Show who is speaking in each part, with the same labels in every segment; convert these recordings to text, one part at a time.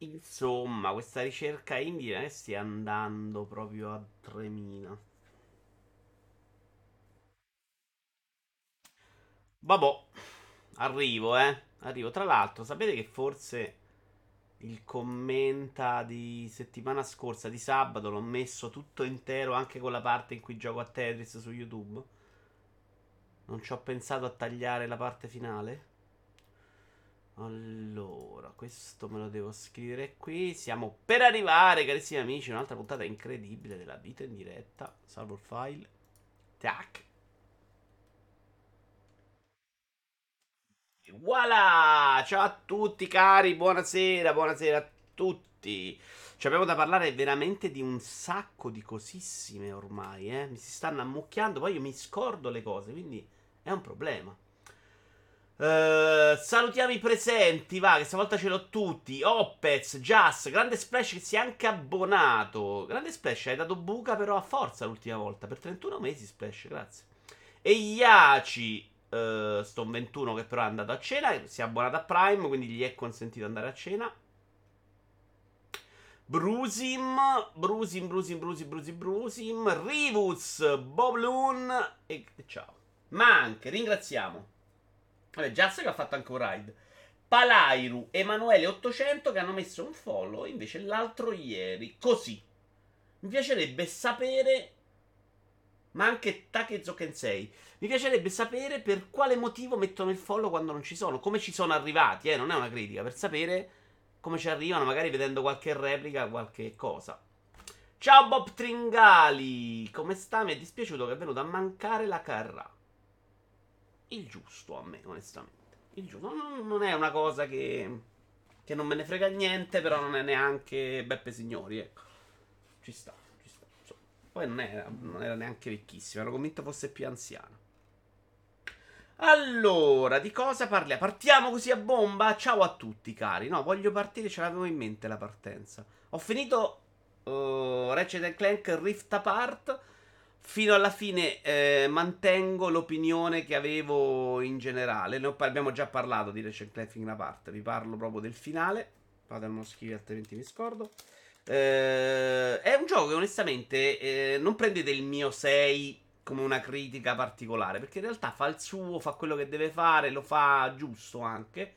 Speaker 1: Insomma, questa ricerca è che stia andando proprio a 3000. Vabbè, arrivo, eh. Arrivo. Tra l'altro, sapete che forse il commenta di settimana scorsa, di sabato, l'ho messo tutto intero anche con la parte in cui gioco a Tetris su YouTube? Non ci ho pensato a tagliare la parte finale? Allora, questo me lo devo scrivere qui. Siamo per arrivare, carissimi amici, un'altra puntata incredibile della vita in diretta. Salvo il file. Tac. Voilà! Ciao a tutti cari, buonasera, buonasera a tutti. Ci abbiamo da parlare veramente di un sacco di cosissime ormai, eh. Mi si stanno ammucchiando, poi io mi scordo le cose, quindi è un problema. Uh, salutiamo i presenti, va, che stavolta ce l'ho tutti. Opez, Jazz, Grande Splash che si è anche abbonato. Grande Splash, hai dato buca però a forza l'ultima volta. Per 31 mesi Splash, grazie. E Iaci, uh, sto 21 che però è andato a cena, si è abbonato a Prime, quindi gli è consentito andare a cena. Brusim, Brusim, Brusim, Brusim, Brusim, Brusim, Rivuz, Bobloon e ciao. Ma anche ringraziamo Vabbè, Jazz che ha fatto anche un ride. Palairu, Emanuele 800 che hanno messo un follow invece l'altro ieri. Così. Mi piacerebbe sapere. Ma anche Takezo Kensei. Mi piacerebbe sapere per quale motivo mettono il follow quando non ci sono. Come ci sono arrivati, eh? Non è una critica. Per sapere come ci arrivano, magari vedendo qualche replica, qualche cosa. Ciao Bob Tringali. Come sta? Mi è dispiaciuto che è venuto a mancare la Carra il giusto a me, onestamente. Il giusto. Non, è una cosa che, che non me ne frega niente, però non è neanche Beppe Signori, ecco. Ci sta, ci sta. Insomma. Poi non era, non era neanche vecchissimo, ero convinto fosse più anziano. Allora, di cosa parliamo? Partiamo così a bomba? Ciao a tutti, cari. No, voglio partire, ce l'avevo in mente la partenza. Ho finito uh, Ratchet Clank Rift Apart fino alla fine eh, mantengo l'opinione che avevo in generale. Ne abbiamo già parlato di Ratchet Clank in una parte. Vi parlo proprio del finale. Vado a non scrivere, altrimenti mi scordo. Eh, è un gioco che onestamente eh, non prendete il mio 6 come una critica particolare. Perché in realtà fa il suo, fa quello che deve fare, lo fa giusto anche.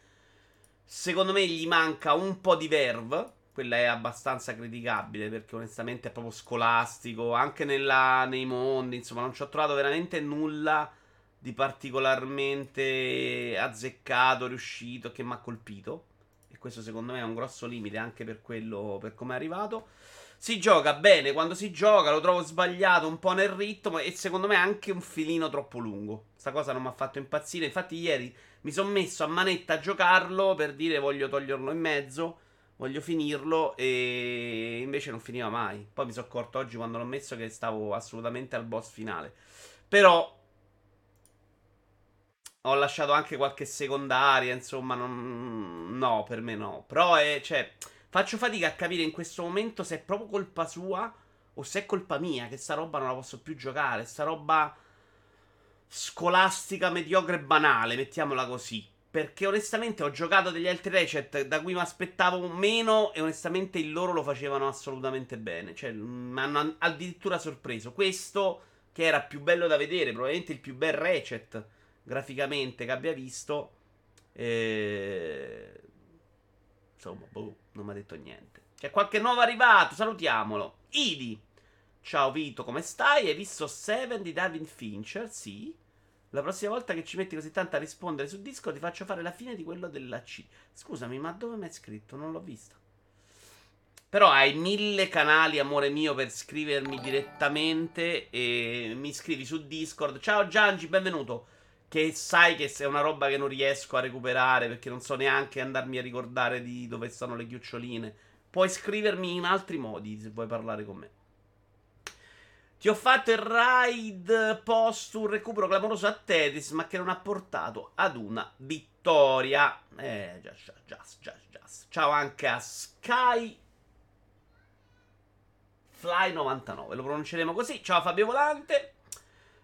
Speaker 1: Secondo me gli manca un po' di verve quella è abbastanza criticabile perché onestamente è proprio scolastico, anche nella, nei mondi, insomma non ci ho trovato veramente nulla di particolarmente azzeccato, riuscito, che mi ha colpito. E questo secondo me è un grosso limite anche per quello, per come è arrivato. Si gioca bene quando si gioca, lo trovo sbagliato un po' nel ritmo e secondo me anche un filino troppo lungo. Sta cosa non mi ha fatto impazzire. Infatti ieri mi sono messo a manetta a giocarlo per dire voglio toglierlo in mezzo voglio finirlo e invece non finiva mai. Poi mi sono accorto oggi quando l'ho messo che stavo assolutamente al boss finale. Però ho lasciato anche qualche secondaria, insomma, non... no, per me no. Però è, cioè, faccio fatica a capire in questo momento se è proprio colpa sua o se è colpa mia che sta roba non la posso più giocare, sta roba scolastica, mediocre e banale, mettiamola così. Perché onestamente ho giocato degli altri Ratchet da cui mi aspettavo meno e onestamente il loro lo facevano assolutamente bene. Cioè, mi hanno addirittura sorpreso. Questo, che era più bello da vedere, probabilmente il più bel Ratchet graficamente che abbia visto. Eh... Insomma, boh, non mi ha detto niente. C'è qualche nuovo arrivato, salutiamolo. Idi. Ciao Vito, come stai? Hai visto Seven di David Fincher? Sì. La prossima volta che ci metti così tanto a rispondere su Discord ti faccio fare la fine di quello della C. Scusami, ma dove mi hai scritto? Non l'ho visto. Però hai mille canali, amore mio, per scrivermi direttamente e mi scrivi su Discord. Ciao Giangi, benvenuto. Che sai che è una roba che non riesco a recuperare perché non so neanche andarmi a ricordare di dove stanno le chioccioline. Puoi scrivermi in altri modi se vuoi parlare con me. Ti ho fatto il raid post un recupero clamoroso a Tetris, ma che non ha portato ad una vittoria. Eh, già, già, già, già, già. Ciao anche a Sky Fly 99, lo pronunceremo così. Ciao Fabio Volante.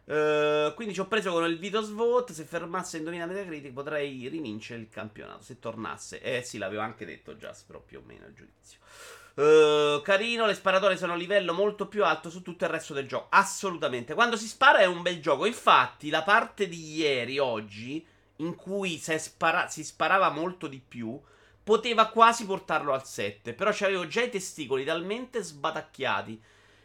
Speaker 1: Uh, quindi ci ho preso con il Vito Vote. Se fermasse Indovina Metacritic potrei rivincere il campionato. Se tornasse. Eh sì, l'avevo anche detto già, però più o meno a giudizio. Uh, carino, le sparatorie sono a livello molto più alto su tutto il resto del gioco. Assolutamente. Quando si spara è un bel gioco. Infatti, la parte di ieri, oggi, in cui si, spara- si sparava molto di più, poteva quasi portarlo al 7. Però c'avevo già i testicoli talmente sbatacchiati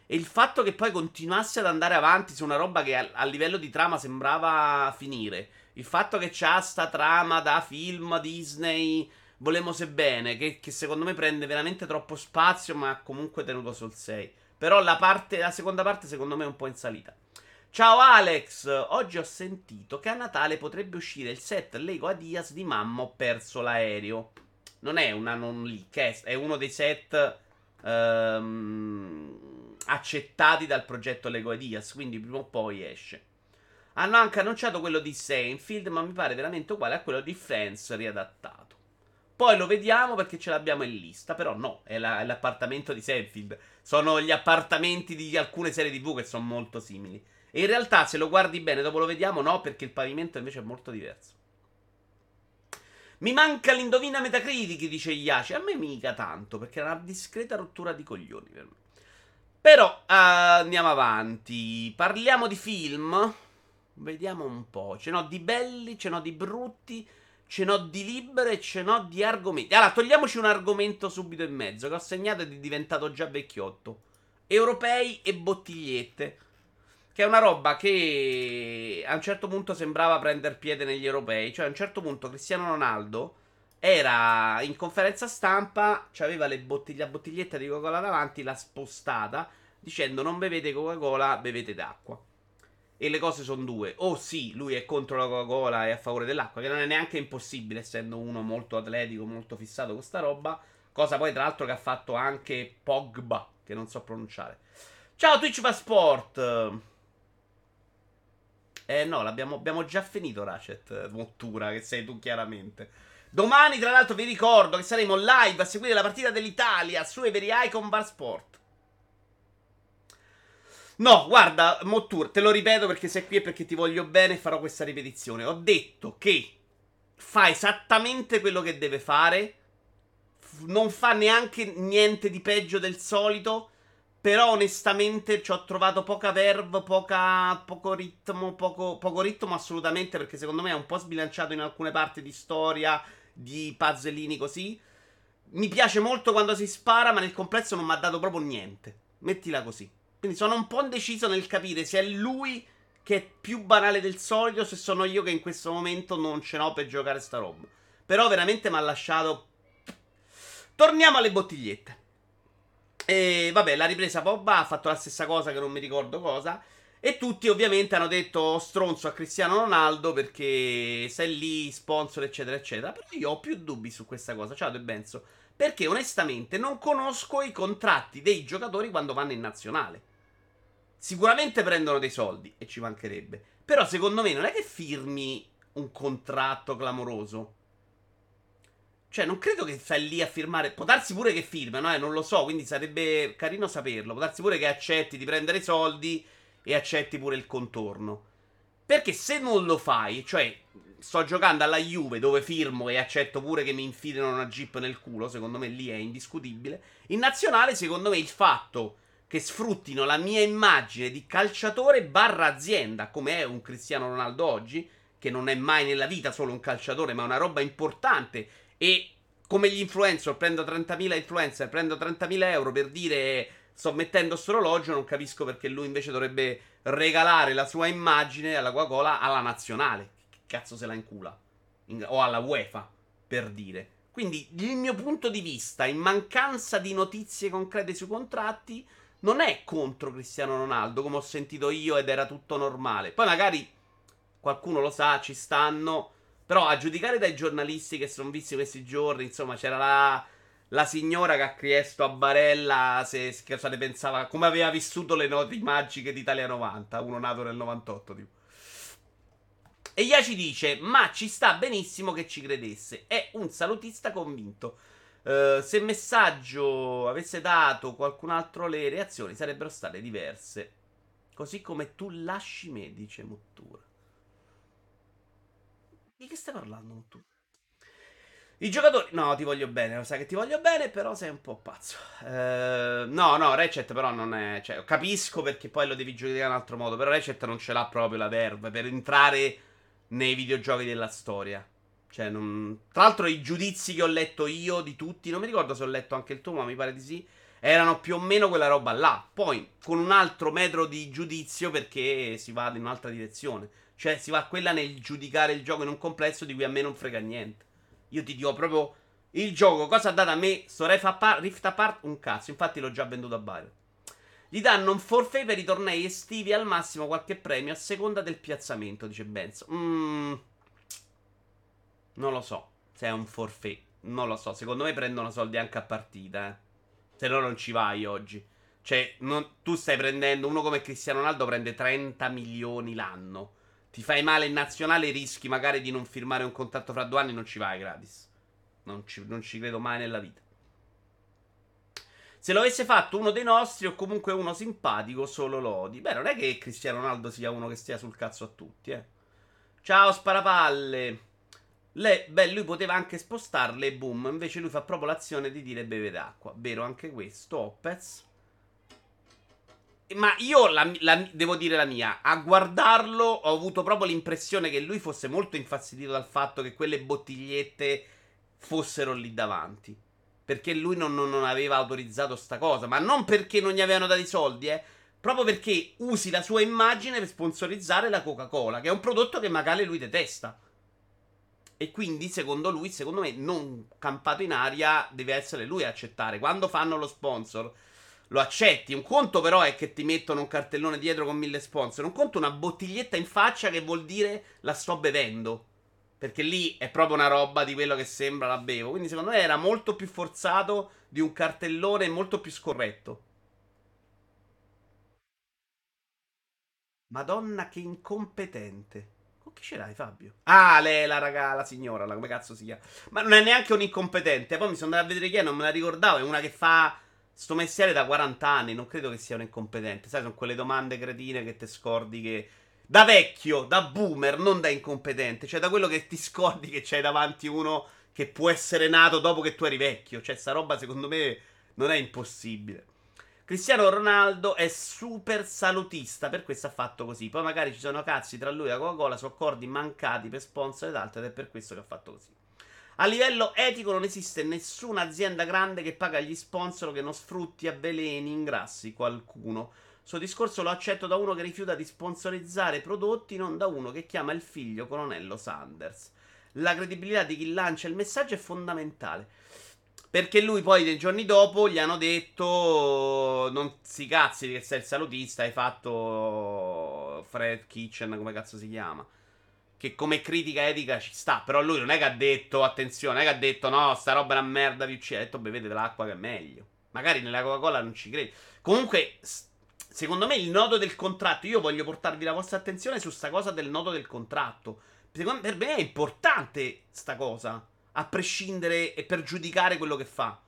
Speaker 1: e il fatto che poi continuasse ad andare avanti su una roba che a, a livello di trama sembrava finire. Il fatto che c'ha sta trama da film Disney, volemo se bene, che, che, secondo me prende veramente troppo spazio, ma comunque tenuto sul 6. Però la, parte, la seconda parte secondo me è un po' in salita. Ciao Alex, oggi ho sentito che a Natale potrebbe uscire il set Lego Adias di Mamma ho perso l'aereo. Non è una non leak, è uno dei set... Um, accettati dal progetto Lego Ideas, quindi prima o poi esce. Hanno anche annunciato quello di Seinfeld, ma mi pare veramente uguale a quello di Friends riadattato. Poi lo vediamo perché ce l'abbiamo in lista, però no, è, la, è l'appartamento di Seinfeld. Sono gli appartamenti di alcune serie TV che sono molto simili. E in realtà, se lo guardi bene, dopo lo vediamo, no, perché il pavimento invece è molto diverso. Mi manca l'indovina Metacritic, dice Iaci. A me mica tanto, perché è una discreta rottura di coglioni per me. Però uh, andiamo avanti. Parliamo di film. Vediamo un po'. Ce n'ho di belli, ce n'ho di brutti, ce n'ho di libere e ce n'ho di argomenti. Allora, togliamoci un argomento subito in mezzo che ho segnato ed è diventato già vecchiotto. Europei e bottigliette. Che è una roba che a un certo punto sembrava prendere piede negli europei. Cioè, a un certo punto Cristiano Ronaldo era in conferenza stampa, aveva bottiglie, la bottiglietta di Coca-Cola davanti, l'ha spostata, dicendo non bevete Coca-Cola, bevete d'acqua. E le cose sono due. O sì, lui è contro la Coca-Cola e a favore dell'acqua, che non è neanche impossibile, essendo uno molto atletico, molto fissato con sta roba. Cosa poi, tra l'altro, che ha fatto anche Pogba, che non so pronunciare. Ciao Twitch Passport! Eh no, abbiamo già finito Ratchet, Mottura, che sei tu chiaramente. Domani, tra l'altro, vi ricordo che saremo live a seguire la partita dell'Italia su Every Icon Bar Sport. No, guarda, Mottur, te lo ripeto perché sei qui e perché ti voglio bene e farò questa ripetizione. Ho detto che fa esattamente quello che deve fare. Non fa neanche niente di peggio del solito. Però onestamente ci ho trovato poca verve, poco ritmo, poco, poco ritmo assolutamente perché secondo me è un po' sbilanciato in alcune parti di storia di puzzlini così. Mi piace molto quando si spara, ma nel complesso non mi ha dato proprio niente. Mettila così. Quindi sono un po' indeciso nel capire se è lui che è più banale del solito, se sono io che in questo momento non ce n'ho per giocare sta roba. Però veramente mi ha lasciato. Torniamo alle bottigliette. E vabbè, la ripresa Pogba ha fatto la stessa cosa che non mi ricordo cosa. E tutti ovviamente hanno detto stronzo a Cristiano Ronaldo perché sei lì, sponsor, eccetera, eccetera. Però io ho più dubbi su questa cosa. Ciao De Benzo. Perché onestamente non conosco i contratti dei giocatori quando vanno in nazionale. Sicuramente prendono dei soldi e ci mancherebbe. Però secondo me non è che firmi un contratto clamoroso. Cioè, non credo che stai lì a firmare. Può darsi pure che firmano, eh, non lo so. Quindi sarebbe carino saperlo. Può darsi pure che accetti di prendere soldi e accetti pure il contorno. Perché se non lo fai, cioè sto giocando alla Juve dove firmo e accetto pure che mi infilino una jeep nel culo, secondo me lì è indiscutibile. In nazionale, secondo me il fatto che sfruttino la mia immagine di calciatore barra azienda, come è un Cristiano Ronaldo oggi, che non è mai nella vita solo un calciatore, ma una roba importante e come gli influencer, prendo 30.000 influencer, prendo 30.000 euro per dire sto mettendo sto orologio, non capisco perché lui invece dovrebbe regalare la sua immagine alla Coca-Cola alla nazionale. Che cazzo se la incula? In, o alla UEFA, per dire. Quindi il mio punto di vista, in mancanza di notizie concrete sui contratti, non è contro Cristiano Ronaldo, come ho sentito io ed era tutto normale. Poi magari qualcuno lo sa, ci stanno. Però a giudicare dai giornalisti che sono visti questi giorni, insomma, c'era la la signora che ha chiesto a Barella se, cosa ne pensava, come aveva vissuto le notti magiche d'Italia 90, uno nato nel 98 tipo. E Iaci dice, ma ci sta benissimo che ci credesse, è un salutista convinto. Uh, se messaggio avesse dato qualcun altro le reazioni sarebbero state diverse. Così come tu lasci me, dice Mottura. Di che stai parlando, Mottura? I giocatori. No, ti voglio bene, lo sai che ti voglio bene, però sei un po' pazzo. Eh, no, no, Ratchet però non è. Cioè, capisco perché poi lo devi giudicare in un altro modo. Però Ratchet non ce l'ha proprio la verve per entrare nei videogiochi della storia. Cioè, non... Tra l'altro, i giudizi che ho letto io di tutti, non mi ricordo se ho letto anche il tuo, ma mi pare di sì. Erano più o meno quella roba là. Poi, con un altro metro di giudizio, perché si va in un'altra direzione. Cioè, si va quella nel giudicare il gioco in un complesso di cui a me non frega niente. Io ti dico proprio il gioco, cosa ha dato a me sto Rift Apart? Un cazzo, infatti l'ho già venduto a Byron. Gli danno un forfait per i tornei estivi al massimo qualche premio a seconda del piazzamento, dice Benz. Mmm. Non lo so se è un forfait. Non lo so. Secondo me prendono soldi anche a partita. Eh. Se no, non ci vai oggi. Cioè, non, tu stai prendendo uno come Cristiano Ronaldo prende 30 milioni l'anno. Ti fai male in nazionale, rischi magari di non firmare un contratto fra due anni, non ci vai gratis. Non ci, non ci credo mai nella vita. Se lo avesse fatto uno dei nostri o comunque uno simpatico, solo lodi. Beh, non è che Cristiano Ronaldo sia uno che stia sul cazzo a tutti, eh. Ciao, sparapalle. Le, beh, lui poteva anche spostarle e boom. Invece lui fa proprio l'azione di dire beve d'acqua. Vero anche questo. Opez. Ma io la, la, devo dire la mia. A guardarlo ho avuto proprio l'impressione che lui fosse molto infastidito dal fatto che quelle bottigliette fossero lì davanti. Perché lui non, non, non aveva autorizzato sta cosa. Ma non perché non gli avevano dato i soldi, eh. Proprio perché usi la sua immagine per sponsorizzare la Coca-Cola, che è un prodotto che magari lui detesta. E quindi, secondo lui, secondo me, non campato in aria deve essere lui a accettare. Quando fanno lo sponsor, lo accetti. Un conto, però, è che ti mettono un cartellone dietro con mille sponsor. Un conto, una bottiglietta in faccia che vuol dire la sto bevendo. Perché lì è proprio una roba di quello che sembra la bevo. Quindi, secondo me, era molto più forzato di un cartellone molto più scorretto. Madonna, che incompetente che ce l'hai, Fabio? Ah, lei, la raga, la signora, la, come cazzo si chiama? Ma non è neanche un incompetente. Poi mi sono andato a vedere chi è, non me la ricordavo. È una che fa sto mestiere da 40 anni. Non credo che sia un incompetente. Sai, sono quelle domande cretine che ti scordi che. Da vecchio, da boomer, non da incompetente. Cioè, da quello che ti scordi che c'hai davanti uno che può essere nato dopo che tu eri vecchio. Cioè, sta roba, secondo me, non è impossibile. Cristiano Ronaldo è super salutista, per questo ha fatto così. Poi magari ci sono cazzi tra lui e la Coca-Cola su accordi mancati per sponsor ed altro ed è per questo che ha fatto così. A livello etico non esiste nessuna azienda grande che paga gli sponsor che non sfrutti, avveleni, ingrassi qualcuno. Suo discorso lo accetto da uno che rifiuta di sponsorizzare prodotti, non da uno che chiama il figlio colonnello Sanders. La credibilità di chi lancia il messaggio è fondamentale. Perché lui poi nei giorni dopo gli hanno detto non si cazzi che sei il salutista, hai fatto Fred Kitchen, come cazzo si chiama. Che come critica etica ci sta, però lui non è che ha detto, attenzione, non è che ha detto no, sta roba è una merda, vi uccide, ha detto bevete dell'acqua che è meglio. Magari nella Coca-Cola non ci credi. Comunque, secondo me il nodo del contratto, io voglio portarvi la vostra attenzione su sta cosa del nodo del contratto. Per me è importante sta cosa a prescindere e per giudicare quello che fa.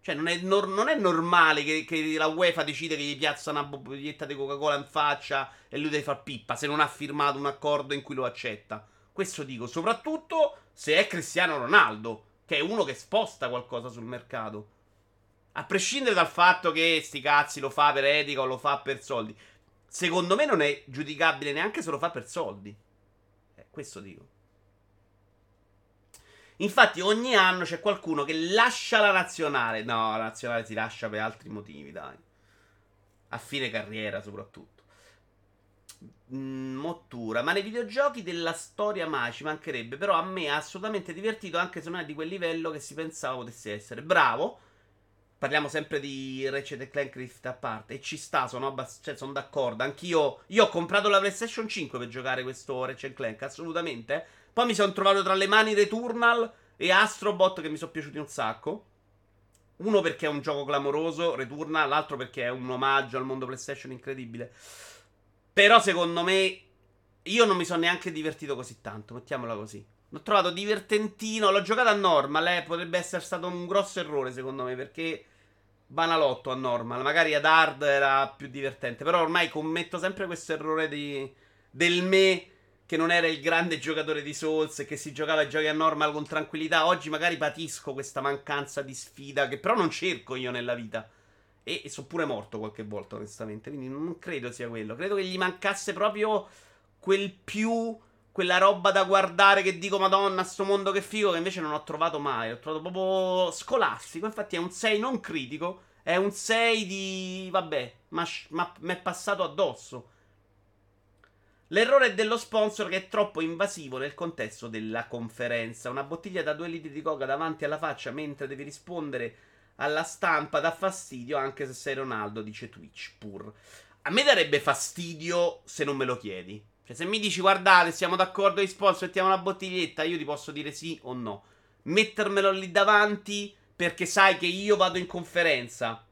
Speaker 1: Cioè, non è, nor- non è normale che, che, la UEFA decide che gli piazza una bottiglietta di Coca-Cola in faccia e lui deve far pippa se non ha firmato un accordo in cui lo accetta. Questo dico, soprattutto se è Cristiano Ronaldo, che è uno che sposta qualcosa sul mercato. A prescindere dal fatto che sti cazzi lo fa per etica o lo fa per soldi. Secondo me non è giudicabile neanche se lo fa per soldi. Eh, questo dico. Infatti, ogni anno c'è qualcuno che lascia la nazionale. No, la nazionale si lascia per altri motivi, dai. A fine carriera, soprattutto. Mm, mottura. Ma nei videogiochi della storia mai ci mancherebbe. Però a me ha assolutamente divertito, anche se non è di quel livello che si pensava potesse essere. Bravo. Parliamo sempre di Ratchet Clank Rift a parte. E ci sta, sono, abbast- cioè, sono d'accordo. Anch'io. Io ho comprato la PlayStation 5 per giocare questo Ratchet Clank, assolutamente. Poi mi sono trovato tra le mani Returnal e Astrobot che mi sono piaciuti un sacco. Uno perché è un gioco clamoroso, Returnal, l'altro perché è un omaggio al mondo PlayStation incredibile. Però secondo me io non mi sono neanche divertito così tanto, mettiamola così. L'ho trovato divertentino, l'ho giocato a normal, eh, potrebbe essere stato un grosso errore secondo me perché banalotto a normal. Magari ad hard era più divertente. Però ormai commetto sempre questo errore di, del me che non era il grande giocatore di Souls e che si giocava i giochi a normal con tranquillità. Oggi magari patisco questa mancanza di sfida che però non cerco io nella vita. E, e sono pure morto qualche volta, onestamente. Quindi non credo sia quello. Credo che gli mancasse proprio quel più. Quella roba da guardare che dico, Madonna, sto mondo che figo, che invece non ho trovato mai. Ho trovato proprio scolastico. Infatti è un 6 non critico. È un 6 di. Vabbè, ma mi è passato addosso. L'errore dello sponsor che è troppo invasivo nel contesto della conferenza. Una bottiglia da 2 litri di coca davanti alla faccia mentre devi rispondere alla stampa dà fastidio anche se sei Ronaldo, dice Twitch pur. A me darebbe fastidio se non me lo chiedi. Cioè, se mi dici guardate, siamo d'accordo di sponsor, mettiamo una bottiglietta, io ti posso dire sì o no. Mettermelo lì davanti perché sai che io vado in conferenza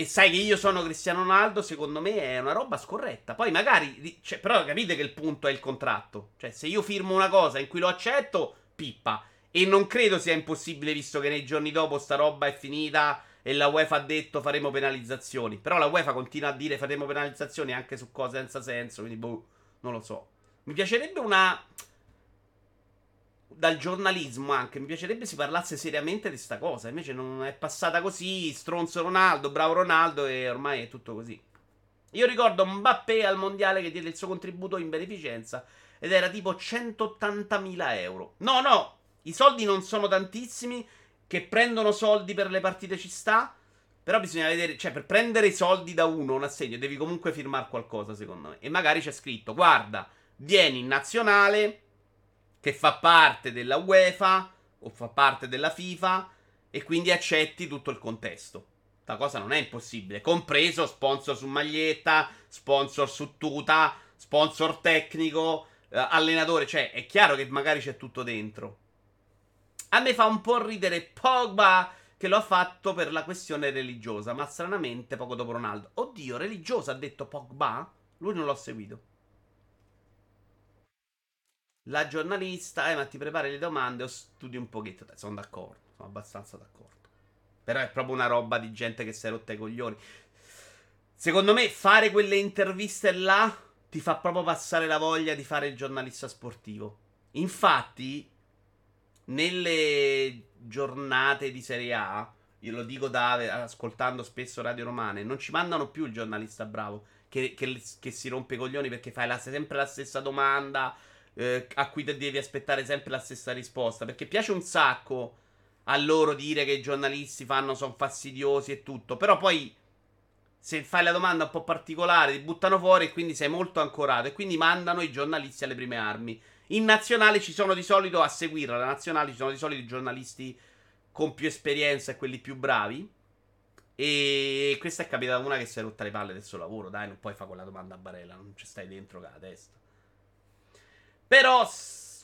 Speaker 1: e sai che io sono Cristiano Ronaldo, secondo me è una roba scorretta. Poi magari, cioè, però capite che il punto è il contratto. Cioè, se io firmo una cosa in cui lo accetto, pippa. E non credo sia impossibile, visto che nei giorni dopo sta roba è finita e la UEFA ha detto faremo penalizzazioni. Però la UEFA continua a dire faremo penalizzazioni anche su cose senza senso, quindi boh, non lo so. Mi piacerebbe una dal giornalismo anche. Mi piacerebbe si parlasse seriamente di questa cosa. Invece non è passata così. Stronzo Ronaldo, bravo Ronaldo, e ormai è tutto così. Io ricordo Mbappé al mondiale che diede il suo contributo in beneficenza. Ed era tipo 180.000 euro. No, no, i soldi non sono tantissimi. Che prendono soldi per le partite ci sta. Però bisogna vedere, cioè, per prendere i soldi da uno, un assegno, devi comunque firmare qualcosa, secondo me. E magari c'è scritto: guarda, vieni in nazionale che fa parte della UEFA o fa parte della FIFA e quindi accetti tutto il contesto. La cosa non è impossibile, compreso sponsor su maglietta, sponsor su tuta, sponsor tecnico, eh, allenatore, cioè è chiaro che magari c'è tutto dentro. A me fa un po' ridere Pogba che lo ha fatto per la questione religiosa, ma stranamente poco dopo Ronaldo. Oddio, religiosa ha detto Pogba? Lui non l'ho seguito. La giornalista, eh, ma ti prepari le domande o studi un pochetto. Sono d'accordo, sono abbastanza d'accordo. Però è proprio una roba di gente che si è rotta i coglioni. Secondo me, fare quelle interviste là ti fa proprio passare la voglia di fare il giornalista sportivo. Infatti, nelle giornate di Serie A, io lo dico da ascoltando spesso Radio Romane, non ci mandano più il giornalista bravo che, che, che si rompe i coglioni perché fai la, sempre la stessa domanda eh, a cui devi aspettare sempre la stessa risposta. Perché piace un sacco a loro dire che i giornalisti fanno, sono fastidiosi e tutto. Però poi, se fai la domanda un po' particolare, ti buttano fuori e quindi sei molto ancorato. E quindi mandano i giornalisti alle prime armi. In nazionale ci sono di solito a seguirla. La nazionale ci sono di solito i giornalisti con più esperienza e quelli più bravi. E questa è capitata una che si è rotta le palle del suo lavoro. Dai, non puoi fare quella domanda a barella, non ci stai dentro con la testa. Però,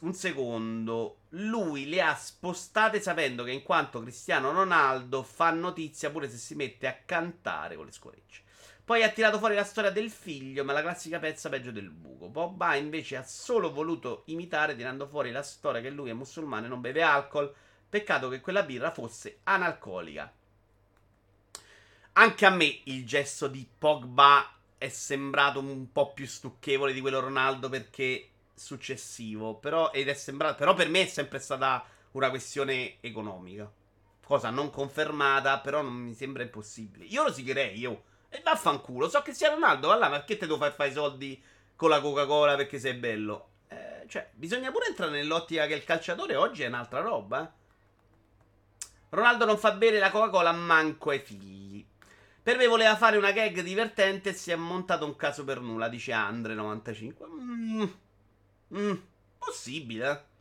Speaker 1: un secondo, lui le ha spostate sapendo che in quanto Cristiano Ronaldo fa notizia pure se si mette a cantare con le scorecce. Poi ha tirato fuori la storia del figlio, ma la classica pezza peggio del buco. Pogba invece ha solo voluto imitare tirando fuori la storia che lui è musulmano e non beve alcol. Peccato che quella birra fosse analcolica. Anche a me il gesto di Pogba è sembrato un po' più stucchevole di quello Ronaldo perché successivo. Però, sembrato, però per me è sempre stata una questione economica. Cosa non confermata, però non mi sembra impossibile. Io lo sigherei, io. E vaffanculo. So che sia Ronaldo, va là, perché te devo far fare i soldi con la Coca-Cola perché sei bello? Eh, cioè, bisogna pure entrare nell'ottica che il calciatore oggi è un'altra roba. Eh? Ronaldo non fa bere la Coca-Cola manco ai figli. Per me voleva fare una gag divertente e si è montato un caso per nulla, dice Andre95. Mm. Mm, possibile.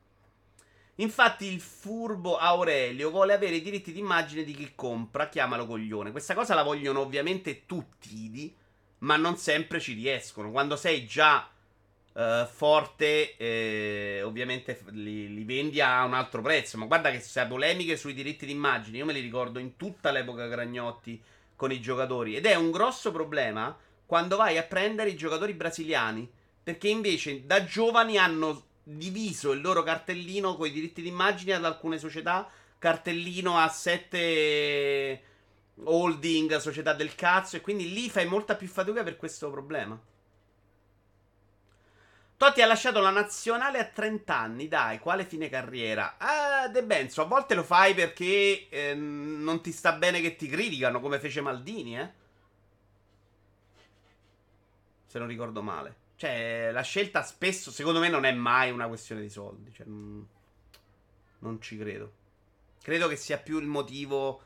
Speaker 1: Infatti il furbo Aurelio vuole avere i diritti d'immagine di chi compra, chiamalo coglione. Questa cosa la vogliono ovviamente tutti, ma non sempre ci riescono. Quando sei già uh, forte, eh, ovviamente li, li, vendi a un altro prezzo. Ma guarda che se polemiche sui diritti d'immagine, io me li ricordo in tutta l'epoca Gragnotti con i giocatori. Ed è un grosso problema quando vai a prendere i giocatori brasiliani perché invece da giovani hanno diviso il loro cartellino con i diritti d'immagine ad alcune società cartellino a sette holding, società del cazzo, e quindi lì fai molta più fatica per questo problema. Totti ha lasciato la nazionale a 30 anni, dai, quale fine carriera? Ah, De Benzo, a volte lo fai perché eh, non ti sta bene che ti criticano, come fece Maldini, eh? Se non ricordo male. Cioè, la scelta spesso, secondo me, non è mai una questione di soldi. Cioè, non, non ci credo. Credo che sia più il motivo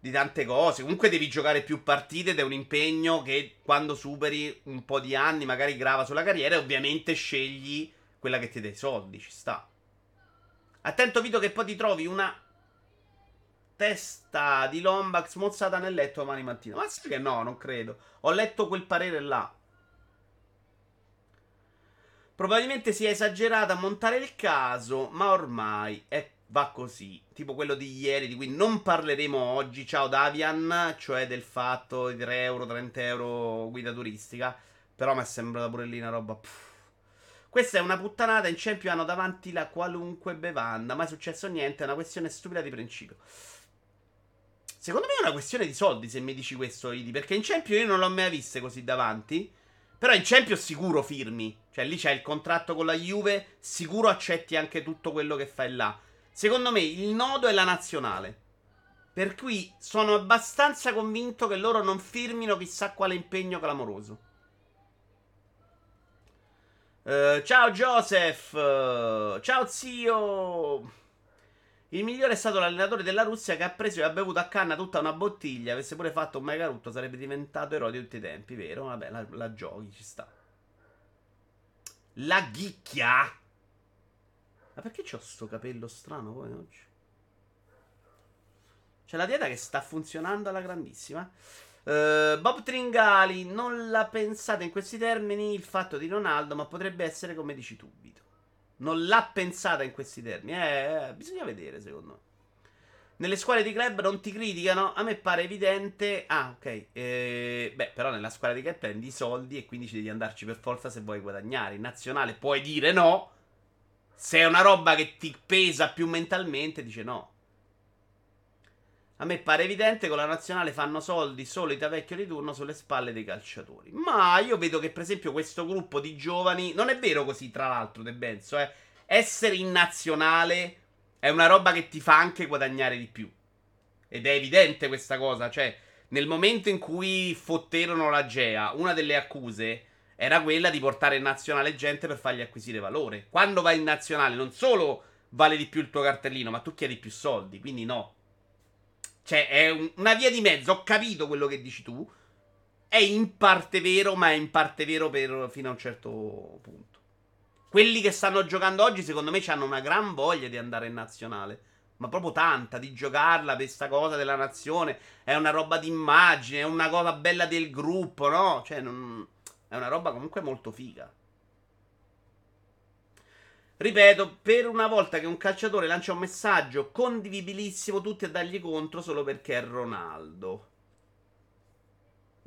Speaker 1: di tante cose. Comunque devi giocare più partite ed è un impegno che quando superi un po' di anni magari grava sulla carriera e ovviamente scegli quella che ti dà i soldi, ci sta. Attento Vito che poi ti trovi una testa di Lombax mozzata nel letto domani mattina. Ma sì che no, non credo. Ho letto quel parere là. Probabilmente si è esagerato a montare il caso, ma ormai è va così. Tipo quello di ieri, di cui non parleremo oggi. Ciao Davian, cioè del fatto di 3 euro, 30 euro guida turistica. Però mi è sembrata pure lì una roba. Pff. Questa è una puttanata. In Champions hanno davanti la qualunque bevanda. Mai successo niente. È una questione stupida di principio. Secondo me è una questione di soldi. Se mi dici questo, Idi. Perché in Champions io non l'ho mai viste così davanti. Però in Champions sicuro firmi. Cioè lì c'è il contratto con la Juve. Sicuro accetti anche tutto quello che fai là. Secondo me il nodo è la nazionale. Per cui sono abbastanza convinto che loro non firmino chissà quale impegno clamoroso. Uh, ciao Joseph, uh, ciao zio. Il migliore è stato l'allenatore della Russia che ha preso e ha bevuto a canna tutta una bottiglia. Avesse pure fatto un mega rutto, sarebbe diventato eroe di tutti i tempi, vero? Vabbè, la, la giochi, ci sta. La ghicchia. Ma perché c'ho sto capello strano poi oggi? C'è la dieta che sta funzionando alla grandissima. Uh, Bob Tringali, non la pensate in questi termini il fatto di Ronaldo, ma potrebbe essere come dici tu, Vito. Non l'ha pensata in questi termini. Eh, eh, bisogna vedere, secondo me. Nelle scuole di club non ti criticano? A me pare evidente. Ah, ok. Eh, beh, però nella scuola di club prendi i soldi e quindi ci devi andarci per forza se vuoi guadagnare. In nazionale puoi dire no. Se è una roba che ti pesa più mentalmente, dice no. A me pare evidente che con la nazionale fanno soldi solo i vecchio di turno sulle spalle dei calciatori. Ma io vedo che, per esempio, questo gruppo di giovani. Non è vero così, tra l'altro, De Benzo. Eh. Essere in nazionale è una roba che ti fa anche guadagnare di più. Ed è evidente questa cosa. Cioè, nel momento in cui fotterono la Gea, una delle accuse era quella di portare in nazionale gente per fargli acquisire valore. Quando vai in nazionale non solo vale di più il tuo cartellino, ma tu chiedi più soldi, quindi no. Cioè, è un, una via di mezzo, ho capito quello che dici tu. È in parte vero, ma è in parte vero per, fino a un certo punto. Quelli che stanno giocando oggi, secondo me, hanno una gran voglia di andare in nazionale. Ma proprio tanta, di giocarla per questa cosa della nazione. È una roba d'immagine, è una cosa bella del gruppo, no? Cioè, non è una roba comunque molto figa. Ripeto, per una volta che un calciatore lancia un messaggio condivibilissimo, tutti a dargli contro solo perché è Ronaldo.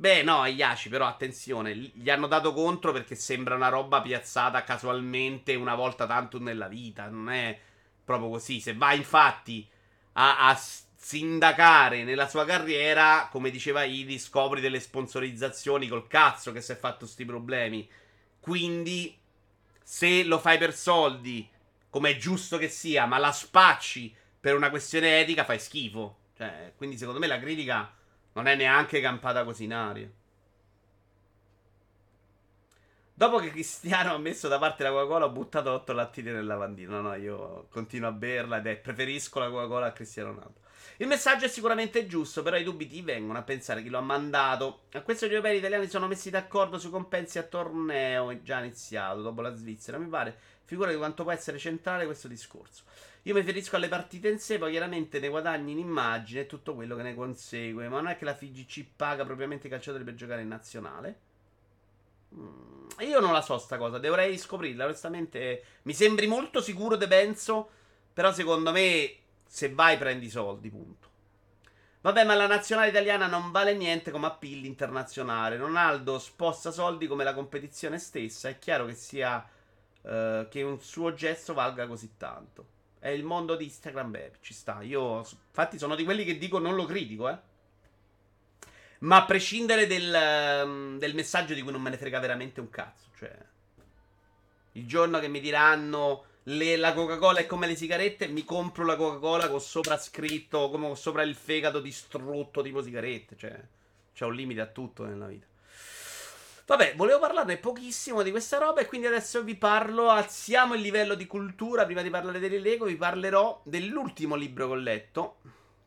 Speaker 1: Beh, no, Iaci, però attenzione, gli hanno dato contro perché sembra una roba piazzata casualmente una volta tanto nella vita. Non è proprio così. Se va infatti a, a sindacare nella sua carriera, come diceva Idi, scopri delle sponsorizzazioni col cazzo che si è fatto sti problemi. Quindi, se lo fai per soldi, come è giusto che sia, ma la spacci per una questione etica, fai schifo. Cioè, quindi secondo me la critica non è neanche campata così in aria. Dopo che Cristiano ha messo da parte la Coca-Cola, ho buttato 8 lattini nel lavandino. No, no, io continuo a berla ed è preferisco la Coca-Cola a Cristiano Ronaldo. Il messaggio è sicuramente giusto, però i dubbi ti vengono a pensare chi lo ha mandato. A questo gli italiani sono messi d'accordo sui compensi a torneo già iniziato dopo la Svizzera, mi pare. Figura di quanto può essere centrale questo discorso. Io mi riferisco alle partite in sé, poi chiaramente ne guadagni in immagine e tutto quello che ne consegue. Ma non è che la FIGC paga propriamente i calciatori per giocare in nazionale? Mm, io non la so sta cosa, dovrei scoprirla. Onestamente, mi sembri molto sicuro De Benzo. Però secondo me se vai prendi i soldi, punto. Vabbè, ma la nazionale italiana non vale niente come appeal internazionale. Ronaldo sposta soldi come la competizione stessa. È chiaro che sia uh, che un suo gesto valga così tanto. È il mondo di Instagram, beh, ci sta. Io, infatti, sono di quelli che dico non lo critico, eh. Ma a prescindere del, ehm, del messaggio di cui non me ne frega veramente un cazzo. Cioè, il giorno che mi diranno le, la Coca-Cola è come le sigarette, mi compro la Coca-Cola con sopra scritto, come con sopra il fegato distrutto tipo sigarette. Cioè, c'è un limite a tutto nella vita. Vabbè, volevo parlarne pochissimo di questa roba e quindi adesso vi parlo, alziamo il livello di cultura, prima di parlare delle Lego vi parlerò dell'ultimo libro che ho letto.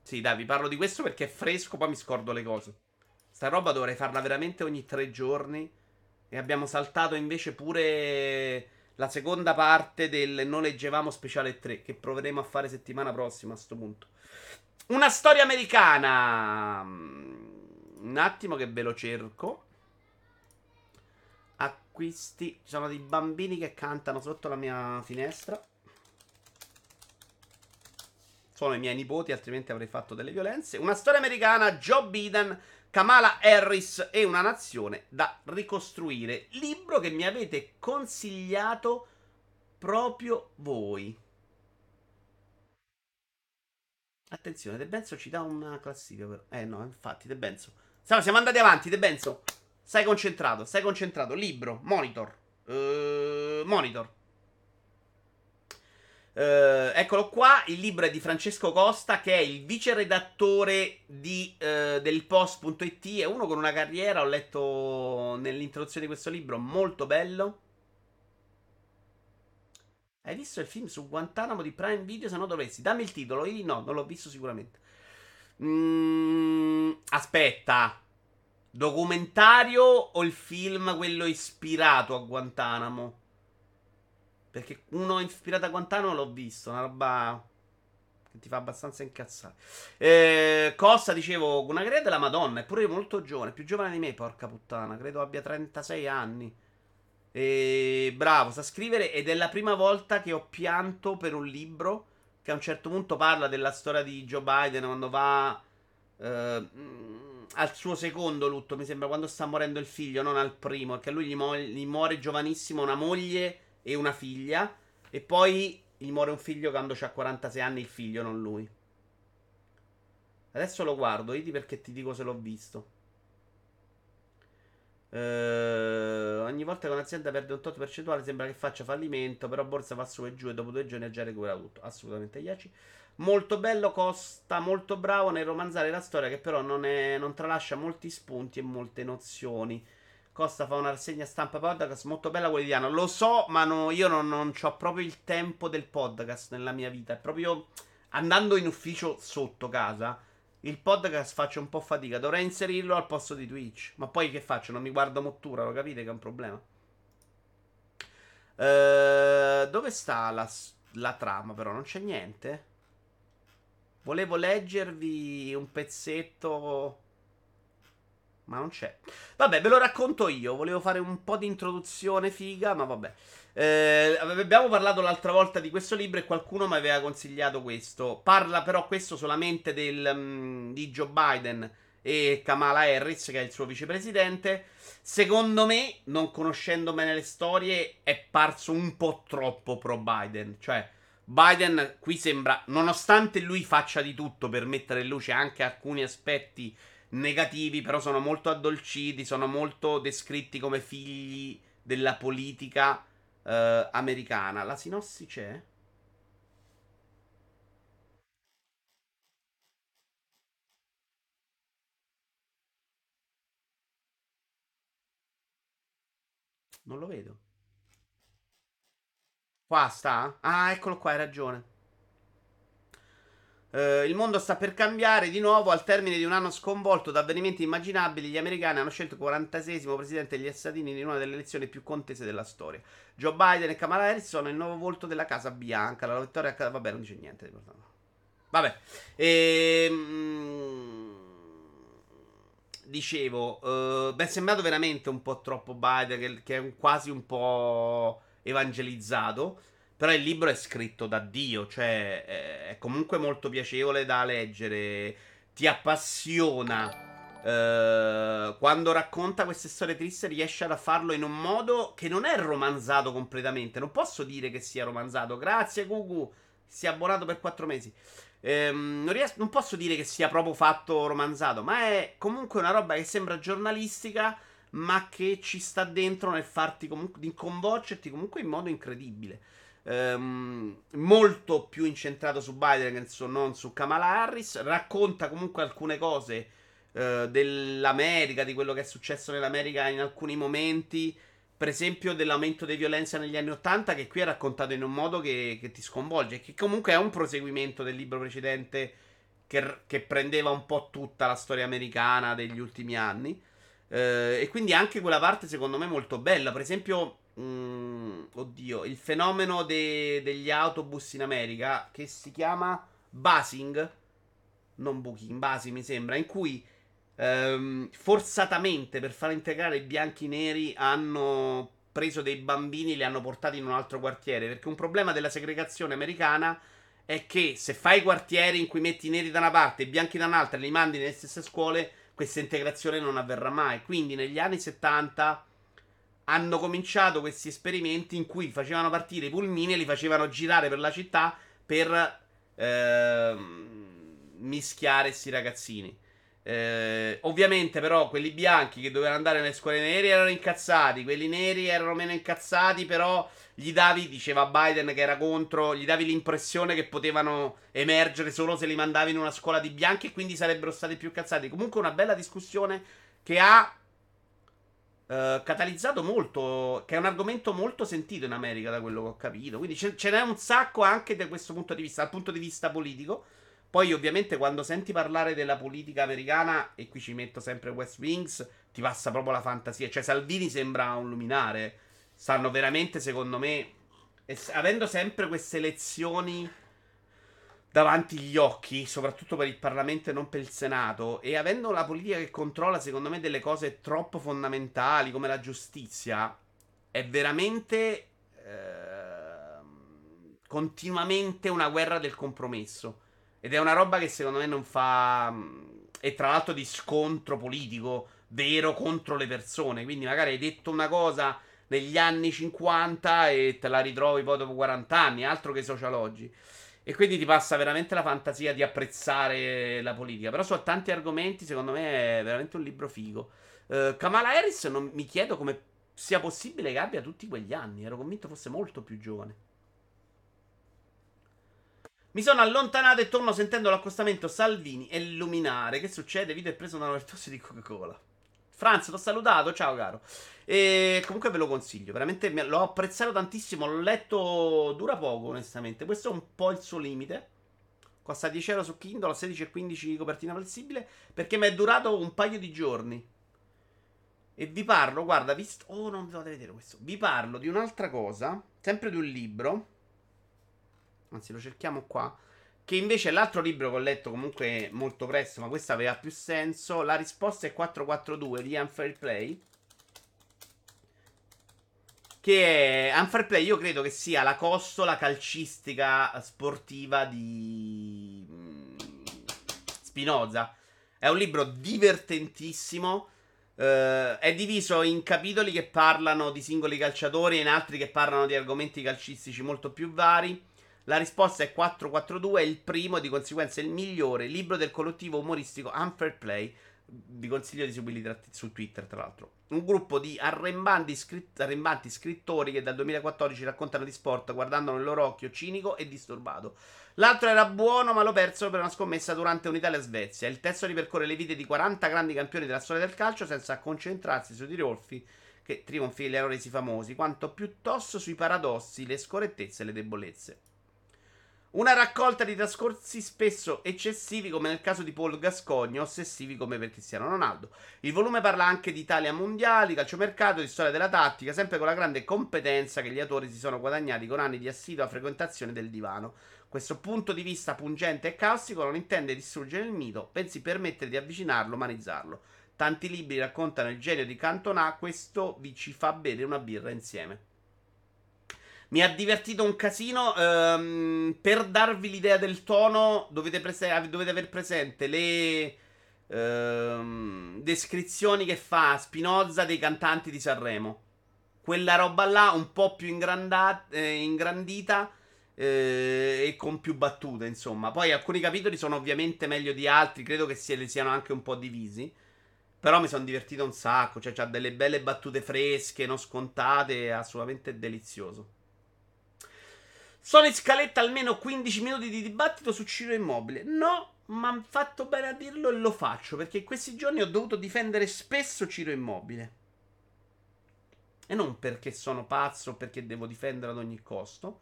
Speaker 1: Sì, dai, vi parlo di questo perché è fresco, poi mi scordo le cose. Sta roba dovrei farla veramente ogni tre giorni e abbiamo saltato invece pure la seconda parte del Non leggevamo speciale 3 che proveremo a fare settimana prossima a sto punto. Una storia americana. Un attimo che ve lo cerco. Acquisti. Ci sono dei bambini che cantano sotto la mia finestra. Sono i miei nipoti, altrimenti avrei fatto delle violenze. Una storia americana, Joe Biden Kamala Harris e una nazione da ricostruire. Libro che mi avete consigliato proprio voi. Attenzione, De Benzo ci dà una classifica. Però. Eh no, infatti, De Benzo. Siamo andati avanti, De Benzo. Stai concentrato, stai concentrato. Libro, monitor. Uh, monitor. Uh, eccolo qua, il libro è di Francesco Costa che è il vice redattore di, uh, del post.it, è uno con una carriera, ho letto nell'introduzione di questo libro, molto bello. Hai visto il film su Guantanamo di Prime Video? Se no dovresti. Dammi il titolo. Io no, non l'ho visto sicuramente. Mm, aspetta. Documentario o il film quello ispirato a Guantanamo? Perché uno ispirato a Guantanamo l'ho visto, una roba che ti fa abbastanza incazzare. Eh, Costa, dicevo, una carriera della Madonna, eppure molto giovane, più giovane di me, porca puttana, credo abbia 36 anni. E bravo, sa scrivere ed è la prima volta che ho pianto per un libro che a un certo punto parla della storia di Joe Biden quando va eh, al suo secondo lutto, mi sembra, quando sta morendo il figlio, non al primo, perché lui gli, mu- gli muore giovanissimo una moglie e una figlia. E poi gli muore un figlio quando ha 46 anni, il figlio, non lui. Adesso lo guardo, vedi perché ti dico se l'ho visto. Uh, ogni volta che un'azienda perde un tot percentuale sembra che faccia fallimento, però borsa va su e giù e dopo due giorni ha già recuperato tutto. Assolutamente Iaci. Molto bello, Costa molto bravo nel romanzare la storia che però non, è, non tralascia molti spunti e molte nozioni. Costa fa una rassegna stampa podcast molto bella quotidiana. Lo so, ma no, io non, non ho proprio il tempo del podcast nella mia vita. È proprio andando in ufficio sotto casa. Il podcast faccio un po' fatica. Dovrei inserirlo al posto di Twitch. Ma poi che faccio? Non mi guardo Mottura, lo capite che è un problema? Uh, dove sta la, la trama, però? Non c'è niente. Volevo leggervi un pezzetto ma non c'è. Vabbè, ve lo racconto io. Volevo fare un po' di introduzione figa, ma vabbè. Eh, abbiamo parlato l'altra volta di questo libro e qualcuno mi aveva consigliato questo. Parla però questo solamente del, um, di Joe Biden e Kamala Harris, che è il suo vicepresidente. Secondo me, non conoscendo bene le storie, è parso un po' troppo pro Biden. Cioè, Biden qui sembra, nonostante lui faccia di tutto per mettere in luce anche alcuni aspetti negativi, però sono molto addolciti, sono molto descritti come figli della politica eh, americana. La sinossi c'è? Non lo vedo. Qua sta? Ah, eccolo qua, hai ragione. Uh, il mondo sta per cambiare di nuovo. Al termine di un anno sconvolto da avvenimenti immaginabili, gli americani hanno scelto il 46 presidente degli Uniti in una delle elezioni più contese della storia. Joe Biden e Kamala Harris sono il nuovo volto della Casa Bianca. La vittoria. Vabbè, non dice niente. Vabbè. Ehm. Dicevo, uh, beh, è sembrato veramente un po' troppo Biden, che, che è quasi un po' evangelizzato. Però il libro è scritto da Dio, cioè è comunque molto piacevole da leggere, ti appassiona. Uh, quando racconta queste storie tristi riesce a farlo in un modo che non è romanzato completamente. Non posso dire che sia romanzato. Grazie, Gugu. Si è abbonato per 4 mesi. Ehm, non, riesco, non posso dire che sia proprio fatto romanzato, ma è comunque una roba che sembra giornalistica, ma che ci sta dentro nel farti comunque, di coinvolgerti comunque in modo incredibile. Ehm, molto più incentrato su Biden che non su Kamala Harris. Racconta comunque alcune cose eh, dell'America, di quello che è successo nell'America in alcuni momenti. Per esempio, dell'aumento di violenza negli anni Ottanta, che qui è raccontato in un modo che, che ti sconvolge. Che comunque è un proseguimento del libro precedente che, che prendeva un po' tutta la storia americana degli ultimi anni. Eh, e quindi anche quella parte, secondo me, molto bella. Per esempio, Mm, oddio, il fenomeno de- degli autobus in America che si chiama basing, non booking, basing mi sembra, in cui ehm, forzatamente per far integrare i bianchi neri hanno preso dei bambini e li hanno portati in un altro quartiere. Perché un problema della segregazione americana è che se fai quartieri in cui metti i neri da una parte e i bianchi da un'altra e li mandi nelle stesse scuole, questa integrazione non avverrà mai. Quindi negli anni 70 hanno cominciato questi esperimenti in cui facevano partire i pulmini e li facevano girare per la città per eh, mischiare questi ragazzini. Eh, ovviamente, però, quelli bianchi che dovevano andare nelle scuole nere erano incazzati, quelli neri erano meno incazzati, però gli davi, diceva Biden che era contro, gli davi l'impressione che potevano emergere solo se li mandavi in una scuola di bianchi e quindi sarebbero stati più cazzati. Comunque una bella discussione che ha Uh, catalizzato molto, che è un argomento molto sentito in America, da quello che ho capito. Quindi ce, ce n'è un sacco anche da questo punto di vista, dal punto di vista politico. Poi, ovviamente, quando senti parlare della politica americana, e qui ci metto sempre West Wings, ti passa proprio la fantasia. Cioè, Salvini sembra un luminare. Stanno veramente, secondo me, es- avendo sempre queste lezioni davanti gli occhi, soprattutto per il Parlamento e non per il Senato, e avendo la politica che controlla, secondo me, delle cose troppo fondamentali come la giustizia, è veramente eh, continuamente una guerra del compromesso. Ed è una roba che secondo me non fa... E tra l'altro di scontro politico vero contro le persone. Quindi magari hai detto una cosa negli anni 50 e te la ritrovi poi dopo 40 anni, altro che sociologi. E quindi ti passa veramente la fantasia di apprezzare la politica. Però su tanti argomenti, secondo me, è veramente un libro figo. Uh, Kamala Harris, non, mi chiedo come sia possibile che abbia tutti quegli anni. Ero convinto fosse molto più giovane. Mi sono allontanato e torno sentendo l'accostamento Salvini e Luminare. Che succede? Vito è preso una overdose di Coca-Cola. Franz, ti ho salutato, ciao caro. E comunque ve lo consiglio, veramente l'ho apprezzato tantissimo, l'ho letto, dura poco onestamente, questo è un po' il suo limite. Costa 10 euro su Kindle, a 16 e 15 copertina flessibile, perché mi è durato un paio di giorni. E vi parlo, guarda, visto... Oh, non vi fate vedere questo. Vi parlo di un'altra cosa, sempre di un libro. Anzi, lo cerchiamo qua. Che invece l'altro libro che ho letto comunque molto presto, ma questo aveva più senso. La risposta è 442 di Unfair Play. Che è Unfair Play, io credo che sia la costola calcistica sportiva di mm, Spinoza. È un libro divertentissimo. Uh, è diviso in capitoli che parlano di singoli calciatori e in altri che parlano di argomenti calcistici molto più vari. La risposta è 442, è il primo e di conseguenza il migliore libro del collettivo umoristico Unfair Play. Vi consiglio di seguirli su Twitter, tra l'altro. Un gruppo di arrembanti, scritt- arrembanti scrittori che dal 2014 raccontano di sport guardando nel loro occhio cinico e disturbato. L'altro era buono, ma l'ho perso per una scommessa durante un'Italia-Svezia. Il testo ripercorre le vite di 40 grandi campioni della storia del calcio senza concentrarsi sui tirolfi che trionfi li hanno resi famosi, quanto piuttosto sui paradossi, le scorrettezze e le debolezze. Una raccolta di trascorsi spesso eccessivi, come nel caso di Paul Gascogno, ossessivi come per Cristiano Ronaldo. Il volume parla anche di Italia mondiali, calciomercato, di storia della tattica, sempre con la grande competenza che gli autori si sono guadagnati con anni di assidua frequentazione del divano. Questo punto di vista pungente e caustico non intende distruggere il mito, bensì permettere di avvicinarlo, umanizzarlo. Tanti libri raccontano il genio di Cantona, questo vi ci fa bere una birra insieme. Mi ha divertito un casino. Ehm, per darvi l'idea del tono, dovete, prese- dovete aver presente le ehm, descrizioni che fa Spinoza dei cantanti di Sanremo. Quella roba là, un po' più eh, ingrandita. eh, e con più battute, insomma. Poi alcuni capitoli sono ovviamente meglio di altri, credo che si, siano anche un po' divisi. Però mi sono divertito un sacco, cioè ha delle belle battute fresche, non scontate, assolutamente delizioso. Sono in scaletta almeno 15 minuti di dibattito su Ciro Immobile. No, ma ha fatto bene a dirlo e lo faccio, perché in questi giorni ho dovuto difendere spesso Ciro Immobile. E non perché sono pazzo perché devo difendere ad ogni costo.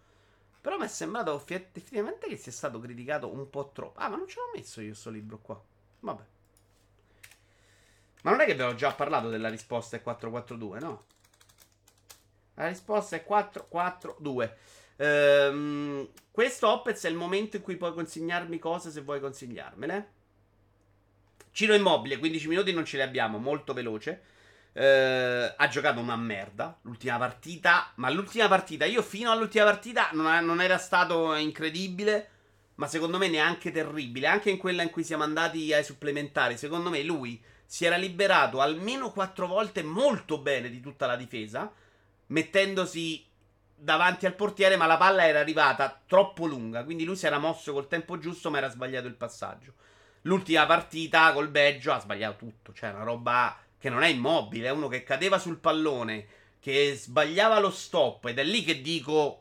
Speaker 1: Però mi è sembrato effettivamente che sia stato criticato un po' troppo. Ah, ma non ce l'ho messo io questo libro qua. Vabbè. Ma non è che abbiamo già parlato della risposta è 442, no? La risposta è 442. Ehm, questo Opez è il momento in cui puoi consigliarmi cose se vuoi consigliarmele. Ciro Immobile, 15 minuti non ce li abbiamo, molto veloce. Eh, ha giocato una merda l'ultima partita. Ma l'ultima partita, io fino all'ultima partita non, non, era stato incredibile. Ma secondo me neanche terribile. Anche in quella in cui siamo andati ai supplementari. Secondo me lui si era liberato almeno quattro volte molto bene di tutta la difesa. Mettendosi davanti al portiere. Ma la palla era arrivata troppo lunga. Quindi lui si era mosso col tempo giusto. Ma era sbagliato il passaggio. L'ultima partita col Beggio ha sbagliato tutto. Cioè, una roba che non è immobile, è uno che cadeva sul pallone, che sbagliava lo stop ed è lì che dico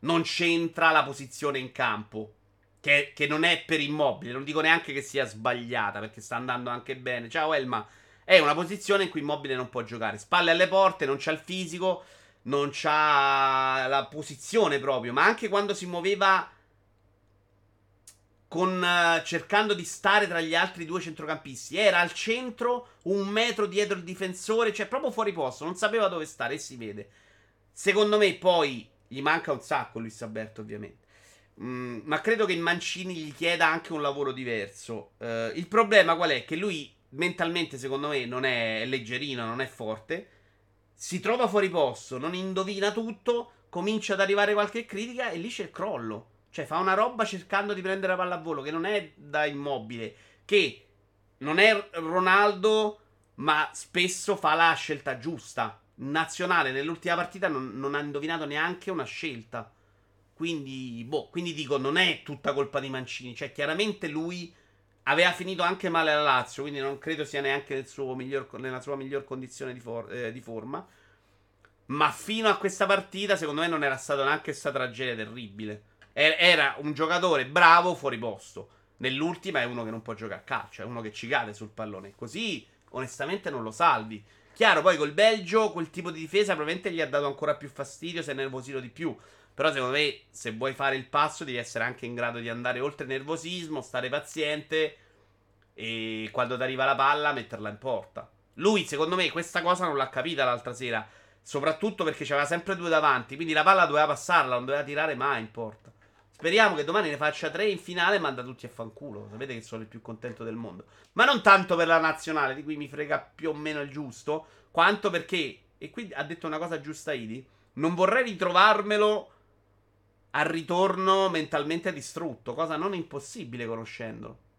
Speaker 1: non c'entra la posizione in campo. Che, che, non è per immobile, non dico neanche che sia sbagliata perché sta andando anche bene. Ciao Elma, è una posizione in cui immobile non può giocare. Spalle alle porte, non c'ha il fisico, non c'ha la posizione proprio, ma anche quando si muoveva con, uh, cercando di stare tra gli altri due centrocampisti. Era al centro, un metro dietro il difensore, cioè proprio fuori posto, non sapeva dove stare e si vede. Secondo me poi gli manca un sacco Luis Alberto ovviamente. Mm, ma credo che il Mancini gli chieda anche un lavoro diverso. Uh, il problema qual è? Che lui mentalmente secondo me non è leggerino, non è forte. Si trova fuori posto, non indovina tutto, comincia ad arrivare qualche critica e lì c'è il crollo. Cioè, fa una roba cercando di prendere la palla a volo, che non è da immobile, che non è Ronaldo, ma spesso fa la scelta giusta. Nazionale nell'ultima partita non, non ha indovinato neanche una scelta. Quindi, boh, quindi dico, non è tutta colpa di Mancini. Cioè, chiaramente lui aveva finito anche male la Lazio, quindi non credo sia neanche nel miglior, nella sua miglior condizione di, for, eh, di, forma. Ma fino a questa partita, secondo me, non era stata neanche questa tragedia terribile. Era un giocatore bravo fuori posto. Nell'ultima è uno che non può giocare a calcio, è uno che ci cade sul pallone. Così, onestamente, non lo salvi. Chiaro, poi col Belgio quel tipo di difesa probabilmente gli ha dato ancora più fastidio, si è nervosito di più. Però secondo me, se vuoi fare il passo, devi essere anche in grado di andare oltre il nervosismo, stare paziente e quando ti arriva la palla metterla in porta. Lui, secondo me, questa cosa non l'ha capita l'altra sera. Soprattutto perché c'aveva sempre due davanti. Quindi la palla doveva passarla, non doveva tirare mai in porta. Speriamo che domani ne faccia tre in finale e manda tutti a fanculo. Sapete che sono il più contento del mondo. Ma non tanto per la nazionale, di cui mi frega più o meno il giusto, quanto perché, e qui ha detto una cosa giusta Idi, non vorrei ritrovarmelo al ritorno mentalmente distrutto, cosa non impossibile conoscendolo.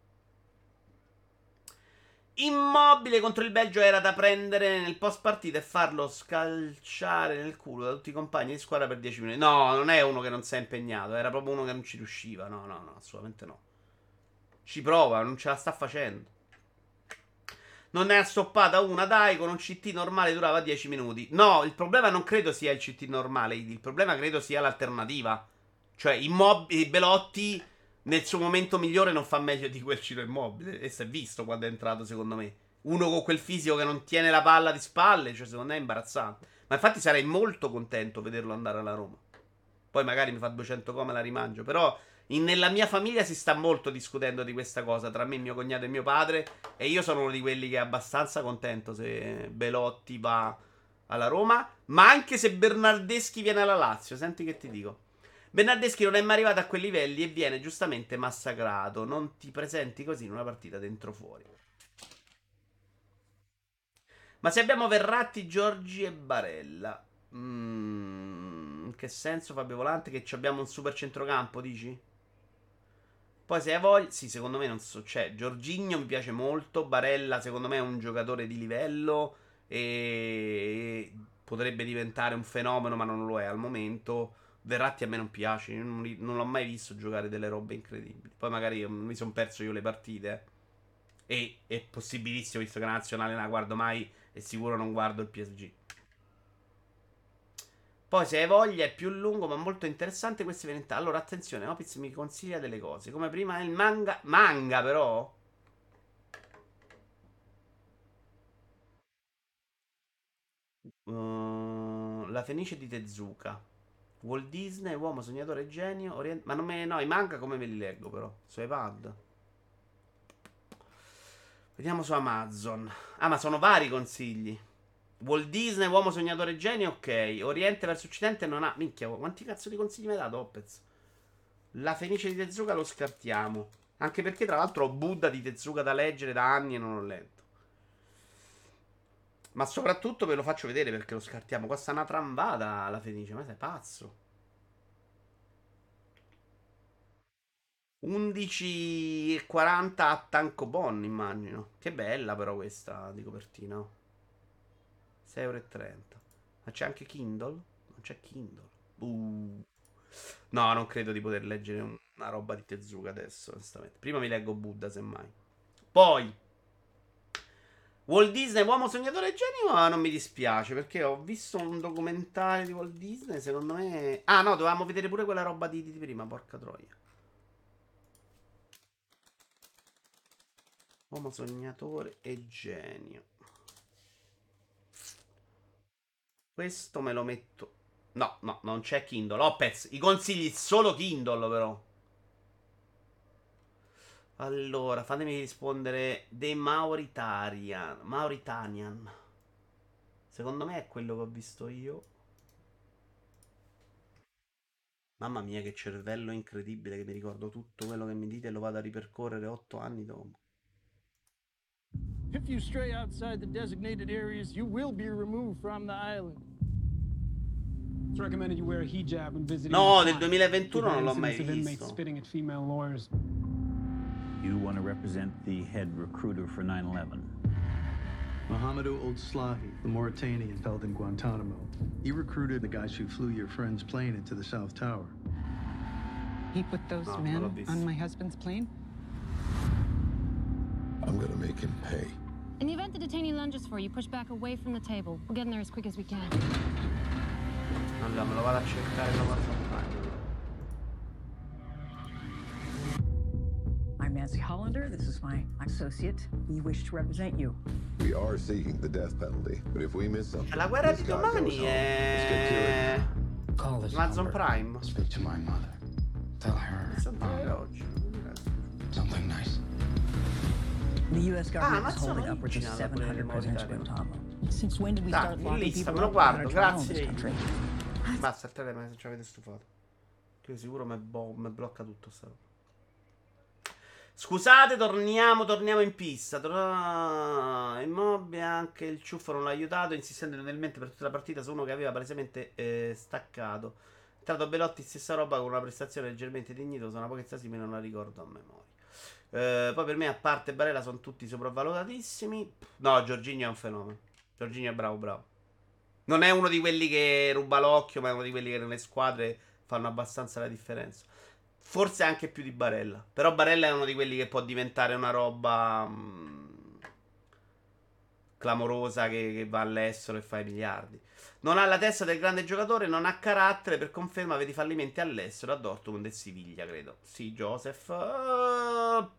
Speaker 1: Immobile contro il Belgio era da prendere nel post partita e farlo scalciare nel culo da tutti i compagni di squadra per 10 minuti. No, non è uno che non si è impegnato, era proprio uno che non ci riusciva. No, no, no, assolutamente no. Ci prova, non ce la sta facendo. Non ne ha stoppata una, dai, con un CT normale durava 10 minuti. No, il problema non credo sia il CT normale, il problema credo sia l'alternativa. Cioè, Immobile, Belotti nel suo momento migliore non fa meglio di quel Ciro Immobile. E si è visto quando è entrato, secondo me. Uno con quel fisico che non tiene la palla di spalle, cioè secondo me è imbarazzante. Ma infatti sarei molto contento vederlo andare alla Roma. Poi magari mi fa 200 come la rimangio. Però in, nella mia famiglia si sta molto discutendo di questa cosa tra me, mio cognato e mio padre. E io sono uno di quelli che è abbastanza contento se Belotti va alla Roma. Ma anche se Bernardeschi viene alla Lazio. Senti che ti dico. Bernardeschi non è mai arrivato a quei livelli e viene giustamente massacrato. Non ti presenti così in una partita dentro fuori. Ma se abbiamo Verratti, Giorgi e Barella. Mm, in che senso Fabio Volante? Che abbiamo un super centrocampo, dici? Poi se hai voglia, sì, secondo me non so, cioè Giorginio mi piace molto, Barella secondo me è un giocatore di livello e potrebbe diventare un fenomeno, ma non lo è al momento. Verratti a me non piace, non, non, l'ho mai visto giocare delle robe incredibili. Poi magari mi sono perso io le partite. E è possibilissimo, visto che la nazionale non la guardo mai, e sicuro non guardo il PSG. Poi se hai voglia è più lungo ma molto interessante questo evento. Allora attenzione, Opiz mi consiglia delle cose. Come prima il manga. Manga però? Uh, la Fenice di Tezuka. Walt Disney, uomo sognatore genio. Orient- ma non me. No, i manga come me li leggo però? Su iPad. Vediamo su Amazon. Ah, ma sono vari consigli. Walt Disney, uomo sognatore genio, ok. Oriente verso Occidente non ha. Minchia, quanti cazzo di consigli mi hai dato, Opez? La Fenice di Tezuka lo scartiamo. Anche perché, tra l'altro, ho Buddha di Tezuka da leggere da anni e non ho letto. Ma soprattutto ve lo faccio vedere perché lo scartiamo. Qua sta una trambata la Fenice, ma sei pazzo. 11,40 a Tankobon, immagino. Che bella però questa di copertina. 6,30 euro. Ma c'è anche Kindle? Non c'è Kindle. Uh. No, non credo di poter leggere una roba di Tezuka adesso, onestamente. Prima mi leggo Buddha, semmai. Poi... Walt Disney, uomo sognatore genio, ma non mi dispiace perché ho visto un documentario di Walt Disney, secondo me... Ah no, dovevamo vedere pure quella roba di, di prima, porca troia. Uomo sognatore e genio. Questo me lo metto. No, no, non c'è Kindle. Opez, i consigli solo Kindle, però. Allora, fatemi rispondere. The Mauritanian. Mauritanian. Secondo me è quello che ho visto io. Mamma mia, che cervello incredibile che mi ricordo tutto quello che mi dite e lo vado a ripercorrere otto anni dopo. If you stray outside the designated areas, you will be removed from the island. It's recommended you wear a hijab when visiting. No, del 2021 non l'ho mai visto. You want to represent the head recruiter for 9/11. Mohamedou Old Slahi, the Mauritanian held in Guantanamo. He recruited the guys who flew your friend's plane into the South Tower. He put those no, men on my husband's plane? I'm gonna make him pay. In the event the detainee lunges for you, push back away from the table. We'll get in there as quick as we can. Allora, me lo vado a cercare da I'm Nancy Hollander. This is my associate. We wish to represent you. We are seeking the death penalty, but if we miss something, la guerra di domani è Amazon Prime. Speak to my mother. Tell her. Something nice. The U.S. government ah, is holding upwards of 700 prisoners in Guantanamo. Since when did we start locking people up guardo, grazie. Basta, il telefono se ci avete stufato. Che sicuro mi blocca tutto sta roba. Scusate, torniamo, torniamo in pista. Tor- Immobile, anche il ciuffo non l'ha aiutato, insistendo inutilmente per tutta la partita su uno che aveva palesemente eh, staccato. Entrato Belotti, stessa roba con una prestazione leggermente dignitosa, una pochezza simile, non la ricordo a memoria. Eh, poi per me, a parte Barella, sono tutti sopravvalutatissimi. No, Giorginio è un fenomeno. Giorginio è bravo, bravo. Non è uno di quelli che ruba l'occhio, ma è uno di quelli che nelle squadre fanno abbastanza la differenza. Forse anche più di Barella. Però Barella è uno di quelli che può diventare una roba mh, mm, clamorosa che, che va all'estero e fa i miliardi. Non ha la testa del grande giocatore, non ha carattere, per conferma vedi fallimenti all'estero, a Dortmund e Siviglia, credo. Sì, Joseph. Uh,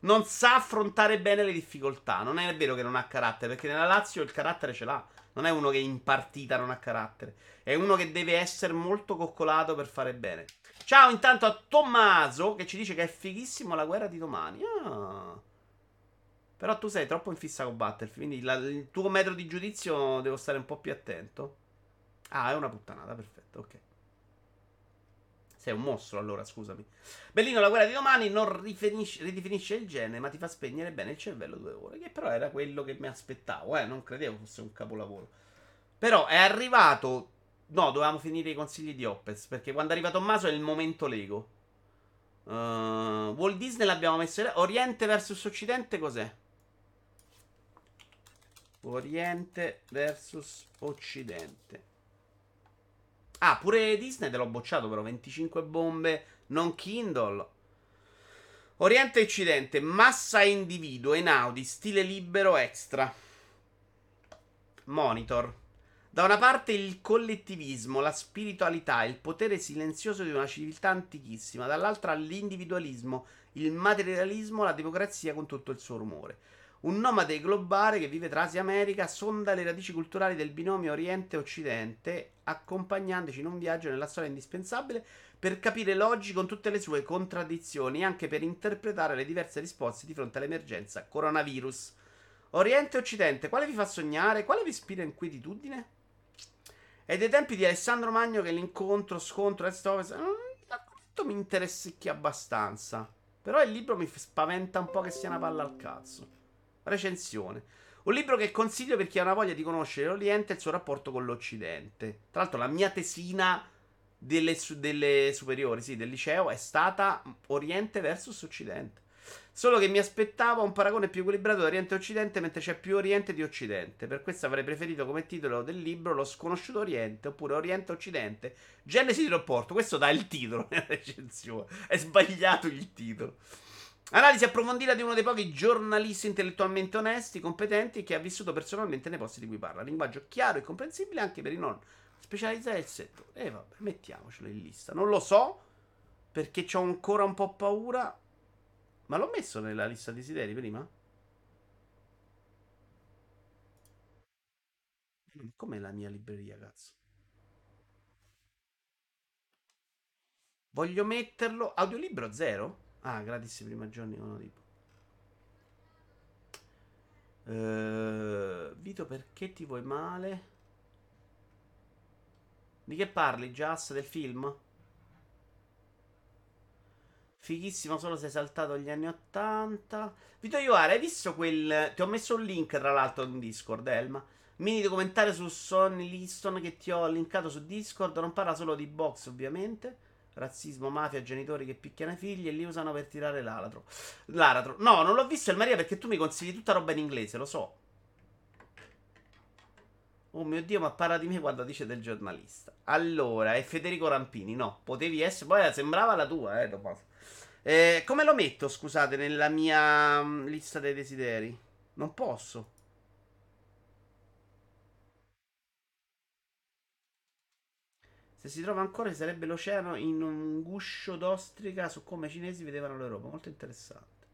Speaker 1: non sa affrontare bene le difficoltà. Non è vero che non ha carattere, perché nella Lazio il carattere ce l'ha. Non è uno che in partita non ha carattere. È uno che deve essere molto coccolato per fare bene. Ciao intanto a Tommaso che ci dice che è fighissimo la guerra di domani. Ah. Però tu sei troppo in fissa con Battlefield. Quindi la, il tuo metro di giudizio devo stare un po' più attento. Ah, è una puttanata, perfetto, ok. Sei un mostro allora, scusami. Bellino, la guerra di domani non ridefinisce il genere, ma ti fa spegnere bene il cervello due ore. Che però era quello che mi aspettavo, eh. Non credevo fosse un capolavoro. Però è arrivato. No, dovevamo finire i consigli di Opez. Perché quando è arrivato Maso è il momento Lego. Uh, Walt Disney l'abbiamo messo. Oriente versus Occidente cos'è? Oriente versus Occidente. Ah, pure Disney te l'ho bocciato però, 25 bombe, non Kindle. Oriente e Occidente, massa individuo, Enaudi, stile libero extra. Monitor. Da una parte il collettivismo, la spiritualità, il potere silenzioso di una civiltà antichissima, dall'altra l'individualismo, il materialismo, la democrazia con tutto il suo rumore. Un nomade globale che vive tra Asia e America sonda le radici culturali del binomio Oriente-Occidente, accompagnandoci in un viaggio nella storia indispensabile per capire l'oggi con tutte le sue contraddizioni e anche per interpretare le diverse risposte di fronte all'emergenza coronavirus. Oriente Occidente, quale vi fa sognare? Quale vi ispira inquietudine? È dei tempi di Alessandro Magno che l'incontro, scontro, est ovest. L'argomento mi interessicchia abbastanza. Però il libro mi spaventa un po' che sia una palla al cazzo. Recensione. Un libro che consiglio per chi ha una voglia di conoscere l'Oriente e il suo rapporto con l'Occidente. Tra l'altro, la mia tesina delle, delle superiori, sì, del liceo, è stata Oriente versus Occidente. Solo che mi aspettavo un paragone più equilibrato di Oriente e Occidente, mentre c'è più Oriente di Occidente. Per questo avrei preferito come titolo del libro Lo sconosciuto Oriente oppure Oriente Occidente. Genesi di rapporto. Questo dà il titolo nella recensione. È sbagliato il titolo. Analisi approfondita di uno dei pochi giornalisti intellettualmente onesti, competenti che ha vissuto personalmente nei posti di cui parla. Linguaggio chiaro e comprensibile anche per i non specializzati del settore. E eh, vabbè, mettiamocelo in lista. Non lo so perché ho ancora un po' paura. Ma l'ho messo nella lista desideri prima? Com'è la mia libreria, cazzo? Voglio metterlo. Audiolibro zero? Ah, gratis prima giorni con tipo. Uh, Vito, perché ti vuoi male? Di che parli, Just, del film? Fighissimo, solo sei saltato agli anni 80. Vito Iovara, hai visto quel... Ti ho messo un link, tra l'altro, in Discord, Elma. Mini documentario su Sonny Liston che ti ho linkato su Discord. Non parla solo di box, ovviamente. Razzismo, mafia, genitori che picchiano i figli e li usano per tirare l'aratro. L'aratro. No, non l'ho visto il Maria perché tu mi consigli tutta roba in inglese, lo so. Oh mio Dio, ma parla di me quando dice del giornalista. Allora, è Federico Rampini. No, potevi essere. Poi eh, sembrava la tua, eh, Tommaso. Eh, come lo metto, scusate, nella mia mm, lista dei desideri? Non posso. Se si trova ancora sarebbe l'oceano in un guscio d'ostrica su come i cinesi vedevano l'Europa. Molto interessante.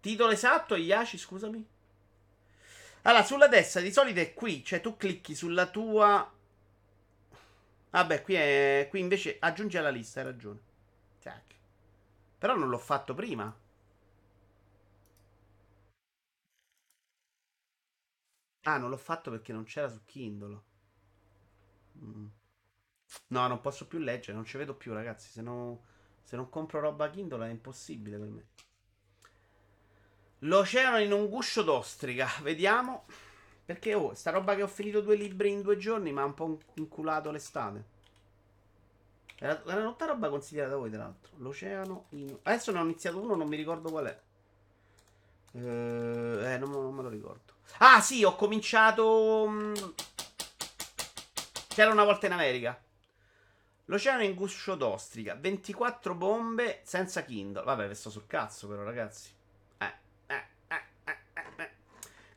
Speaker 1: Titolo esatto, Iaci, scusami. Allora, sulla destra di solito è qui, cioè tu clicchi sulla tua... Vabbè, qui, è... qui invece aggiungi alla lista, hai ragione. Tac. Però non l'ho fatto prima. Ah, non l'ho fatto perché non c'era su Kindle. Mm. No, non posso più leggere, non ci vedo più, ragazzi. Se, no, se non compro roba Kindle è impossibile per me. L'oceano in un guscio d'ostrica, vediamo. Perché oh, sta roba che ho finito due libri in due giorni mi ha un po' inculato l'estate. Era, era tutta roba consigliata da voi, tra l'altro. L'oceano in... Adesso ne ho iniziato uno, non mi ricordo qual è. Eh, non, non me lo ricordo. Ah, sì, ho cominciato... Mm, c'era una volta in America. L'oceano in guscio d'ostrica. 24 bombe senza Kindle. Vabbè, sto sul cazzo, però, ragazzi. Eh, eh, eh, eh, eh,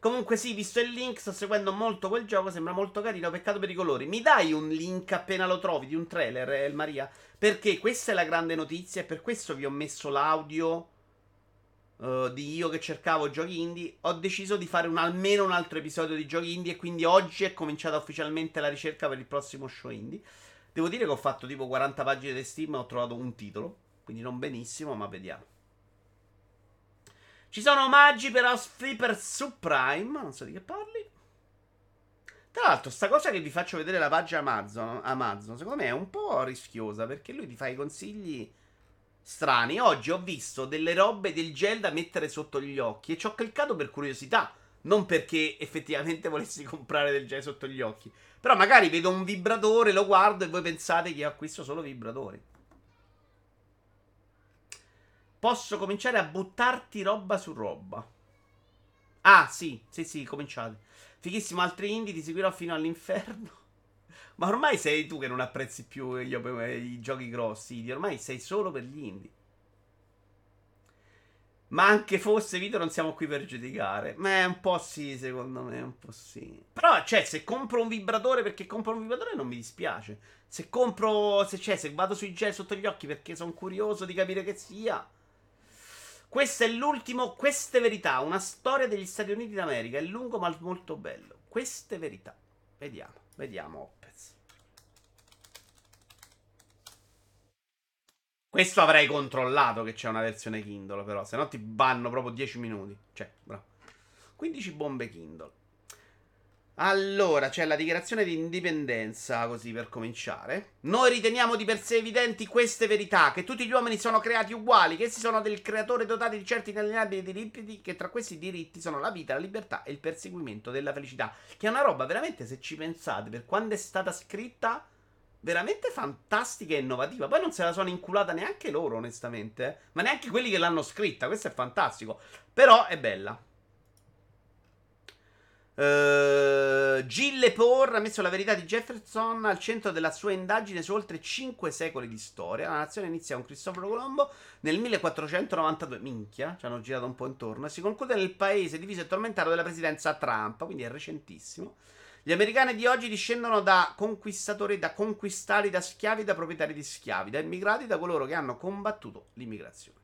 Speaker 1: Comunque, sì, visto il link, sto seguendo molto quel gioco. Sembra molto carino. Peccato per i colori. Mi dai un link appena lo trovi di un trailer, El Maria? Perché questa è la grande notizia. E per questo vi ho messo l'audio. Uh, di io che cercavo giochi indie, ho deciso di fare un, almeno un altro episodio di giochi indie e quindi oggi è cominciata ufficialmente la ricerca per il prossimo show indie. Devo dire che ho fatto tipo 40 pagine di Steam e ho trovato un titolo. Quindi non benissimo, ma vediamo. Ci sono omaggi per House Flipper Subprime. Non so di che parli. Tra l'altro, sta cosa che vi faccio vedere la pagina Amazon, Amazon, secondo me è un po' rischiosa perché lui ti fa i consigli strani. Oggi ho visto delle robe del gel da mettere sotto gli occhi e ci ho cliccato per curiosità, non perché effettivamente volessi comprare del gel sotto gli occhi. Però magari vedo un vibratore, lo guardo e voi pensate che io acquisto solo vibratori. Posso cominciare a buttarti roba su roba. Ah, sì, sì, sì, cominciate. Fighissimo, altri indie, ti seguirò fino all'inferno. Ma ormai sei tu che non apprezzi più gli, i giochi grossi, ormai sei solo per gli indie. Ma anche fosse Vito non siamo qui per giudicare. Ma è un po' sì, secondo me, un po' sì. Però, cioè, se compro un vibratore perché compro un vibratore non mi dispiace. Se compro, se, cioè, se vado sui gel sotto gli occhi perché sono curioso di capire che sia. Questo è l'ultimo, queste verità, una storia degli Stati Uniti d'America. È lungo ma molto bello. Queste verità. Vediamo, vediamo. Questo avrei controllato che c'è una versione Kindle, però, se no ti banno proprio 10 minuti. Cioè, bravo. 15 bombe Kindle. Allora, c'è la dichiarazione di indipendenza, così per cominciare. Noi riteniamo di per sé evidenti queste verità, che tutti gli uomini sono creati uguali, che essi sono del creatore dotati di certi inalienabili diritti, che tra questi diritti sono la vita, la libertà e il perseguimento della felicità. Che è una roba veramente, se ci pensate, per quando è stata scritta veramente fantastica e innovativa. Poi non se la sono inculata neanche loro, onestamente. Eh? Ma neanche quelli che l'hanno scritta. Questo è fantastico. Però è bella. Uh, Gilles Lepore ha messo la verità di Jefferson al centro della sua indagine su oltre 5 secoli di storia. La nazione inizia con Cristoforo Colombo nel 1492. Minchia, ci hanno girato un po' intorno. E si conclude nel paese diviso e tormentato della presidenza Trump, quindi è recentissimo. Gli americani di oggi discendono da conquistatori, da conquistati, da schiavi, da proprietari di schiavi, da immigrati, da coloro che hanno combattuto l'immigrazione.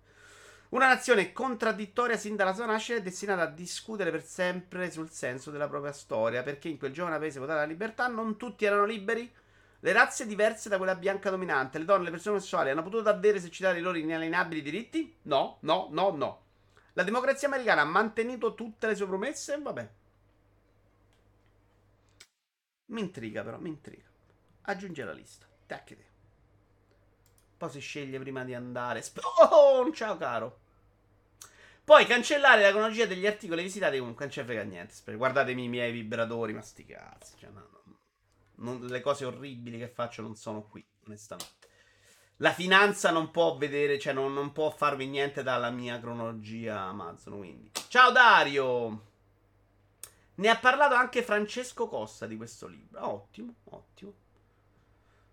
Speaker 1: Una nazione contraddittoria sin dalla sua nascita è destinata a discutere per sempre sul senso della propria storia, perché in quel giovane paese votata la libertà non tutti erano liberi. Le razze diverse da quella bianca dominante, le donne, le persone sessuali hanno potuto davvero esercitare i loro inalienabili diritti? No, no, no, no. La democrazia americana ha mantenuto tutte le sue promesse? Vabbè. Mi intriga però, mi intriga. Aggiungi alla lista. Tacchete. Poi si sceglie prima di andare. Oh, ciao caro. Poi cancellare la cronologia degli articoli visitati comunque non c'è frega niente. Guardatemi i miei vibratori, ma sti cazzi. Cioè, no, no. Non, le cose orribili che faccio non sono qui, onestamente. La finanza non può vedere, cioè non, non può farvi niente dalla mia cronologia Amazon, quindi. Ciao Dario! Ne ha parlato anche Francesco Costa di questo libro. Ottimo, ottimo.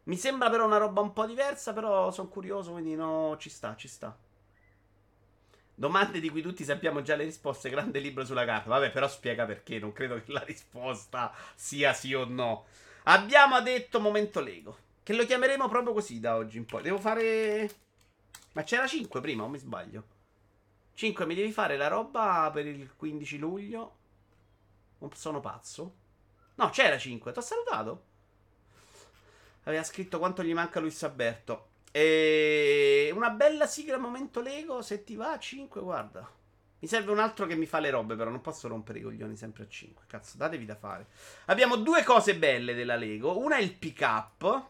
Speaker 1: Mi sembra però una roba un po' diversa, però sono curioso, quindi no, ci sta, ci sta. Domande di cui tutti sappiamo già le risposte, grande libro sulla carta. Vabbè, però spiega perché, non credo che la risposta sia sì o no. Abbiamo detto momento Lego, che lo chiameremo proprio così da oggi in poi. Devo fare... Ma c'era 5 prima, o mi sbaglio? 5 mi devi fare la roba per il 15 luglio. Sono pazzo? No, c'era 5. Ti ho salutato? Aveva scritto quanto gli manca Luis Alberto. E una bella sigla momento Lego. Se ti va a 5, guarda. Mi serve un altro che mi fa le robe, però non posso rompere i coglioni sempre a 5. Cazzo, datevi da fare. Abbiamo due cose belle della Lego. Una è il pick up.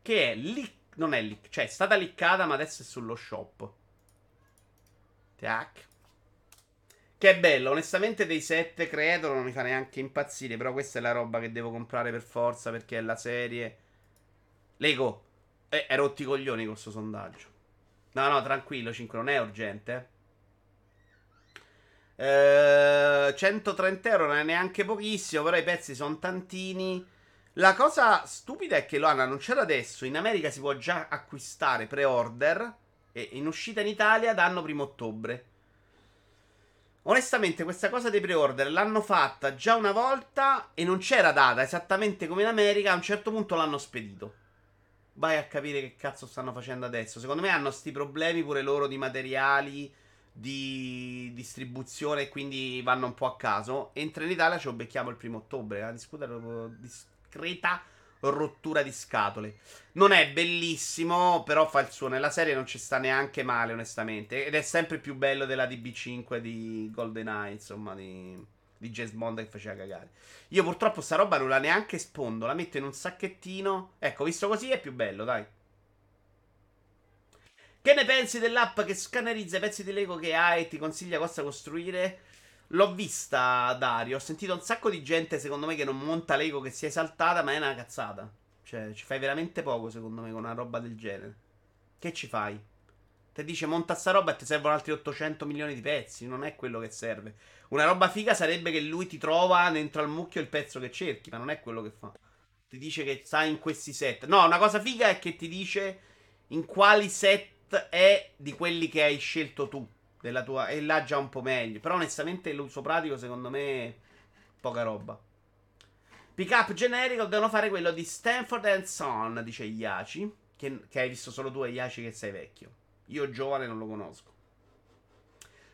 Speaker 1: Che è leak. Non è leak, cioè è stata liccata, ma adesso è sullo shop. Tac. Che è bello, onestamente dei 7 creator non mi fa neanche impazzire, però questa è la roba che devo comprare per forza perché è la serie. Lego, eh, hai rotti i coglioni con questo sondaggio. No, no, tranquillo, 5 non è urgente. Eh, 130 euro non è neanche pochissimo, però i pezzi sono tantini. La cosa stupida è che lo hanno annunciato adesso. In America si può già acquistare pre-order e in uscita in Italia danno primo ottobre. Onestamente, questa cosa dei pre-order l'hanno fatta già una volta e non c'era data esattamente come in America. A un certo punto l'hanno spedito. Vai a capire che cazzo stanno facendo adesso. Secondo me hanno sti problemi pure loro di materiali, di distribuzione e quindi vanno un po' a caso. Entra in Italia, ci becchiamo il primo ottobre. La disputa discreta rottura di scatole. Non è bellissimo, però fa il suo. Nella serie non ci sta neanche male, onestamente. Ed è sempre più bello della DB5 di GoldenEye, insomma, di, di James Bond che faceva cagare. Io purtroppo sta roba non la neanche spondo, la metto in un sacchettino. Ecco, visto così è più bello, dai. Che ne pensi dell'app che scannerizza i pezzi di Lego che hai e ti consiglia cosa costruire? L'ho vista, Dario. Ho sentito un sacco di gente, secondo me, che non monta Lego che si è esaltata, ma è una cazzata. Cioè, ci fai veramente poco, secondo me, con una roba del genere. Che ci fai? Ti dice monta sta roba e ti servono altri 800 milioni di pezzi. Non è quello che serve. Una roba figa sarebbe che lui ti trova dentro al mucchio il pezzo che cerchi, ma non è quello che fa. ti dice che sta in questi set. No, una cosa figa è che ti dice in quali set è di quelli che hai scelto tu. Della tua, e là già un po' meglio. Però onestamente l'uso pratico secondo me poca roba. Pick up generico devono fare quello di Stanford and Son, dice Iaci. Che, che hai visto solo tu, Iaci, che sei vecchio. Io giovane non lo conosco.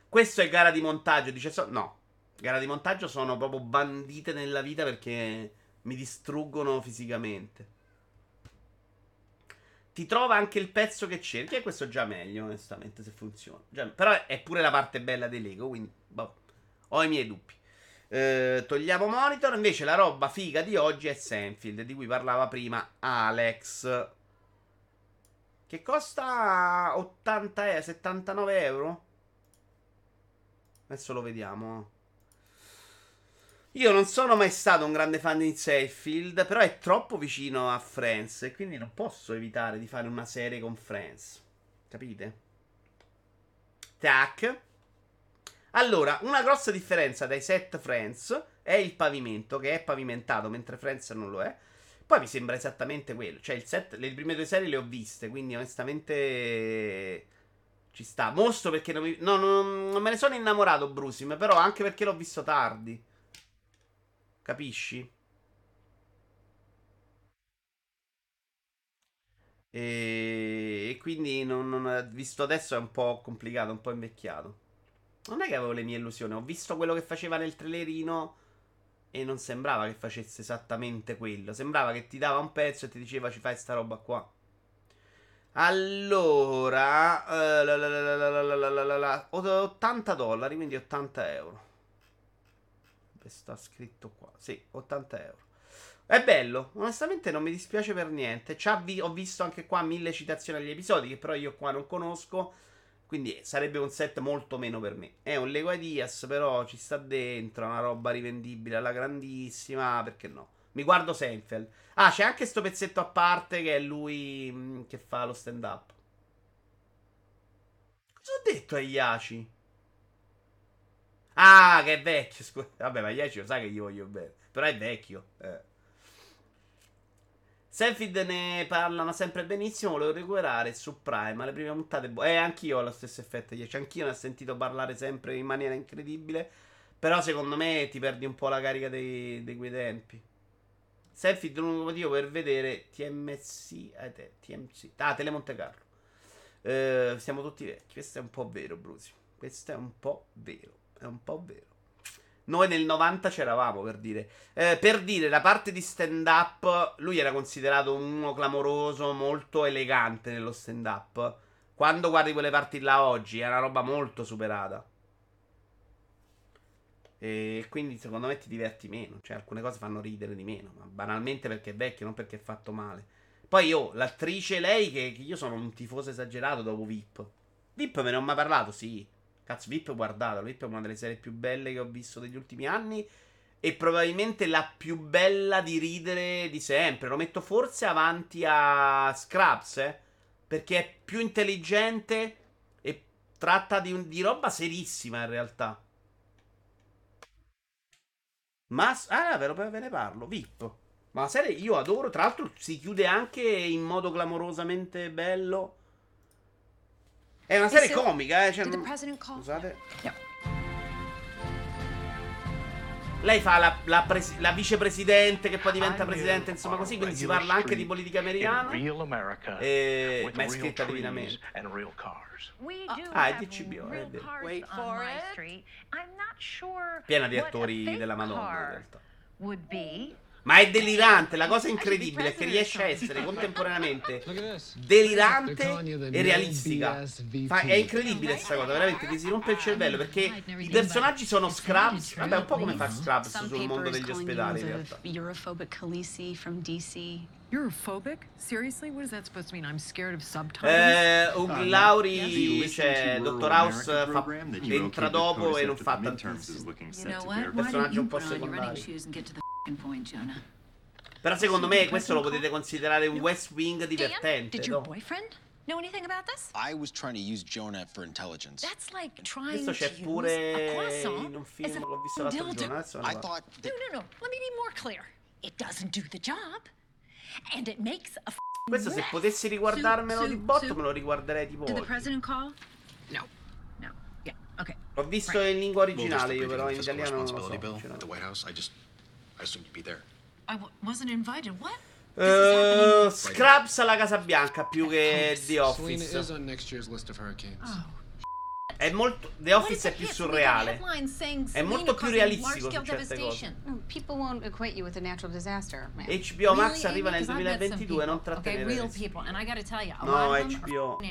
Speaker 1: Questo è gara di montaggio, dice so- No. Gara di montaggio sono proprio bandite nella vita perché mi distruggono fisicamente. Ti trova anche il pezzo che cerchi e questo già meglio, onestamente, se funziona. Già, però è pure la parte bella dei Lego, quindi boh, ho i miei dubbi. Eh, togliamo monitor, invece la roba figa di oggi è Senfield, di cui parlava prima Alex. Che costa 80 euro, 79 euro? Adesso lo vediamo. Io non sono mai stato un grande fan di Seyfield, però è troppo vicino a Friends e quindi non posso evitare di fare una serie con Friends. Capite? Tac. Allora, una grossa differenza dai set Friends è il pavimento, che è pavimentato, mentre Friends non lo è. Poi mi sembra esattamente quello. Cioè, il set, le prime due serie le ho viste, quindi onestamente ci sta. Mostro perché non, mi, no, non, non me ne sono innamorato, Brusim, però anche perché l'ho visto tardi. Capisci? E, e quindi non, non, visto adesso è un po' complicato, un po' invecchiato. Non è che avevo le mie illusioni, ho visto quello che faceva nel trailerino e non sembrava che facesse esattamente quello. Sembrava che ti dava un pezzo e ti diceva ci fai sta roba qua. Allora, uh, la, la, la, 80 dollari, quindi 80 euro. Sta scritto qua. Sì, 80 euro. È bello, onestamente non mi dispiace per niente. Vi- ho visto anche qua mille citazioni agli episodi, che però io qua non conosco. Quindi sarebbe un set molto meno per me. È un Lego Ideas, però ci sta dentro, una roba rivendibile alla grandissima, perché no? Mi guardo Seinfeld. Ah, c'è anche sto pezzetto a parte che è lui mm, che fa lo stand up. Cosa ho detto a Iaci? Ah, che è vecchio. Scusa. Vabbè, ma lo sa che gli voglio bene. Però è vecchio. Eh. Seinfeld ne parlano sempre benissimo. Volevo recuperare su Prime. Le prime puntate. Bo- eh, anch'io ho lo stesso effetto. Anch'io ne ho sentito parlare sempre in maniera incredibile. Però secondo me ti perdi un po' la carica dei, dei quei tempi. Seinfeld è l'unico motivo per vedere TMC. Eh, te, TMC. Ah, Telemonte Carlo. Eh, siamo tutti vecchi. Questo è un po' vero, Brusi. Questo è un po' vero. È un po' vero. Noi nel 90 c'eravamo per dire. Eh, per dire, la parte di stand up, lui era considerato uno clamoroso, molto elegante nello stand up. Quando guardi quelle parti là oggi, è una roba molto superata. E quindi secondo me ti diverti meno. Cioè, alcune cose fanno ridere di meno. Ma banalmente perché è vecchio, non perché è fatto male. Poi io, l'attrice, lei, che, che io sono un tifoso esagerato dopo VIP. VIP me ne ho mai parlato, sì. Cazzo, VIP guardatelo. VIP è una delle serie più belle che ho visto degli ultimi anni. E probabilmente la più bella di ridere di sempre. Lo metto forse avanti a Scraps, eh? Perché è più intelligente e tratta di, un, di roba serissima in realtà. Ma. Ah, vero, ve ne parlo. VIP. Ma la serie io adoro. Tra l'altro, si chiude anche in modo clamorosamente bello. È una serie comica, eh. Cioè, non... Scusate. No. Lei fa la, la, pres- la, vicepresidente che poi diventa presidente, insomma così, quindi si parla anche di politica americana. E... Ma è scritta divinamente. Ah, è DCBO, è vero. Piena di attori della Madonna, in realtà. Ma è delirante, la cosa incredibile è che riesce a essere contemporaneamente delirante e realistica. Fa, è incredibile questa cosa, veramente ti si rompe il cervello perché i personaggi sono Scrubs, vabbè un po' come fa Scrubs sul mondo degli ospedali in realtà. Europhobic? Seriously? What is that supposed to mean? I'm scared of subtitles? Eh, Ug uh, Lauri, cioè, Dottor House fa, entra dopo e non fa tantissimo. Il personaggio un po' secondario. Però secondo me questo lo potete considerare un West Wing divertente. Did your boyfriend know anything about this? I was trying to use Jonah for intelligence. That's like trying questo c'è pure in un film che ho visto l'altro giorno. Adesso I thought No, no, no. Let me be more clear. It doesn't do the job.
Speaker 2: And it makes a
Speaker 1: Questo se potessi riguardarmelo di botto me lo riguarderei tipo
Speaker 2: Did the president call? No. No. Yeah. Okay.
Speaker 1: L'ho visto in lingua originale io però in italiano non lo so.
Speaker 3: responsibility bill
Speaker 1: ce
Speaker 3: at the
Speaker 1: l'ho.
Speaker 3: White House. I just, I assumed you'd be there.
Speaker 2: I w- wasn't invited. What?
Speaker 1: Eh, Scraps alla Casa Bianca più che The
Speaker 4: Selena
Speaker 1: Office.
Speaker 4: is on next year's list of hurricanes.
Speaker 2: Oh.
Speaker 1: È molto The Office è più surreale. È molto più realistico su certe cose.
Speaker 5: No, People won't equate you with a natural disaster, man.
Speaker 1: HBO Max arriva
Speaker 2: Amy?
Speaker 1: nel
Speaker 2: 'Cause I've met some
Speaker 1: 2022, non trattenere.
Speaker 2: Okay, real
Speaker 1: resti.
Speaker 2: people, and I gotta tell you, a
Speaker 1: No, HBO.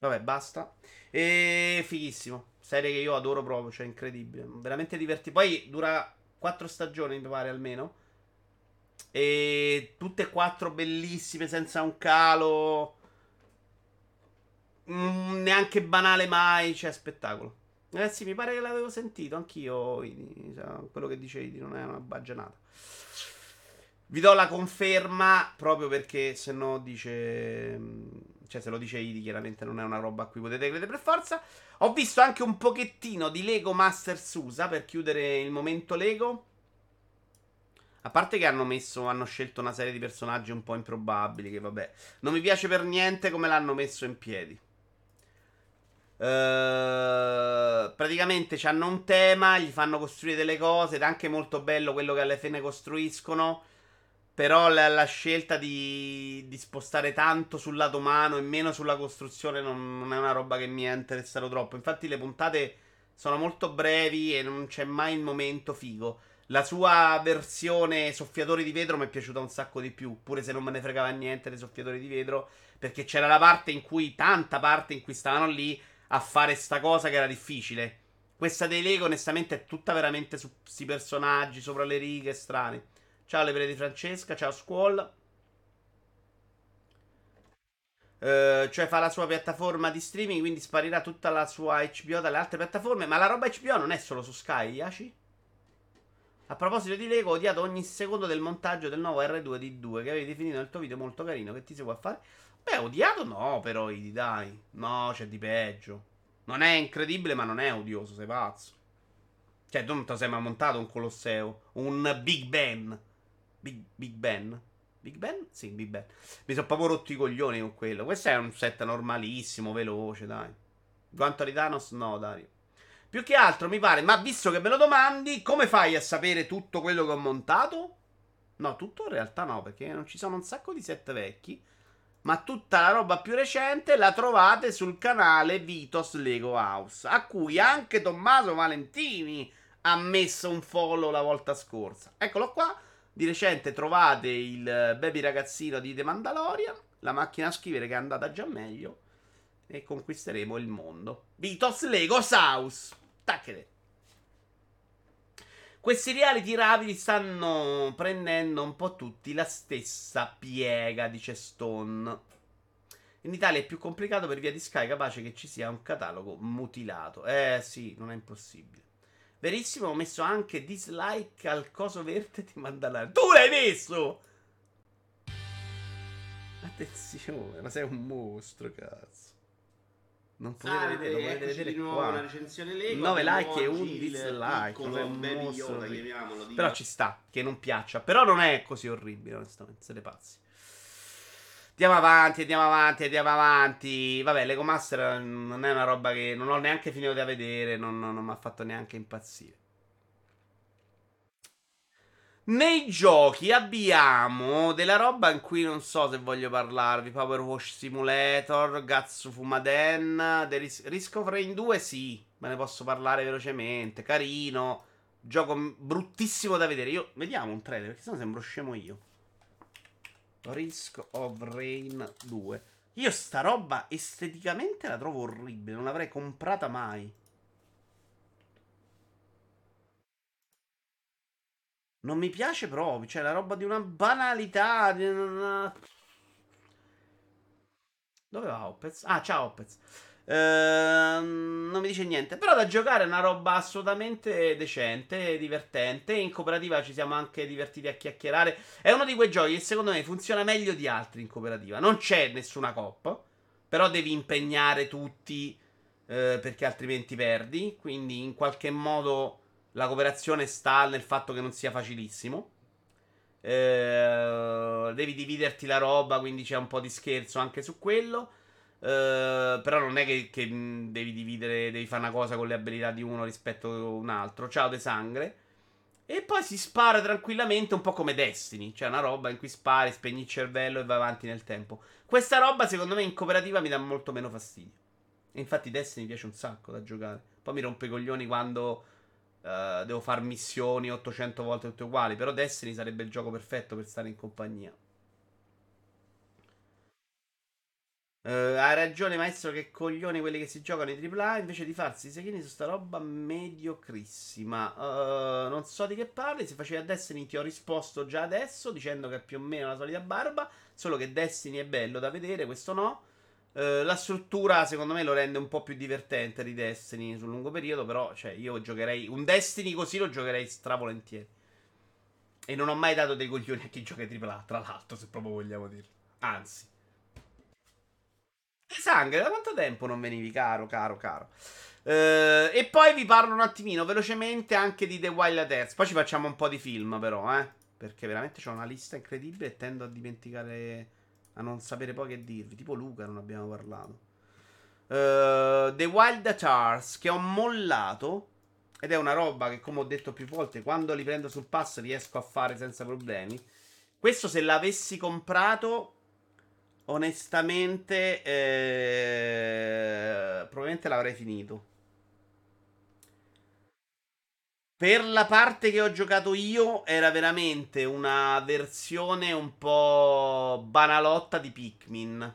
Speaker 1: Vabbè, basta. E fighissimo. Serie che io adoro proprio, cioè incredibile. Veramente divertito. Poi dura quattro stagioni, mi pare almeno. E tutte e quattro bellissime, senza un calo. Mm, neanche banale mai, cioè spettacolo. Ragazzi, mi pare che l'avevo sentito anch'io. Quello che dicevi non è una baggianata. Vi do la conferma proprio perché se no dice. Cioè, se lo dice Idi, chiaramente non è una roba a cui potete credere per forza. Ho visto anche un pochettino di Lego Masters USA per chiudere il momento Lego. A parte che hanno messo, hanno scelto una serie di personaggi un po' improbabili. Che vabbè, non mi piace per niente come l'hanno messo in piedi. Eh, praticamente hanno un tema, gli fanno costruire delle cose ed è anche molto bello quello che alla fine costruiscono. Però la, la scelta di, di spostare tanto sul lato umano e meno sulla costruzione non, non è una roba che mi è interessato troppo. Infatti le puntate sono molto brevi e non c'è mai il momento figo. La sua versione soffiatori di vetro mi è piaciuta un sacco di più, pure se non me ne fregava niente dei soffiatori di vetro, perché c'era la parte in cui, tanta parte in cui stavano lì a fare sta cosa che era difficile. Questa dei Lego onestamente è tutta veramente su questi personaggi, sopra le righe, strani. Ciao le prede di Francesca, ciao Squall. Eh, cioè fa la sua piattaforma di streaming, quindi sparirà tutta la sua HBO dalle altre piattaforme. Ma la roba HBO non è solo su Sky, Yashi? A proposito di Lego, ho odiato ogni secondo del montaggio del nuovo R2D2 che avevi definito nel tuo video molto carino. Che ti si può fare? Beh, odiato no, però, Idi, dai. No, c'è di peggio. Non è incredibile, ma non è odioso, sei pazzo. Cioè, tu non ti sei mai montato un Colosseo. Un Big Ben. Big, Big Ben? Big Ben? Sì, Big Ben. Mi sono proprio rotto i coglioni con quello. Questo è un set normalissimo, veloce, dai. Quanto di Thanos? No, Dario. Più che altro mi pare, ma visto che me lo domandi, come fai a sapere tutto quello che ho montato? No, tutto in realtà no, perché non ci sono un sacco di set vecchi. Ma tutta la roba più recente la trovate sul canale Vitos Lego House, a cui anche Tommaso Valentini ha messo un follow la volta scorsa. Eccolo qua. Di recente trovate il baby ragazzino di The Mandalorian, la macchina a scrivere che è andata già meglio e conquisteremo il mondo. Vitos Lego House. Tacchete. Questi reality rapidi stanno prendendo un po' tutti la stessa piega, dice Stone. In Italia è più complicato per via di Sky, capace che ci sia un catalogo mutilato. Eh sì, non è impossibile. Verissimo, ho messo anche dislike al coso verde di Mandalorian. Tu l'hai messo! Attenzione, ma sei un mostro, cazzo. Non potete
Speaker 6: Salve,
Speaker 1: vedere, lo potete
Speaker 6: eccoci
Speaker 1: vedere
Speaker 6: di nuovo
Speaker 1: qua.
Speaker 6: una recensione Lego.
Speaker 1: 9
Speaker 6: Abbiamo
Speaker 1: like e un dislike.
Speaker 6: piccolo
Speaker 1: un
Speaker 6: Baby Yoda, chiamiamolo,
Speaker 1: Però ci sta, che non piaccia. Però non è così orribile, onestamente, siete pazzi. Andiamo avanti, andiamo avanti, andiamo avanti. Vabbè, Lego Master non è una roba che non ho neanche finito di vedere, non, non- non mi ha fatto neanche impazzire. Nei giochi abbiamo della roba in cui non so se voglio parlarvi. Power Wash Simulator, Gatsu Fumaden, The Ris- Risk of Rain 2 sì, me ne posso parlare velocemente. Carino, gioco bruttissimo da vedere. Io vediamo un trailer perché sennò sembro scemo io. Risk of Rain 2. Io sta roba esteticamente la trovo orribile, non l'avrei comprata mai. Non mi piace proprio, cioè la roba di una banalità. Dove va Opez? Ah, ciao Opez. Ehm, non mi dice niente. Però da giocare è una roba assolutamente decente, divertente. In cooperativa ci siamo anche divertiti a chiacchierare. È uno di quei giochi che secondo me funziona meglio di altri in cooperativa. Non c'è nessuna coppa. Però devi impegnare tutti eh, perché altrimenti perdi. Quindi in qualche modo la cooperazione sta nel fatto che non sia facilissimo. Eh, devi dividerti la roba, quindi c'è un po' di scherzo anche su quello. Eh, però non è che, che mh, devi dividere, devi fare una cosa con le abilità di uno rispetto a un altro. Ciao de sangre. E poi si spara tranquillamente, un po' come Destiny. Cioè una roba in cui spari, spegni il cervello e vai avanti nel tempo. Questa roba, secondo me, in cooperativa mi dà molto meno fastidio. E infatti Destiny piace un sacco da giocare. Poi mi rompe i coglioni quando uh, devo fare missioni 800 volte tutte uguali. Però Destiny sarebbe il gioco perfetto per stare in compagnia. Uh, hai ragione, maestro. Che coglioni quelli che si giocano in AAA invece di farsi i sechini su sta roba mediocrissima. Uh, non so di che parli. Se facevi a Destiny, ti ho risposto già adesso dicendo che è più o meno la solita barba. Solo che Destiny è bello da vedere, questo no. Uh, la struttura, secondo me, lo rende un po' più divertente di Destiny sul lungo periodo. Però, cioè, io giocherei un Destiny così lo giocherei stravolentieri. E non ho mai dato dei coglioni a chi gioca AAA, tra l'altro, se proprio vogliamo dirlo. Anzi. Sangre, da quanto tempo non venivi, caro, caro, caro? Uh, e poi vi parlo un attimino velocemente anche di The Wild Earth. Poi ci facciamo un po' di film, però, eh. Perché veramente c'ho una lista incredibile e tendo a dimenticare, a non sapere poi che dirvi. Tipo Luca non abbiamo parlato. Uh, The Wild Tars, che ho mollato. Ed è una roba che, come ho detto più volte, quando li prendo sul pass riesco a fare senza problemi. Questo se l'avessi comprato Onestamente, eh, probabilmente l'avrei finito. Per la parte che ho giocato io, era veramente una versione un po' banalotta di Pikmin.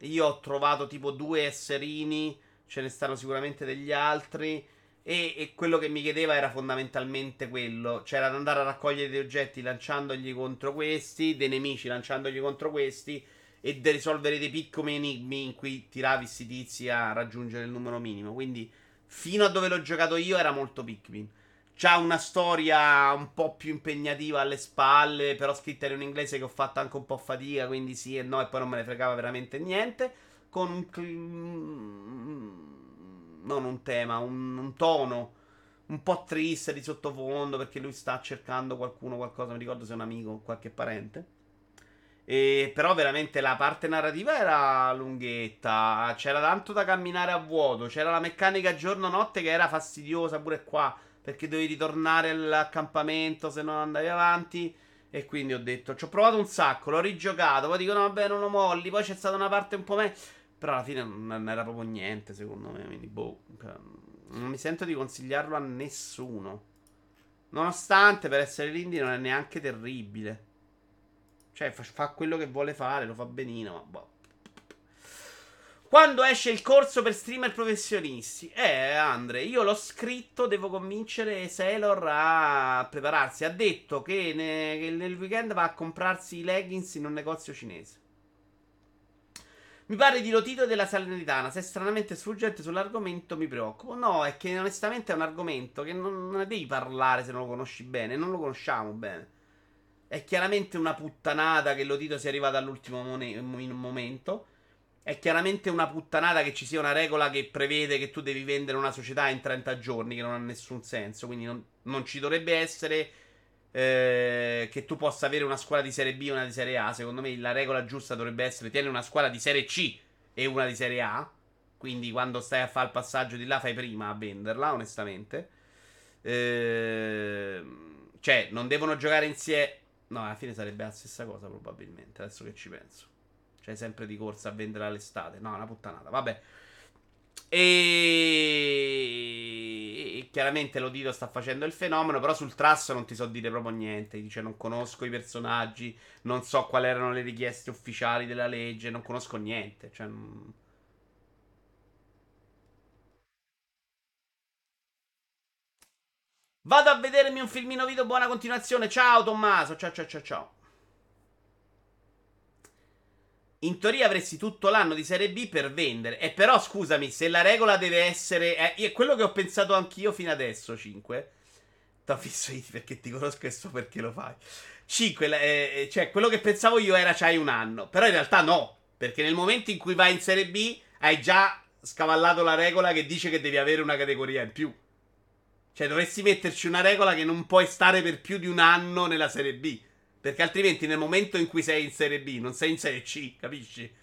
Speaker 1: Io ho trovato tipo due esserini, ce ne stanno sicuramente degli altri. E, e, quello che mi chiedeva era fondamentalmente quello: c'era da andare a raccogliere dei oggetti lanciandogli contro questi, dei nemici lanciandogli contro questi e di risolvere dei piccoli enigmi in cui tiravi sti tizi a raggiungere il numero minimo. Quindi, fino a dove l'ho giocato io, era molto Pikmin. C'ha una storia un po' più impegnativa alle spalle, però scritta in un inglese che ho fatto anche un po' fatica, quindi sì e no, e poi non me ne fregava veramente niente. Con un. non un tema, un, un tono un po' triste di sottofondo perché lui sta cercando qualcuno, qualcosa, non ricordo se è un amico o qualche parente. E, però veramente la parte narrativa era lunghetta. C'era tanto da camminare a vuoto. C'era la meccanica giorno-notte che era fastidiosa pure qua. Perché dovevi ritornare all'accampamento se non andavi avanti. E quindi ho detto: Ci ho provato un sacco, l'ho rigiocato. Poi dicono: Vabbè, non lo molli. Poi c'è stata una parte un po' me. Però alla fine non era proprio niente, secondo me. Quindi, boh. Cioè, non mi sento di consigliarlo a nessuno. Nonostante per essere l'indie non è neanche terribile. Cioè, fa, quello che vuole fare, lo fa benino. Ma boh. Quando esce il corso per streamer professionisti? Eh, Andre, io l'ho scritto, devo convincere Sailor a prepararsi. Ha detto che, ne, che nel weekend va a comprarsi i leggings in un negozio cinese. Mi pare di Lotito della Salernitana. Se è stranamente sfuggente sull'argomento, mi preoccupo. No, è che onestamente è un argomento che non, non ne devi parlare se non lo conosci bene. Non lo conosciamo bene. È chiaramente una puttanata che Lotito sia arrivato all'ultimo momento. È chiaramente una puttanata che ci sia una regola che prevede che tu devi vendere una società in 30 giorni, che non ha nessun senso. Quindi non, non ci dovrebbe essere eh, che tu possa avere una squadra di Serie B e una di Serie A. Secondo me la regola giusta dovrebbe essere tieni una squadra di Serie C e una di Serie A. Quindi quando stai a fare il passaggio di là fai prima a venderla, onestamente. Eh, cioè, non devono giocare insieme No, alla fine sarebbe la stessa cosa probabilmente, adesso che ci penso. Cioè, sempre di corsa a vendere all'estate. No, una puttanata. Vabbè. E... chiaramente l'Odito sta facendo il fenomeno, però sul trasso non ti so dire proprio niente. Dice non conosco i personaggi, non so quali erano le richieste ufficiali della legge, non conosco niente. Cioè... Vado a vedermi un filmino video, buona continuazione. Ciao Tommaso, ciao ciao ciao ciao. In teoria avresti tutto l'anno di Serie B per vendere. E però scusami, se la regola deve essere... Eh, è quello che ho pensato anch'io fino adesso, 5. T'ho io perché ti conosco e so perché lo fai. 5, eh, eh, cioè quello che pensavo io era c'hai un anno. Però in realtà no, perché nel momento in cui vai in Serie B hai già scavallato la regola che dice che devi avere una categoria in più. Cioè, dovresti metterci una regola che non puoi stare per più di un anno nella Serie B. Perché altrimenti nel momento in cui sei in Serie B, non sei in Serie C, capisci?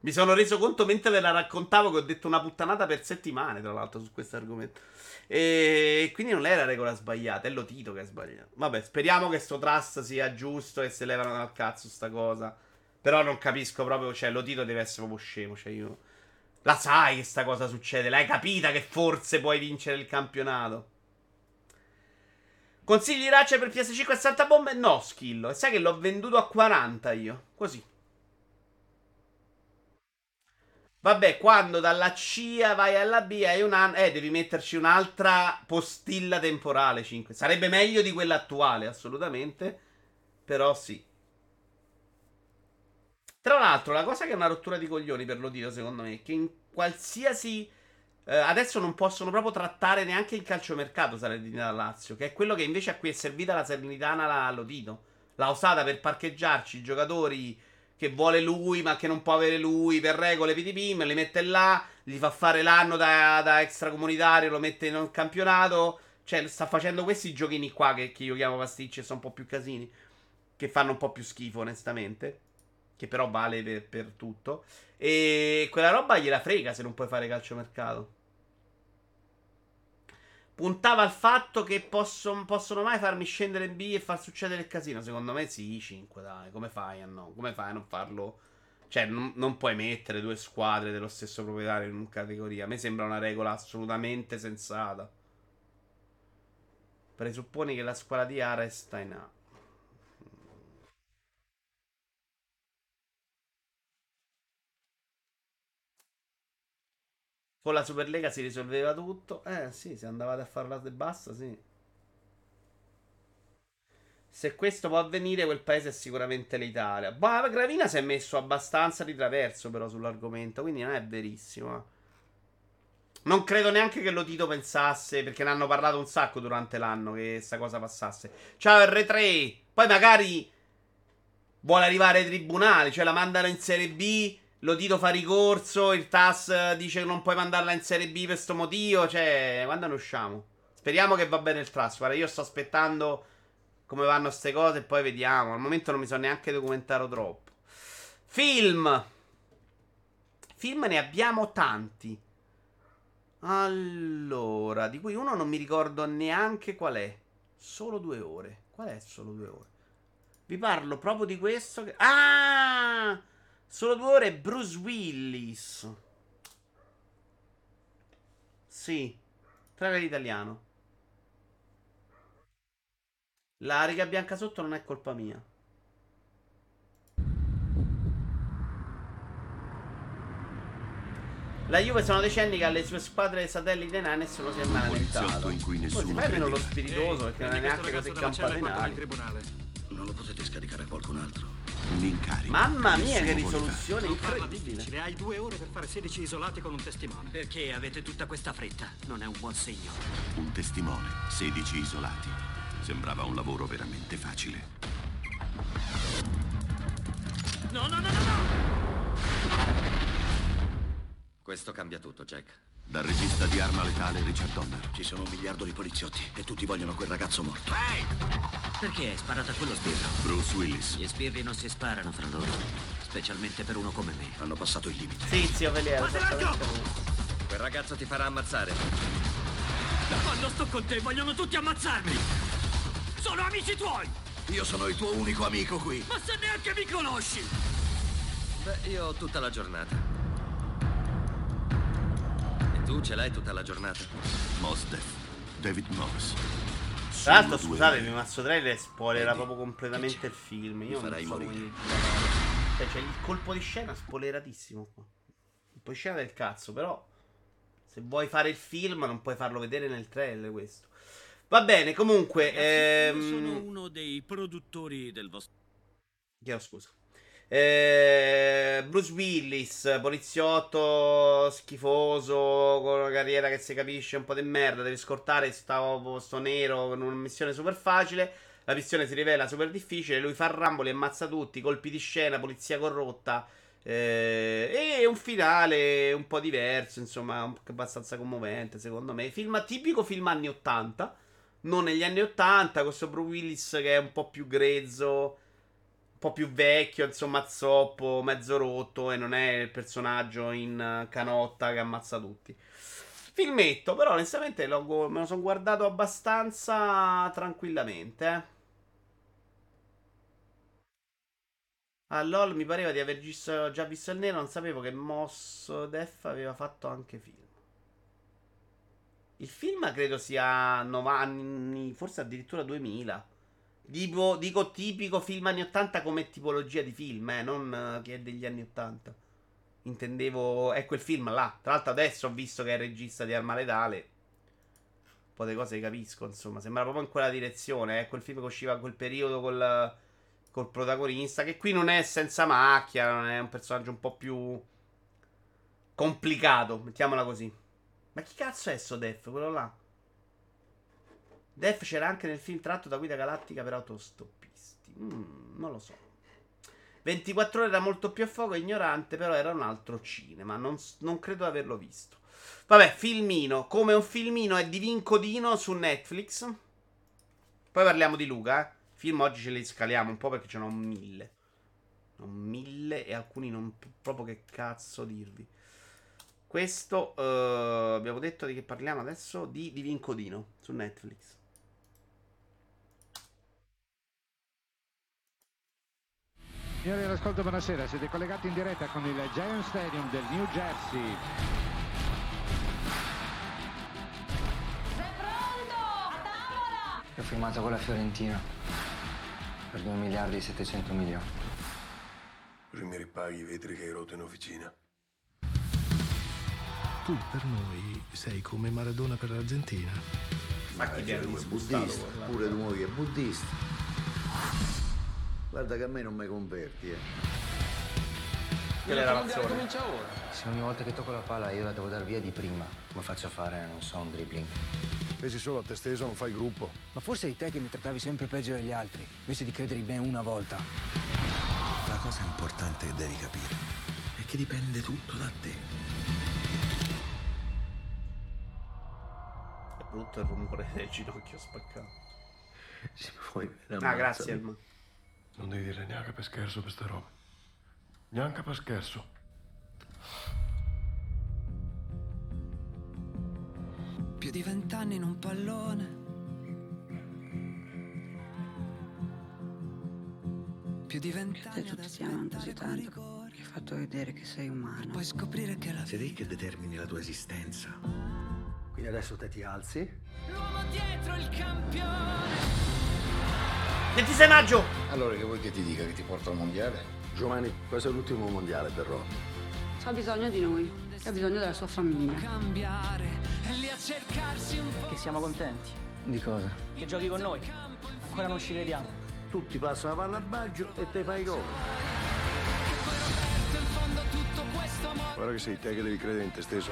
Speaker 1: Mi sono reso conto mentre ve la raccontavo che ho detto una puttanata per settimane, tra l'altro, su questo argomento. E quindi non è la regola sbagliata, è lo Tito che è sbagliato. Vabbè, speriamo che sto trust sia giusto e se levano dal cazzo sta cosa. Però non capisco proprio, cioè, lo Tito deve essere proprio scemo, cioè io... La sai che sta cosa succede, l'hai capita che forse puoi vincere il campionato. Consigli Ratchet per PS5 a Santa Bomba? No, Schillo. E sai che l'ho venduto a 40 io. Così. Vabbè, quando dalla C vai alla B hai un anno. Eh, devi metterci un'altra postilla temporale 5. Sarebbe meglio di quella attuale, assolutamente. Però sì. Tra l'altro, la cosa che è una rottura di coglioni per l'Odito, secondo me, è che in qualsiasi eh, adesso non possono proprio trattare neanche il calciomercato Salernitana Lazio, che è quello che invece a cui è servita la Salernitana all'Odito. L'ha usata per parcheggiarci i giocatori che vuole lui, ma che non può avere lui per regole PDP, li mette là, gli fa fare l'anno da, da extracomunitario, lo mette in un campionato. Cioè, sta facendo questi giochini qua che, che io chiamo pasticci e sono un po' più casini. Che fanno un po' più schifo, onestamente. Che però vale per, per tutto. E quella roba gliela frega se non puoi fare calciomercato. Puntava al fatto che posso, possono mai farmi scendere in B e far succedere il casino. Secondo me sì, 5 dai. Come fai a no? Come fai a non farlo? Cioè, non, non puoi mettere due squadre dello stesso proprietario in una categoria. A me sembra una regola assolutamente sensata. Presupponi che la squadra di A resta in A. Con la Superlega si risolveva tutto. Eh sì, se andavate a farla e basta, sì. Se questo può avvenire, quel paese è sicuramente l'Italia. Ma Gravina si è messo abbastanza di traverso, però, sull'argomento. Quindi non è verissimo. Eh. Non credo neanche che lo Tito pensasse, perché ne hanno parlato un sacco durante l'anno che questa cosa passasse. Ciao R3. Poi magari vuole arrivare ai tribunali, cioè la mandano in Serie B lo Tito fa ricorso, il TAS dice che non puoi mandarla in Serie B per questo motivo, cioè, quando ne usciamo? Speriamo che va bene il trust, guarda, io sto aspettando come vanno queste cose e poi vediamo, al momento non mi sono neanche documentato troppo. Film! Film ne abbiamo tanti. Allora, di cui uno non mi ricordo neanche qual è. Solo due ore. Qual è solo due ore? Vi parlo proprio di questo che... Ah! Solo due ore Bruce Willis. Sì. Trailer italiano. La riga bianca sotto non è colpa mia. La Juve sono decenni che alle sue squadre satellite nane nessuno si è mai lamentato.
Speaker 3: in cui nessuno
Speaker 1: Poi meno lo spiritoso perché non è neanche così campatenale.
Speaker 3: Non lo potete scaricare a qualcun altro. Un incarico.
Speaker 1: Mamma mia, che risoluzione incredibile.
Speaker 4: difficile, hai due ore per fare 16 isolati con un testimone.
Speaker 6: Perché avete tutta questa fretta? Non è un buon segno.
Speaker 3: Un testimone, 16 isolati. Sembrava un lavoro veramente facile.
Speaker 6: No, no, no, no, no!
Speaker 7: Questo cambia tutto, Jack.
Speaker 3: Dal regista di Arma Letale Richard Donner.
Speaker 8: Ci sono un miliardo di poliziotti e tutti vogliono quel ragazzo morto.
Speaker 6: Perché hai sparato a quello sbirro?
Speaker 3: Bruce Willis.
Speaker 6: Gli sbirri non si sparano fra loro. Specialmente per uno come me.
Speaker 8: Hanno passato il limite.
Speaker 1: Sì, zio così.
Speaker 7: Quel ragazzo ti farà ammazzare.
Speaker 6: Quando sto con te vogliono tutti ammazzarmi! Sono amici tuoi!
Speaker 8: Io sono il tuo unico amico qui.
Speaker 6: Ma se neanche mi conosci!
Speaker 7: Beh, io ho tutta la giornata. Tu ce l'hai tutta la giornata?
Speaker 3: Mos Def. David Morris.
Speaker 1: Tra l'altro, scusatemi, ma sto trailer spoilerà proprio completamente il film. Io non so come
Speaker 8: morire.
Speaker 1: dire. Cioè, c'è il colpo di scena spoileratissimo qua. Il colpo di scena del cazzo, però. Se vuoi fare il film, non puoi farlo vedere nel trailer questo. Va bene, comunque.
Speaker 6: Io sono
Speaker 1: Ehm...
Speaker 6: uno dei produttori del vostro...
Speaker 1: Chiedo scusa. Eh, Bruce Willis, poliziotto schifoso, con una carriera che si capisce un po' di merda, devi scortare sto, sto nero con una missione super facile. La missione si rivela super difficile, lui fa Rambo, li ammazza tutti, colpi di scena, polizia corrotta. eh, e un finale un po' diverso, insomma, abbastanza commovente secondo me. Film tipico film anni 80, non negli anni 80, questo Bruce Willis che è un po' più grezzo. Po' più vecchio, insomma, zoppo, mezzo rotto e non è il personaggio in canotta che ammazza tutti. Filmetto, però onestamente lo, me lo sono guardato abbastanza tranquillamente. Eh. A LOL mi pareva di aver già visto il nero, non sapevo che Moss Def aveva fatto anche film. Il film credo sia 9 anni, forse addirittura 2000. Dico, dico tipico film anni 80 come tipologia di film, eh, non che è degli anni 80. Intendevo, è quel film là. Tra l'altro adesso ho visto che è il regista di Arma Letale. Un po' di cose capisco, insomma. Sembra proprio in quella direzione. È eh. quel film che usciva in quel periodo col, col protagonista. Che qui non è senza macchia, non è un personaggio un po' più complicato, mettiamola così. Ma chi cazzo è sto Def? Quello là? Def c'era anche nel film tratto da Guida Galattica per autostoppisti. Mm, non lo so. 24 ore era molto più a fuoco, ignorante, però era un altro cinema. Non, non credo di averlo visto. Vabbè, filmino. Come un filmino è di Vincodino su Netflix. Poi parliamo di Luca. Eh. Film oggi ce li scaliamo un po' perché ce n'ho mille. Non mille e alcuni non proprio che cazzo dirvi. Questo uh, abbiamo detto di che parliamo adesso di, di Vincodino su Netflix.
Speaker 9: Signori all'ascolto, buonasera. Siete collegati in diretta con il Giant Stadium del New Jersey.
Speaker 10: Sei pronto? A tavola!
Speaker 11: Ho firmato con la Fiorentina per 2 miliardi e 700 milioni.
Speaker 12: Così mi ripaghi i vetri che hai rotto in officina.
Speaker 13: Tu per noi sei come Maradona per l'Argentina.
Speaker 8: Ma chi è buddista? Pure lui è buddista. Guarda che a me non mi converti, eh.
Speaker 1: Che
Speaker 11: comincia ora. Se ogni volta che tocco la palla io la devo dar via di prima, come faccio a fare, non so, un dribbling?
Speaker 12: Pensi solo a te stesso, non fai gruppo.
Speaker 11: Ma forse eri te che mi trattavi sempre peggio degli altri, invece di credere in me una volta.
Speaker 8: La cosa importante che devi capire è che dipende tutto da te.
Speaker 1: È brutto il rumore del ginocchio spaccato.
Speaker 8: Sì, poi
Speaker 1: ah, grazie, Elma.
Speaker 12: Non devi dire neanche per scherzo queste robe. Neanche per scherzo.
Speaker 14: Più di vent'anni in un pallone. Più di vent'anni
Speaker 15: tutti ti amano così tanto. Mi hai fatto vedere che sei umano.
Speaker 14: Puoi scoprire che la
Speaker 8: Sei te che determini la tua esistenza. Quindi adesso te ti alzi.
Speaker 14: L'uomo dietro il campione.
Speaker 1: 26 maggio!
Speaker 8: Allora che vuoi che ti dica che ti porto al mondiale? Giovanni, questo è l'ultimo mondiale per Roby.
Speaker 15: Ha bisogno di noi, ha bisogno della sua famiglia.
Speaker 14: Cambiare, lì a cercarsi un po'.
Speaker 16: Che siamo contenti.
Speaker 11: Di cosa?
Speaker 16: Che giochi con noi. Ancora non ci vediamo.
Speaker 8: Tutti passano la palla al baggio e te fai gol.
Speaker 12: Guarda che sei te che devi credere in te stesso.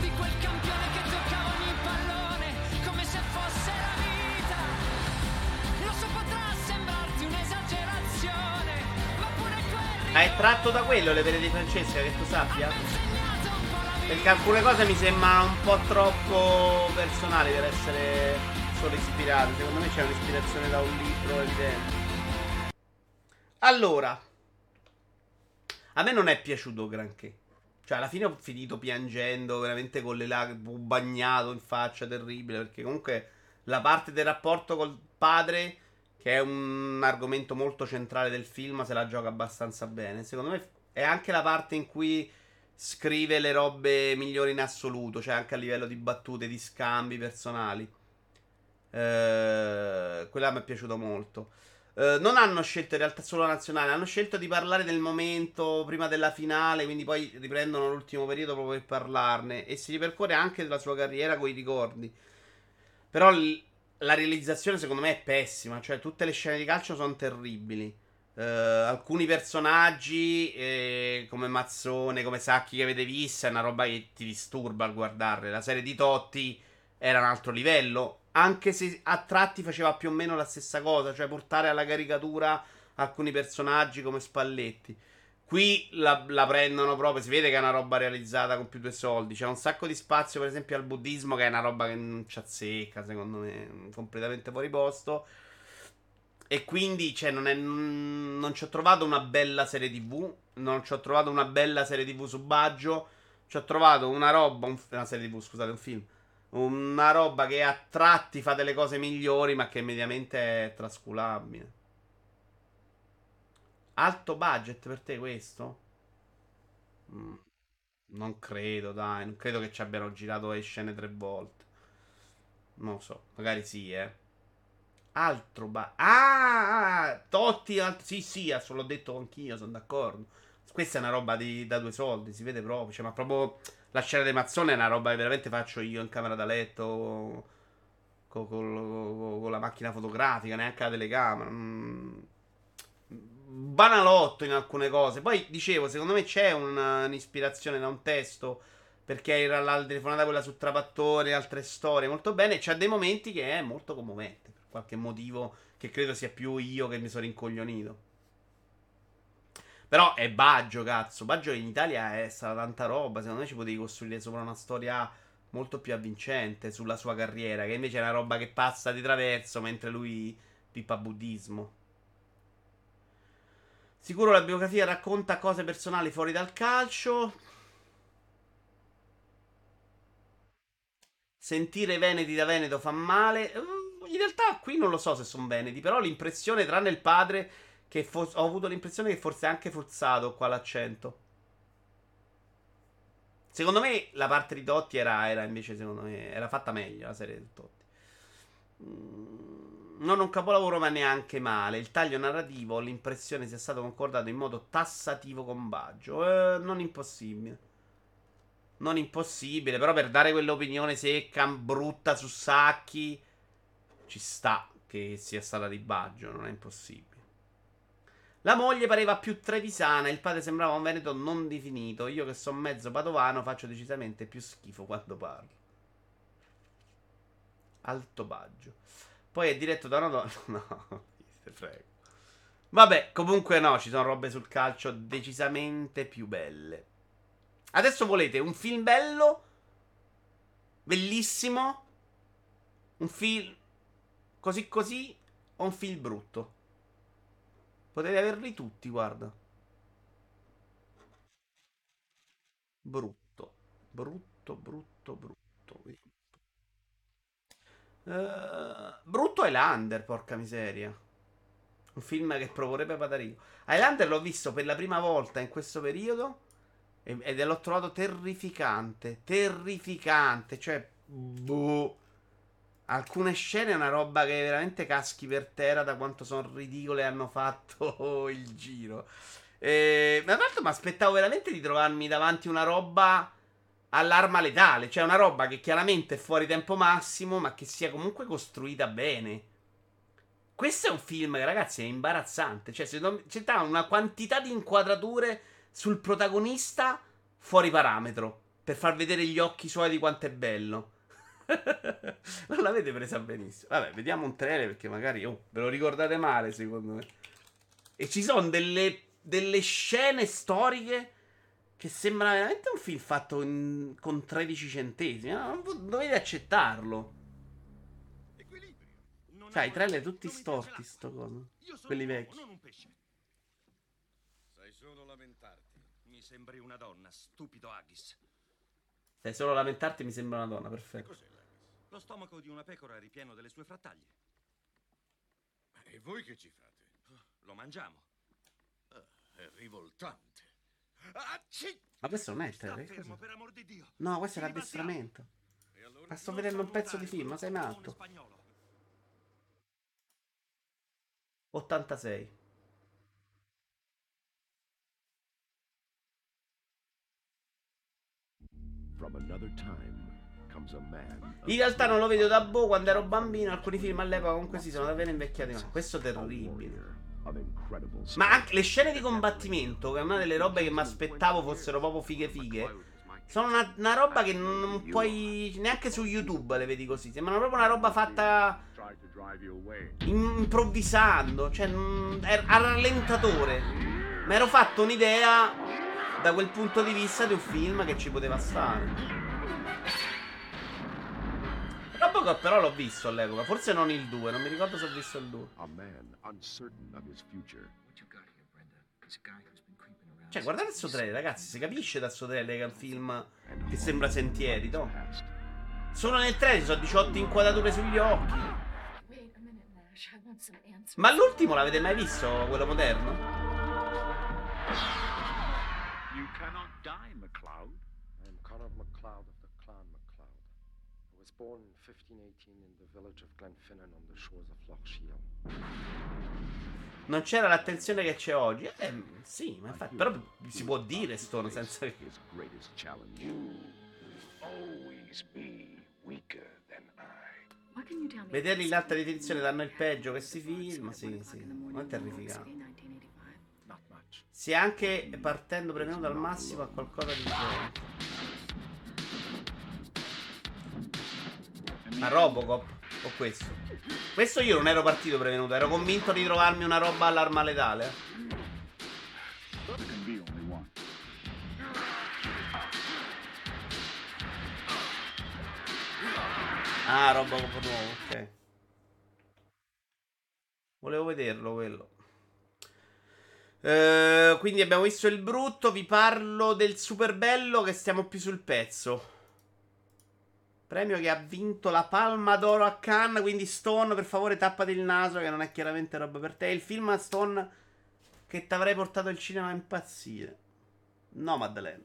Speaker 14: Di quel campione che
Speaker 1: Ah, è tratto da quello le vere di Francesca, che tu sappia? Perché alcune cose mi sembrano un po' troppo personali per essere solo ispirate. Secondo me c'è un'ispirazione da un libro evidente. Allora, a me non è piaciuto granché. Cioè, alla fine ho finito piangendo, veramente con le lacrime, bagnato in faccia, terribile. Perché comunque la parte del rapporto col padre, che è un argomento molto centrale del film, se la gioca abbastanza bene. Secondo me è anche la parte in cui scrive le robe migliori in assoluto, cioè anche a livello di battute, di scambi personali. Eh, quella mi è piaciuto molto. Eh, non hanno scelto in realtà solo la nazionale, hanno scelto di parlare del momento prima della finale, quindi poi riprendono l'ultimo periodo proprio per parlarne e si ripercorre anche della sua carriera con i ricordi. Però l- la realizzazione secondo me è pessima, cioè tutte le scene di calcio sono terribili. Uh, alcuni personaggi eh, come Mazzone, come Sacchi che avete visto, è una roba che ti disturba al guardarle. La serie di Totti era un altro livello anche se a tratti faceva più o meno la stessa cosa, cioè portare alla caricatura alcuni personaggi come Spalletti. Qui la, la, prendono proprio, si vede che è una roba realizzata con più due soldi. C'è un sacco di spazio, per esempio, al buddismo, che è una roba che non ci azzecca, secondo me, completamente fuori posto. E quindi, cioè, non, è, non ci ho trovato una bella serie TV. Non ci ho trovato una bella serie TV su Baggio. Ci ho trovato una roba, un, una serie TV, scusate, un film. Una roba che a tratti fa delle cose migliori, ma che mediamente è trasculabile. Alto budget per te questo? Mm, non credo, dai. Non credo che ci abbiano girato le scene tre volte. Non lo so, magari sì, eh. Altro budget. Ah, ah, Totti. Alt- sì, sì, l'ho detto anch'io, sono d'accordo. Questa è una roba di, da due soldi, si vede proprio. Cioè, ma proprio la scena di Mazzone è una roba che veramente faccio io in camera da letto. Con, con, con la macchina fotografica, neanche la telecamera. Mm banalotto in alcune cose. Poi dicevo, secondo me c'è una, un'ispirazione da un testo. Perché era la telefonata quella su Trapattore, altre storie molto bene. C'ha dei momenti che è molto commovente. Per qualche motivo che credo sia più io che mi sono rincoglionito. Però è Baggio, cazzo. Baggio in Italia è stata tanta roba. Secondo me ci potevi costruire sopra una storia molto più avvincente sulla sua carriera. Che invece è una roba che passa di traverso mentre lui pippa buddismo. Sicuro la biografia racconta cose personali fuori dal calcio. Sentire Veneti da Veneto fa male. In realtà qui non lo so se sono Veneti, però l'impressione, tranne il padre, che fo- ho avuto l'impressione che forse è anche forzato qua l'accento. Secondo me la parte di Totti era, era invece, secondo me, era fatta meglio la serie di Totti. Mm non un capolavoro, ma neanche male. Il taglio narrativo ho l'impressione sia stato concordato in modo tassativo con Baggio. Eh, non impossibile. Non impossibile, però per dare quell'opinione secca, brutta su Sacchi, ci sta che sia stata di Baggio, non è impossibile. La moglie pareva più trevisana, il padre sembrava un veneto non definito. Io che sono mezzo padovano faccio decisamente più schifo quando parlo. Alto Baggio. Poi è diretto da una donna. No, ti prego. Vabbè, comunque no, ci sono robe sul calcio decisamente più belle. Adesso volete un film bello, bellissimo, un film così così o un film brutto. Potete averli tutti, guarda. Brutto, brutto, brutto, brutto. Uh, brutto Highlander, porca miseria. Un film che proporrebbe Patarico. Highlander l'ho visto per la prima volta in questo periodo ed l'ho trovato terrificante. Terrificante. Cioè, boh. Alcune scene è una roba che veramente caschi per terra da quanto sono ridicole hanno fatto il giro. E, ma tra l'altro mi aspettavo veramente di trovarmi davanti una roba all'arma letale, cioè una roba che chiaramente è fuori tempo massimo, ma che sia comunque costruita bene. Questo è un film che, ragazzi, è imbarazzante. Cioè, c'è una quantità di inquadrature sul protagonista fuori parametro. Per far vedere gli occhi suoi di quanto è bello. non l'avete presa benissimo. Vabbè, vediamo un trailer perché magari oh, ve lo ricordate male, secondo me. E ci sono delle, delle scene storiche che sembra veramente un film fatto in, con 13 centesimi. No? Dovete accettarlo. Cioè, i trailer tutti storti, sto coso. Quelli vecchi.
Speaker 7: Sai solo lamentarti. Mi sembri una donna, stupido Agis.
Speaker 1: Sai solo lamentarti, mi sembra una donna, perfetto.
Speaker 7: Lo stomaco di una pecora ripieno delle sue frattaglie.
Speaker 17: E voi che ci fate?
Speaker 7: Lo mangiamo.
Speaker 17: Ah, è rivoltante.
Speaker 1: Ma questo non è il trailer. No, questo è l'addestramento. Ma sto vedendo un pezzo di film, ma sei matto. 86. In realtà non lo vedo da boh quando ero bambino. Alcuni film all'epoca comunque si sono davvero invecchiati. Ma questo è terribile. Ma anche le scene di combattimento, che è una delle robe che mi aspettavo fossero proprio fighe fighe. Sono una, una, roba che non puoi. Neanche su YouTube le vedi così. Sembrano proprio una roba fatta. improvvisando. Cioè, a rallentatore. Mi ero fatto un'idea. Da quel punto di vista di un film che ci poteva stare. Roba Robocop però l'ho visto all'epoca, forse non il 2, non mi ricordo se ho visto il 2.
Speaker 18: A man uncertain of his future.
Speaker 1: Cioè, guardate il suo trailer, ragazzi, si capisce dal suo trailer che è un film che sembra sentieri, no? Solo nel trailer ci sono 18 inquadrature sugli occhi. Ma l'ultimo l'avete mai visto, quello moderno?
Speaker 18: You cannot die, MacLeod. I am Conor MacLeod of the clan MacLeod. I was born in 1518 in the village of Glenfinnan on the shores of Loch Shiel.
Speaker 1: Non c'era l'attenzione che c'è oggi. Eh, sì, ma infatti, però si può dire Stone senza che... Vederli in alta definizione danno il peggio questi film. Sì, sì. Non è terrificante. Si è anche partendo prevenuto al massimo a qualcosa di buono. Ma Robocop o questo? Questo io non ero partito prevenuto, ero convinto di trovarmi una roba all'arma letale. Ah, Robocop nuovo, ok. Volevo vederlo quello. Eh, quindi abbiamo visto il brutto. Vi parlo del super bello che stiamo più sul pezzo. Premio che ha vinto la palma d'oro a Cannes. Quindi, Stone, per favore, tappati il naso, che non è chiaramente roba per te. Il film Stone che ti avrei portato al cinema a impazzire. No, Madeleine.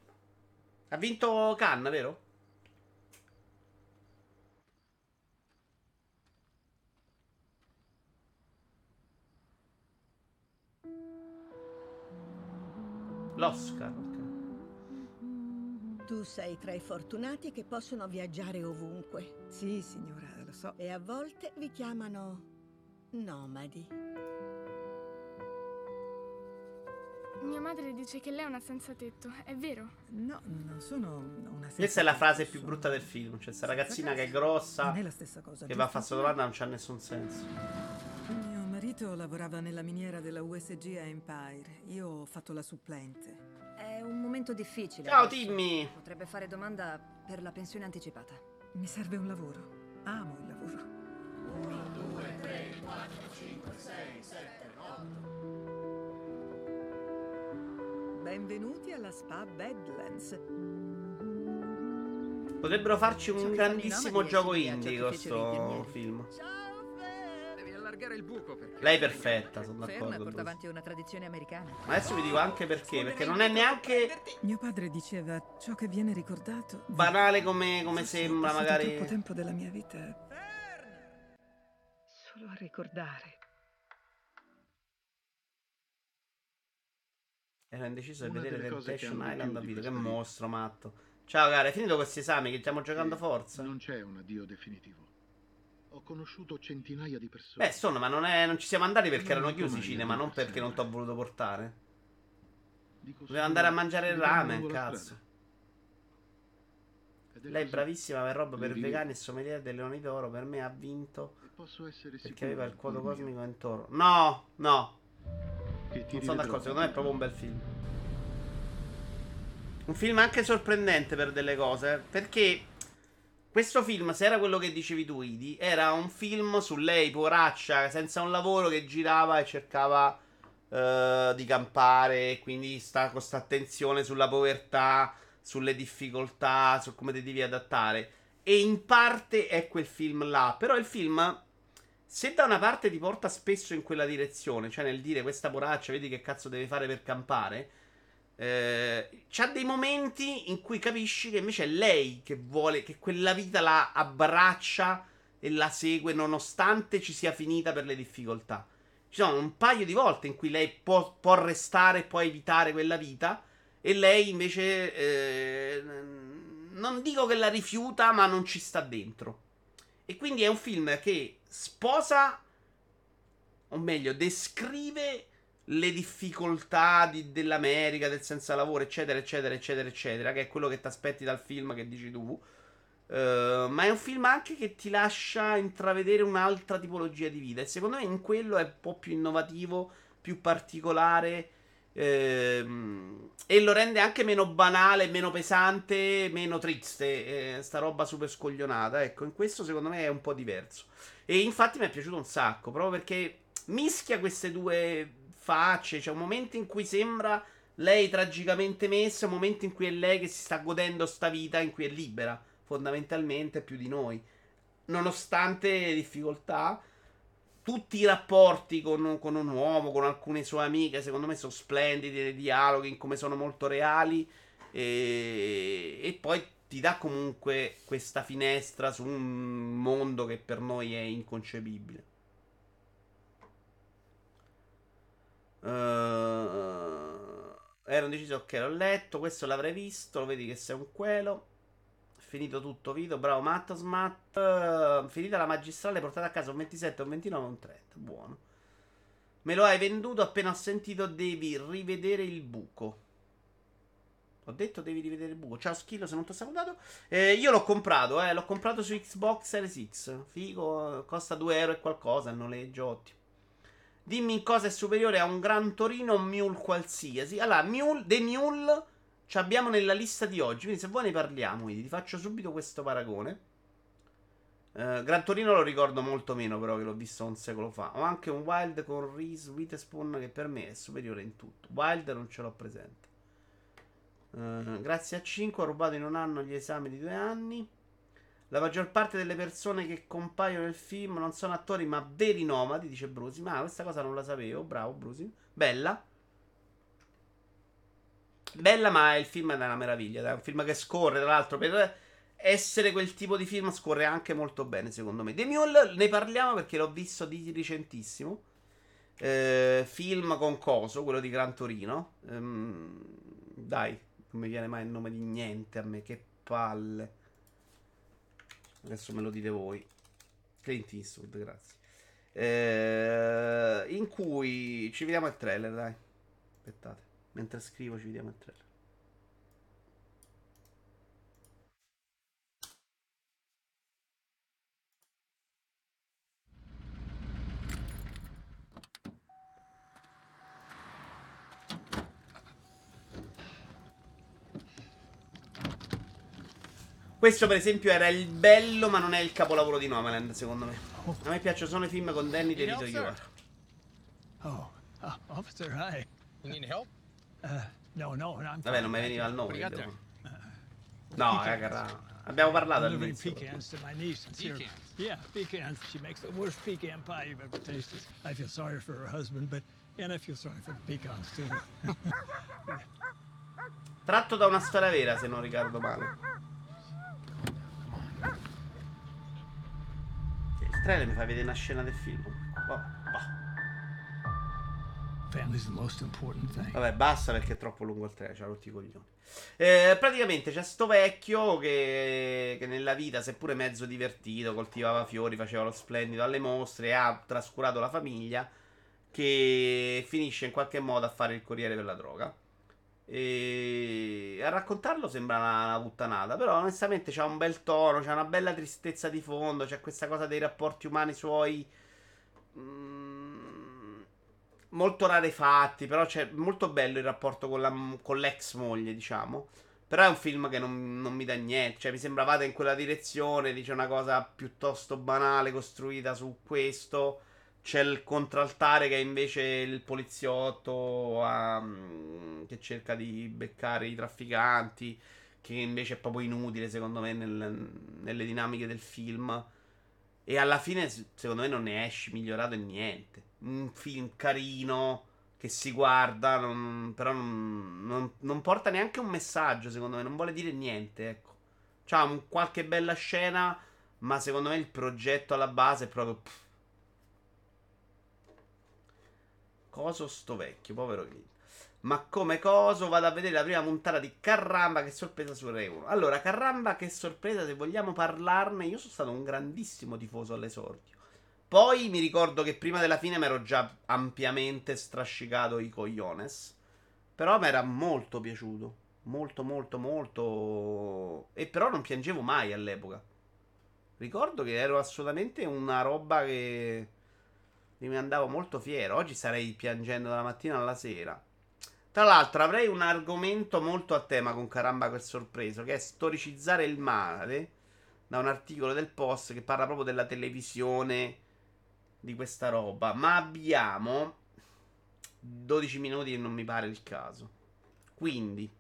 Speaker 1: Ha vinto Cannes, vero? L'Oscar.
Speaker 19: Tu sei tra i fortunati che possono viaggiare ovunque. Sì, signora, lo so. E a volte vi chiamano nomadi.
Speaker 20: Mia madre dice che lei è una senza tetto, è vero?
Speaker 19: No, non sono una
Speaker 1: Questa è la frase più brutta del film. Cioè, questa ragazzina che è grossa,
Speaker 19: Non è la stessa cosa.
Speaker 1: che va a questa domanda, non c'ha nessun senso.
Speaker 19: Mio marito lavorava nella miniera della USG a Empire. Io ho fatto la supplente.
Speaker 21: Momento difficile.
Speaker 1: Ciao,
Speaker 21: adesso.
Speaker 1: Timmy.
Speaker 21: Potrebbe fare domanda per la pensione anticipata.
Speaker 19: Mi serve un lavoro. Amo il lavoro.
Speaker 14: 1, 2, 3, 4, 5, 6, 7, 8.
Speaker 19: Benvenuti alla Spa Badlands.
Speaker 1: Potrebbero farci un grandissimo gioco indie questo film.
Speaker 19: Devi allargare il buco perché...
Speaker 1: Lei è perfetta, sono
Speaker 21: Ferma
Speaker 1: d'accordo.
Speaker 21: porta avanti una tradizione americana.
Speaker 1: Ma adesso vi dico anche perché. Perché non è neanche
Speaker 19: Mio padre diceva ciò che viene ricordato.
Speaker 1: banale come, come
Speaker 19: ho
Speaker 1: sembra, magari.
Speaker 19: troppo tempo della mia vita solo a ricordare.
Speaker 1: Ero indeciso di vedere Temptation Island a video. Che mostro, matto. Ciao, cara, hai finito questi esami che stiamo giocando forza?
Speaker 12: Non c'è un addio definitivo. Ho conosciuto centinaia di persone.
Speaker 1: Beh, sono, ma non, è- non ci siamo andati perché
Speaker 12: Non
Speaker 1: erano chiusi i cinema, non
Speaker 12: per
Speaker 1: perché non ti ho voluto portare.
Speaker 12: Solo
Speaker 1: andare a mangiare il ramen, cazzo. Lei è bravissima per roba per vegani e sommelier dei Leoni d'Oro. Per me ha vinto
Speaker 12: Posso essere sicuro
Speaker 1: perché aveva il
Speaker 12: cuore
Speaker 1: cosmico in toro. No, no. Non sono d'accordo, secondo me è proprio un bel film. Un film anche sorprendente per delle cose. eh, Perché questo film, se era quello che dicevi tu, Idi, era un film su lei, poraccia, senza un lavoro, che girava e cercava eh, di campare. Quindi sta con questa attenzione sulla povertà, sulle difficoltà, su come ti devi adattare. E in parte è quel film là. Però il film. Se da una parte ti porta spesso in quella direzione, cioè nel dire questa poraccia, vedi che cazzo deve fare per campare, eh, c'ha dei momenti in cui capisci che invece è lei che vuole, che quella vita la abbraccia e la segue nonostante ci sia finita per le difficoltà. Ci sono un paio di volte in cui lei può, può restare e può evitare quella vita e lei invece eh, non dico che la rifiuta, ma non ci sta dentro. E quindi è un film che sposa, o meglio, descrive le difficoltà di- dell'America, del senza lavoro, eccetera, eccetera, eccetera, eccetera, che è quello che ti aspetti dal film che dici tu. Eh, ma è un film anche che ti lascia intravedere un'altra tipologia di vita. E secondo me in quello è un po' più innovativo, più particolare. Ehm, e lo rende anche meno banale, meno pesante, meno triste. eh, sta roba super scoglionata. Ecco, in questo secondo me è un po' diverso. E infatti mi è piaciuto un sacco, proprio perché mischia queste due facce. C'è un momento in cui sembra lei tragicamente messa, un momento in cui è lei che si sta godendo sta vita, in cui è libera, fondamentalmente più di noi. Nonostante le difficoltà, tutti i rapporti con, con un uomo, con alcune sue amiche, secondo me sono splendidi, i dialoghi come sono molto reali. E, e poi ti dà comunque questa finestra su un mondo che per noi è inconcepibile. Uh, ero indeciso, ok, l'ho letto, questo l'avrei visto, lo vedi che sei un quelo. Finito tutto, Vito, bravo Matto Smat. Uh, finita la magistrale, portata a casa un 27, un 29, un 30. Buono. Me lo hai venduto appena ho sentito devi rivedere il buco. Ho detto devi rivedere il buco. Ciao Schillo, se non ti ho salutato. Eh, io l'ho comprato, eh. L'ho comprato su Xbox Series X. Figo, costa 2 euro e qualcosa. Il noleggio ottimo. Dimmi cosa è superiore a un Gran Torino o un Mule qualsiasi. Allora, Mule, The Mule ci abbiamo nella lista di oggi. Quindi se vuoi ne parliamo, quindi ti faccio subito questo paragone. Uh, Gran Torino lo ricordo molto meno, però, che l'ho visto un secolo fa. Ho anche un Wild con Reese Witherspoon che per me è superiore in tutto. Wild non ce l'ho presente. Uh, grazie a 5 ho rubato in un anno gli esami di due anni. La maggior parte delle persone che compaiono nel film non sono attori ma veri nomadi, dice Brusi. Ma questa cosa non la sapevo. Bravo Brusi. Bella. Bella, ma il film è una meraviglia. È un film che scorre, tra l'altro, per essere quel tipo di film scorre anche molto bene, secondo me. The Mule ne parliamo perché l'ho visto di recentissimo. Eh, film con Coso, quello di Gran Torino. Ehm, dai, non mi viene mai il nome di niente a me, che palle. Adesso me lo dite voi. Clint Eastwood, grazie. Eh, in cui ci vediamo il trailer, dai. Aspettate, mentre scrivo ci vediamo il trailer. Questo, per esempio, era il bello, ma non è il capolavoro di Nomaland, secondo me. A me piacciono solo i film con Danny DeVito Iovara.
Speaker 22: Oh, uh, officer, hi.
Speaker 23: You need help?
Speaker 22: Uh, no, no, I'm
Speaker 1: Vabbè, non mi veniva il nome. Devo- No, raga, abbiamo parlato all'inizio.
Speaker 22: pecans to my niece.
Speaker 23: Pecans?
Speaker 22: Yeah, pecans. She makes the worst pecan pie you've ever tasted. I feel sorry for her husband, but and I feel sorry for the pecans too.
Speaker 1: Tratto da una storia vera, se non ricordo male. Trailer mi fa vedere una scena del film. Oh,
Speaker 22: thing.
Speaker 1: Vabbè, basta perché è troppo lungo il trailer, c'ha rotti i coglioni. Eh, praticamente c'è sto vecchio che, che nella vita, seppure mezzo divertito, coltivava fiori, faceva lo splendido alle mostre, ha trascurato la famiglia, che finisce in qualche modo a fare il corriere per la droga. E a raccontarlo sembra una, puttanata, però onestamente c'ha un bel tono, c'ha una bella tristezza di fondo, c'è questa cosa dei rapporti umani suoi mm, molto rarefatti, però c'è molto bello il rapporto con, la, con l'ex moglie, diciamo. Però è un film che non, non mi dà niente, cioè mi sembra vada in quella direzione, dice una cosa piuttosto banale costruita su questo. C'è il contraltare che è invece il poliziotto um, che cerca di beccare i trafficanti, che invece è proprio inutile secondo me nel- nelle dinamiche del film. E alla fine, secondo me, non ne esci migliorato in niente. Un film carino che si guarda, non- però non, non- non porta neanche un messaggio, secondo me, non vuole dire niente, ecco. C'ha un- qualche bella scena, ma secondo me il progetto alla base è proprio... pff. Coso sto vecchio, povero Clint. Ma come coso vado a vedere la prima puntata di Carramba che sorpresa su Rai 1. Allora, Carramba che sorpresa, se vogliamo parlarne, io sono stato un grandissimo tifoso all'esordio. Poi mi ricordo che prima della fine mi ero già ampiamente strascicato i cogliones. Però mi era molto piaciuto. Molto, molto, molto. E però non piangevo mai all'epoca. Ricordo che ero assolutamente una roba che mi andavo molto fiero. Oggi starei piangendo dalla mattina alla sera. Tra l'altro avrei un argomento molto a tema con Caramba quel sorpreso, che è storicizzare il male, da un articolo del Post che parla proprio della televisione di questa roba. Ma abbiamo 12 minuti e non mi pare il caso. Quindi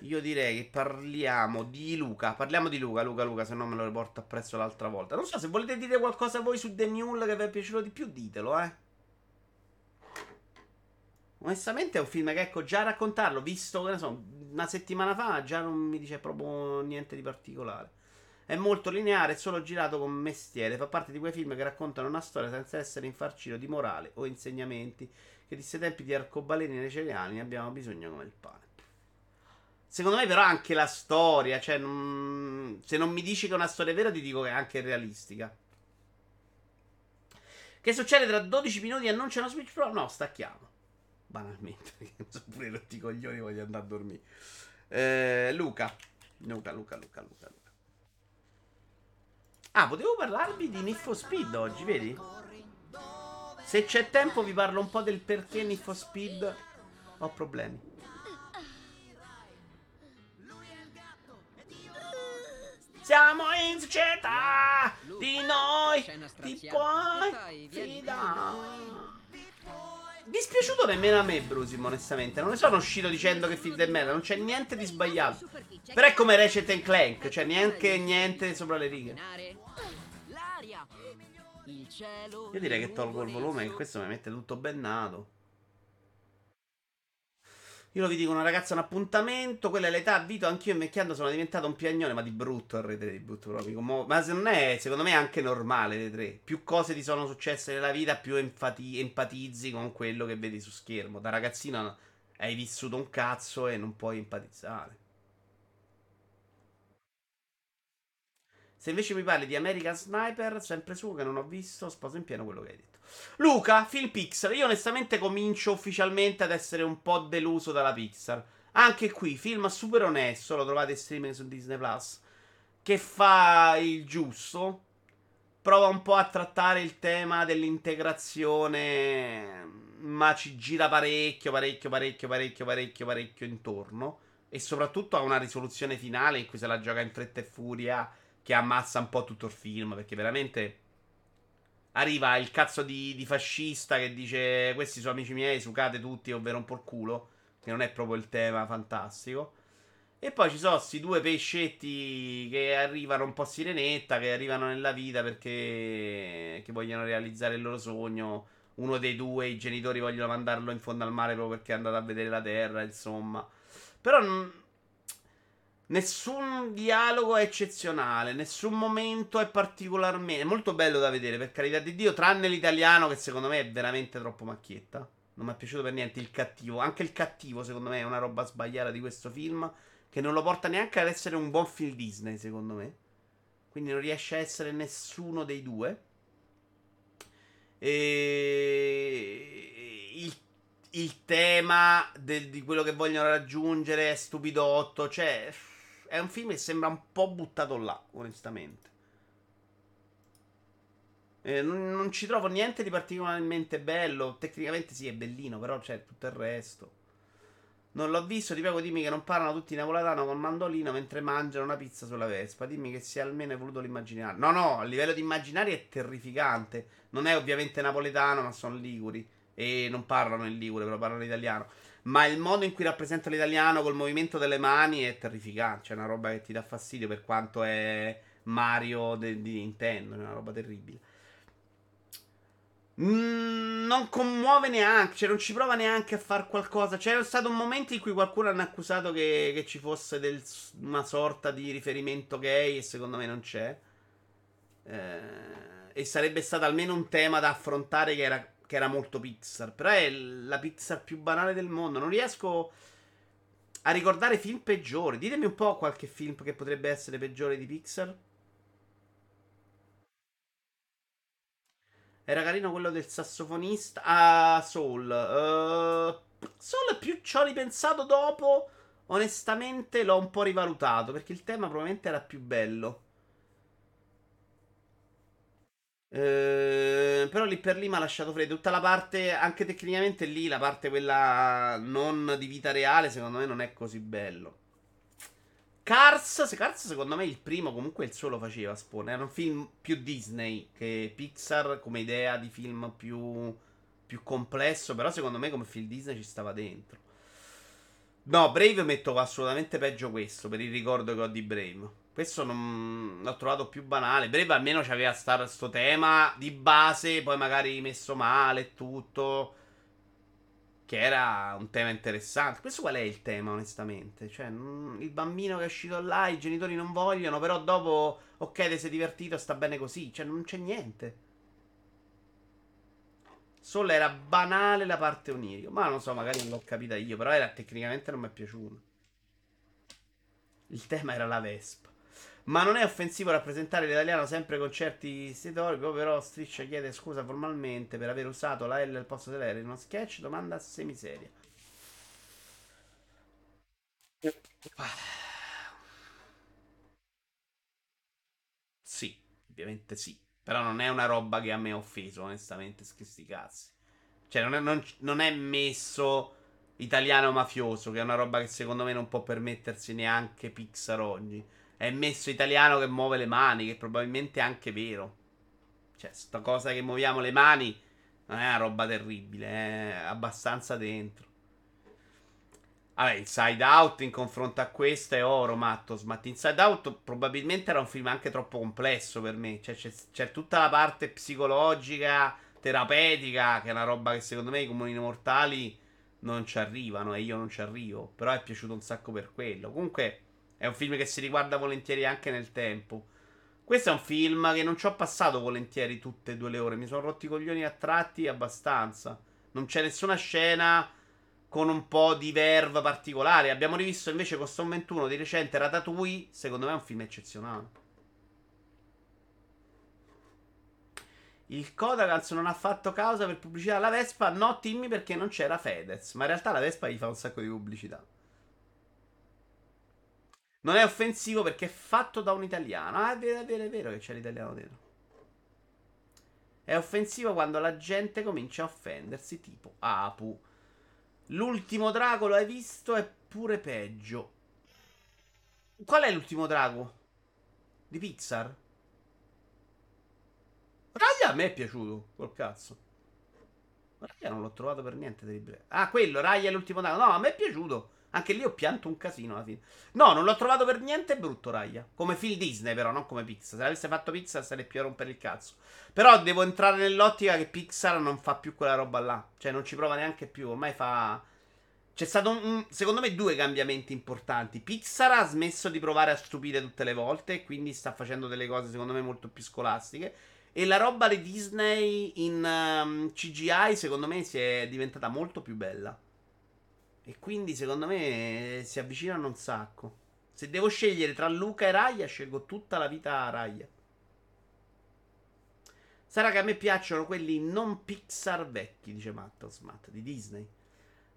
Speaker 1: io direi che parliamo di Luca. Parliamo di Luca, Luca, Luca, se no me lo riporto appresso l'altra volta. Non so se volete dire qualcosa voi su The Mule che vi è piaciuto di più, ditelo, eh. Onestamente è un film che, ecco, già raccontarlo, visto, che ne so, una settimana fa, già non mi dice proprio niente di particolare. È molto lineare, è solo girato con mestiere. Fa parte di quei film che raccontano una storia senza essere infarcito di morale o insegnamenti. Che di questi tempi di arcobaleni nei cereali ne abbiamo bisogno come il pane. Secondo me, però, anche la storia. Cioè, non... se non mi dici che è una storia vera, ti dico che è anche realistica. Che succede tra 12 minuti e non una Switch Pro? No, stacchiamo. Banalmente, perché sono pure rotti i coglioni, voglio andare a dormire. Eh, Luca. Luca, Luca, Luca, Luca, Luca. Ah, potevo parlarvi di for Speed oggi, vedi? Se c'è tempo vi parlo un po' del perché for Speed ho problemi. Siamo in società, di noi ti puoi fidare. Dispiaciuto nemmeno a me, Brusimo, onestamente. Non ne sono uscito dicendo che del merda, non c'è niente di sbagliato. Però è come Ratchet Clank, cioè neanche niente sopra le righe. Io direi che tolgo il volume, che questo mi mette tutto bennato. Io lo vi dico, una ragazza un appuntamento, quella è l'età, Vito, anch'io invecchiando sono diventato un piagnone, ma di brutto il rete di brutto proprio. Ma se non è, secondo me è anche normale le tre. Più cose ti sono successe nella vita, più enfati... empatizzi con quello che vedi su schermo. Da ragazzino hai vissuto un cazzo e non puoi empatizzare. Se invece mi parli di American Sniper, sempre su che non ho visto, sposo in pieno quello che hai detto. Luca, film Pixar. Io onestamente comincio ufficialmente ad essere un po' deluso dalla Pixar. Anche qui, film super onesto, lo trovate streaming su Disney Plus, che fa il giusto. Prova un po' a trattare il tema dell'integrazione, ma ci gira parecchio, parecchio, parecchio, parecchio, parecchio, parecchio intorno. E soprattutto ha una risoluzione finale in cui se la gioca in fretta e furia che ammazza un po' tutto il film, perché veramente arriva il cazzo di, di, fascista che dice questi sono amici miei, sucate tutti, ovvero un po' culo, che non è proprio il tema fantastico. E poi ci sono questi due pescetti che arrivano un po' sirenetta, che arrivano nella vita perché vogliono realizzare il loro sogno. Uno dei due, i genitori vogliono mandarlo in fondo al mare proprio perché è andato a vedere la terra, insomma. Però Nessun dialogo è eccezionale, nessun momento è particolarmente. Molto bello da vedere, per carità di Dio, tranne l'italiano che secondo me è veramente troppo macchietta. Non mi è piaciuto per niente il cattivo. Anche il cattivo, secondo me, è una roba sbagliata di questo film. Che non lo porta neanche ad essere un buon film Disney, secondo me. Quindi non riesce a essere nessuno dei due. E. Il, il tema del, di quello che vogliono raggiungere è stupidotto. Cioè è un film che sembra un po' buttato là, onestamente. Eh, non, non, ci trovo niente di particolarmente bello. Tecnicamente sì, è bellino, però c'è tutto il resto. Non l'ho visto, ti prego dimmi che non parlano tutti napoletano con mandolino mentre mangiano una pizza sulla Vespa. Dimmi che sia almeno evoluto l'immaginario. No, no, a livello di immaginario è terrificante. Non è ovviamente napoletano, ma sono liguri. E non parlano in ligure, però parlano italiano. Ma il modo in cui rappresenta l'italiano col movimento delle mani è terrificante. C'è una roba che ti dà fastidio per quanto è Mario de- di Nintendo. È una roba terribile. Mm, non commuove neanche, cioè non ci prova neanche a fare qualcosa. C'era stato un momento in cui qualcuno hanno accusato che, che ci fosse del, una sorta di riferimento gay e secondo me non c'è. Eh, e sarebbe stato almeno un tema da affrontare che era che era molto Pixar. Però è la Pixar più banale del mondo. Non riesco a ricordare film peggiori. Ditemi un po' qualche film che potrebbe essere peggiore di Pixar. Era carino quello del sassofonista. Ah, Soul. Uh, Soul più ci ho ripensato dopo. Onestamente l'ho un po' rivalutato. Perché il tema probabilmente era più bello. Eh, però lì per lì mi ha lasciato freddo. Tutta la parte, anche tecnicamente lì, la parte quella non di vita reale, secondo me non è così bello. Cars, se Cars secondo me il primo comunque il suo lo faceva Spawn. Era un film più Disney che Pixar come idea di film più, più complesso. Però secondo me come film Disney ci stava dentro. No, Brave metto assolutamente peggio questo per il ricordo che ho di Brave. Questo non l'ho trovato più banale. Brave almeno c'aveva questo tema di base, poi magari messo male e tutto. Che era un tema interessante. Questo qual è il tema, onestamente? Cioè, il bambino che è uscito là, i genitori non vogliono, però dopo, ok, ti sei divertito, sta bene così. Cioè, non c'è niente. Solo era banale la parte onirica. Ma non so, magari non l'ho capita io, però era tecnicamente non mi è piaciuto. Il tema era la Vespa. Ma non è offensivo rappresentare l'italiano sempre con certi stereotipi, però Striscia chiede scusa formalmente per aver usato la L al posto dell'R in uno sketch, domanda semiseria. Sì, ovviamente sì. Però non è una roba che a me ha offeso, onestamente, sti cazzi. Cioè, non è, non, non è messo italiano mafioso, che è una roba che secondo me non può permettersi neanche Pixar oggi è messo italiano che muove le mani, che probabilmente è anche vero. Cioè, sta cosa che muoviamo le mani non è una roba terribile, è abbastanza dentro. Vabbè, Inside Out in confronto a questo è oro, Mattos. Ma Inside Out probabilmente era un film anche troppo complesso per me. Cioè, c'è, c'è tutta la parte psicologica, terapeutica, che è una roba che secondo me i comuni mortali non ci arrivano e io non ci arrivo. Però è piaciuto un sacco per quello. Comunque è un film che si riguarda volentieri anche nel tempo. Questo è un film che non ci ho passato volentieri tutte e due le ore. Mi sono rotti i coglioni a tratti abbastanza. Non c'è nessuna scena con un po' di verve particolare. Abbiamo rivisto invece con Stone 21 di recente Ratatouille. Secondo me è un film eccezionale. Il Kodakans non ha fatto causa per pubblicità alla Vespa. No, Timmy, perché non c'era Fedez. Ma in realtà la Vespa gli fa un sacco di pubblicità. Non è offensivo perché è fatto da un italiano. Ah, è vero, è vero, è vero che c'è l'italiano dentro. È offensivo quando la gente comincia a offendersi, tipo Apu. L'ultimo drago lo hai visto? È pure peggio. Qual è l'ultimo drago? Di Pixar? Raya a me è piaciuto, col cazzo. Raya non l'ho trovato per niente. Ah, quello, Raya è l'ultimo drago. No, a me è piaciuto. Anche lì ho pianto un casino alla fine. No, non l'ho trovato per niente brutto, Raya. Come film Disney, però, non come Pixar. Se l'avesse fatto Pixar, sarebbe più a rompere il cazzo. Però devo entrare nell'ottica che Pixar non fa più quella roba là. Cioè, non ci prova neanche più. Ormai fa. C'è stato, un, secondo me, due cambiamenti importanti. Pixar ha smesso di provare a stupire tutte le volte. E quindi sta facendo delle cose, secondo me, molto più scolastiche. E la roba di Disney in um, ehm, CGI, secondo me, si è diventata molto più bella. E quindi secondo me si avvicinano un sacco. Se devo scegliere tra Luca e Raya, scelgo tutta la vita Raya. Sarà che a me piacciono quelli non Pixar vecchi, dice Matt Matt, di Disney.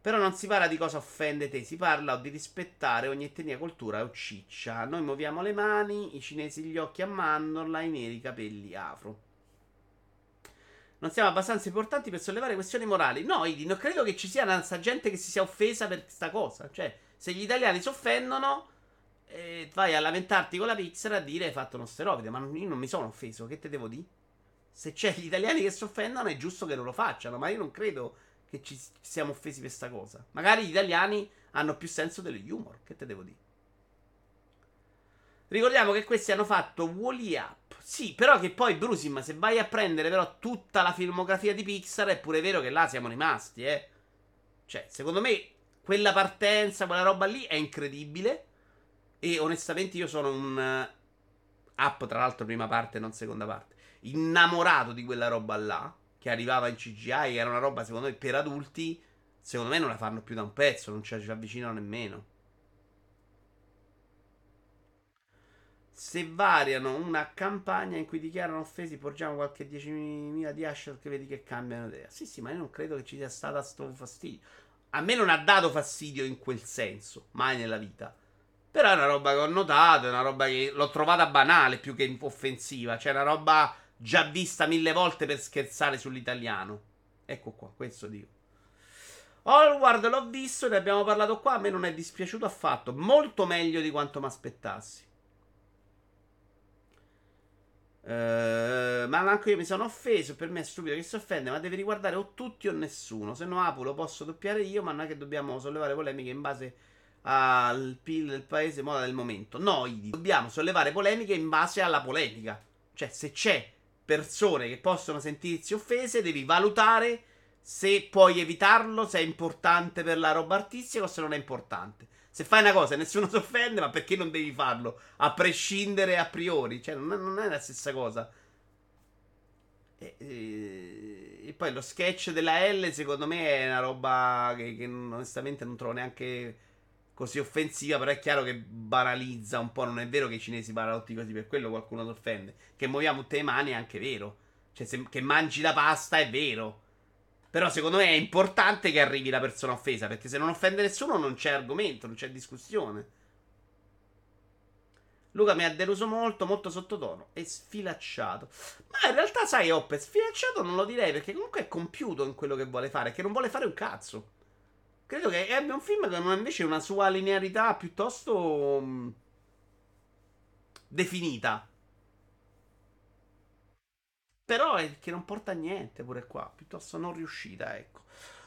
Speaker 1: Però non si parla di cosa offende te, si parla di rispettare ogni etnia, cultura o ciccia. Noi muoviamo le mani, i cinesi gli occhi a mandorla, i neri i capelli afro non siamo abbastanza importanti per sollevare questioni morali. No, Idi, non credo che ci sia una gente che si sia offesa per questa cosa. Cioè, se gli italiani si offendono, eh, vai a lamentarti con la pizza a dire hai fatto uno steroide. Ma io non mi sono offeso, che te devo dire? Se c'è gli italiani che si offendono, è giusto che non lo facciano. Ma io non credo che ci siamo offesi per questa cosa. Magari gli italiani hanno più senso dello humor, che te devo dire? Ricordiamo che questi hanno fatto Wally Up. Sì, però che poi Brusim, se vai a prendere però tutta la filmografia di Pixar, è pure vero che là siamo rimasti, eh. Cioè, secondo me, quella partenza, quella roba lì è incredibile. E onestamente io sono un... Uh, up, tra l'altro, prima parte, non seconda parte. Innamorato di quella roba là, che arrivava in CGI, che era una roba, secondo me, per adulti. Secondo me non la fanno più da un pezzo, non ci avvicinano nemmeno. Se variano una campagna in cui dichiarano offesi, porgiamo qualche 10.000 di hashtag che vedi che cambiano idea. Sì, sì, ma io non credo che ci sia stata sto fastidio. A me non ha dato fastidio in quel senso, mai nella vita. Però è una roba che ho notato, è una roba che l'ho trovata banale più che offensiva. Cioè, una roba già vista mille volte per scherzare sull'italiano. Ecco qua, questo dico. Hallward l'ho visto, ne abbiamo parlato qua, a me non è dispiaciuto affatto, molto meglio di quanto mi aspettassi. Uh, ma anche io mi sono offeso. Per me è stupido che si offende, ma deve riguardare o tutti o nessuno. Se no, Apu lo posso doppiare io, ma non è che dobbiamo sollevare polemiche in base al PIL del paese, moda del momento. Noi dobbiamo sollevare polemiche in base alla polemica. Cioè, se c'è persone che possono sentirsi offese, devi valutare se puoi evitarlo, se è importante per la roba artistica o se non è importante. Se fai una cosa e nessuno si offende, ma perché non devi farlo? A prescindere a priori, cioè non è, non è la stessa cosa. E, e, e, poi lo sketch della L, secondo me, è una roba che, che onestamente non trovo neanche così offensiva, però è chiaro che banalizza un po'. Non è vero che i cinesi parlano tutti così, per quello qualcuno si offende. Che muoviamo tutte le mani è anche vero. Cioè, se, che mangi la pasta è vero. Però secondo me è importante che arrivi la persona offesa, perché se non offende nessuno non c'è argomento, non c'è discussione. Luca mi ha deluso molto, molto sottotono e sfilacciato. Ma in realtà, sai, Oppe, sfilacciato non lo direi perché comunque è compiuto in quello che vuole fare, che non vuole fare un cazzo. Credo che abbia un film che non ha invece una sua linearità piuttosto mh, definita. Però è che non porta niente pure qua. Piuttosto non riuscita, ecco.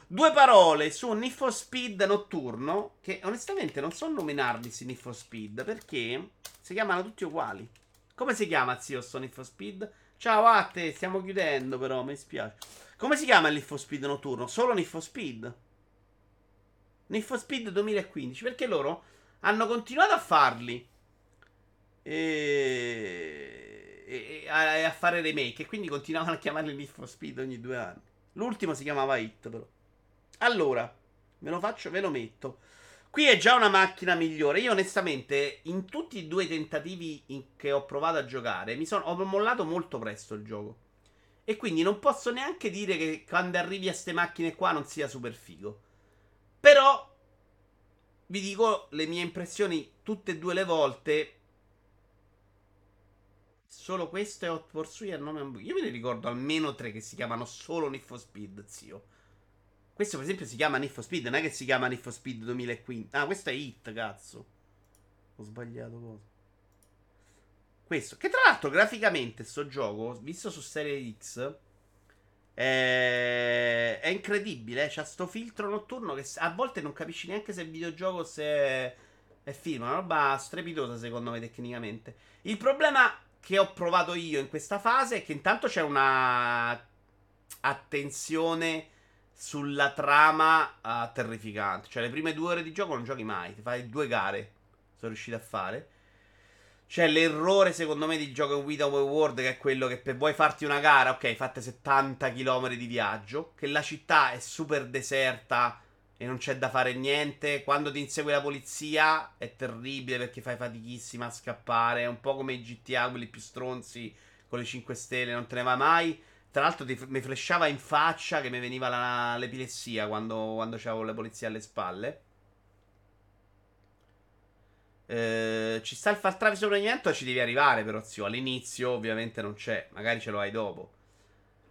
Speaker 1: Due parole su Need for Speed notturno. Che onestamente non so nominarli si Need for Speed. Perché si chiamano tutti uguali. Come si chiama, zio, sto Need for Speed? Ciao a te, stiamo chiudendo però, mi spiace. Come si chiama il Need for Speed notturno? Solo Need for Speed? Need for Speed 2015. Perché loro hanno continuato a farli. E e, a, a, fare remake. E quindi continuavano a chiamarli Need for Speed ogni due anni. L'ultimo si chiamava Hit, però. Allora, ve lo faccio, ve lo metto. Qui è già una macchina migliore. Io, onestamente, in tutti e due i tentativi che ho provato a giocare, mi sono, ho mollato molto presto il gioco. E quindi non posso neanche dire che quando arrivi a queste macchine qua non sia super figo. Però vi dico le mie impressioni tutte e due le volte Solo questo è Hot Pursuit a nome. Io me ne ricordo almeno tre che si chiamano solo Need Speed, zio. Questo, per esempio, si chiama Need Speed, non è che si chiama Need Speed 2015. Ah, questo è Hit, cazzo. Ho sbagliato cosa. Questo, che tra l'altro, graficamente, sto gioco, visto su Serie X, è, è incredibile. Eh? C'ha sto filtro notturno che a volte non capisci neanche se è videogioco o se è film. Una roba strepitosa, secondo me, tecnicamente. Il problema che ho provato io in questa fase è che intanto c'è una attenzione sulla trama uh, terrificante. Cioè, le prime due ore di gioco non giochi mai. Ti fai due gare. Sono riuscito a fare. C'è l'errore, secondo me, di gioco Wii Open World, che è quello che per vuoi farti una gara, ok, fate 70 km di viaggio. Che la città è super deserta e non c'è da fare niente. Quando ti insegue la polizia è terribile perché fai fatichissima a scappare. È un po' come i GTA, quelli più stronzi con le 5 stelle, non te ne va mai. Tra l'altro ti, mi flashava in faccia che mi veniva la, l'epilessia quando, quando c'avevo la polizia alle spalle. Eh, ci sta il far travi sopravvivimento, ci devi arrivare però, zio. All'inizio ovviamente non c'è, magari ce lo hai dopo.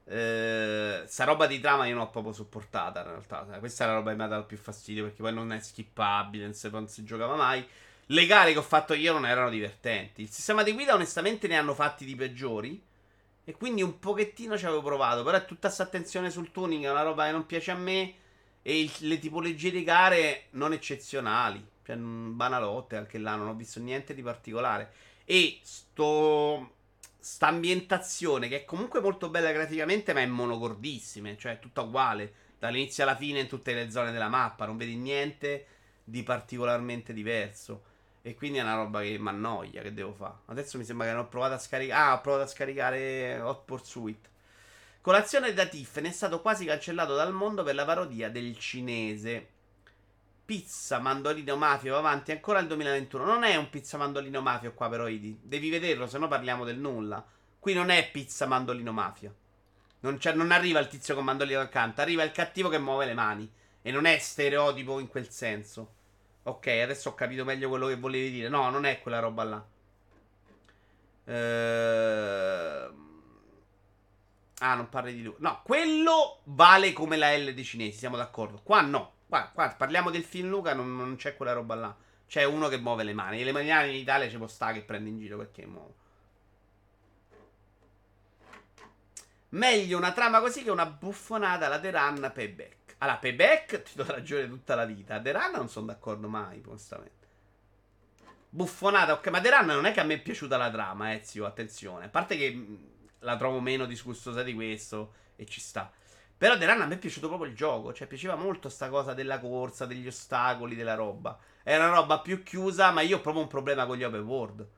Speaker 1: Eh, sta roba di trama io non ho proprio sopportata in realtà. Questa è la roba che mi ha dato più fastidio perché poi non è skippabile, non si, non si giocava mai. Le gare che ho fatto io non erano divertenti. Il sistema di guida onestamente ne hanno fatti di peggiori. E quindi un pochettino ci avevo provato. Però è tutta questa attenzione sul tuning, è una roba che non piace a me. E il, le tipologie di gare non eccezionali. Cioè, banalotte anche là, non ho visto niente di particolare. E sto sta ambientazione che è comunque molto bella graficamente, ma è monocordissima, cioè è tutta uguale dall'inizio alla fine in tutte le zone della mappa, non vedi niente di particolarmente diverso. E quindi è una roba che mi annoia, che devo fare? Adesso mi sembra che non ho provato a scaricare. Ah, ho provato a scaricare Hot Pursuit. Colazione da Tiffany è stato quasi cancellato dal mondo per la parodia del cinese. Pizza Mandolino Mafia va avanti ancora il 2021. Non è un Pizza Mandolino Mafia qua però, Idi. Devi vederlo, se no parliamo del nulla. Qui non è Pizza Mandolino Mafia. Non, non, arriva il tizio con mandolino accanto, arriva il cattivo che muove le mani. E non è stereotipo in quel senso. Ok, adesso ho capito meglio quello che volevi dire. No, non è quella roba là. Ehm... Ah, non parli di lui. No, quello vale come la L dei cinesi, siamo d'accordo. Qua no. Qua, qua parliamo del film Luca, non, non c'è quella roba là. C'è uno che muove le mani. E le mani in Italia ci può stare che prende in giro perché muove. Meglio una trama così che una buffonata alla The Run Payback. Allora, Payback ti do ragione tutta la vita. The Run non sono d'accordo mai, onestamente. Buffonata, ok, ma The Run non è che a me è piaciuta la trama, Ezio, attenzione. A parte che mh, la trovo meno disgustosa di questo e ci sta. Però The Run a me è piaciuto proprio il gioco, cioè piaceva molto sta cosa della corsa, degli ostacoli, della roba. È una roba più chiusa, ma io ho proprio un problema con gli open world.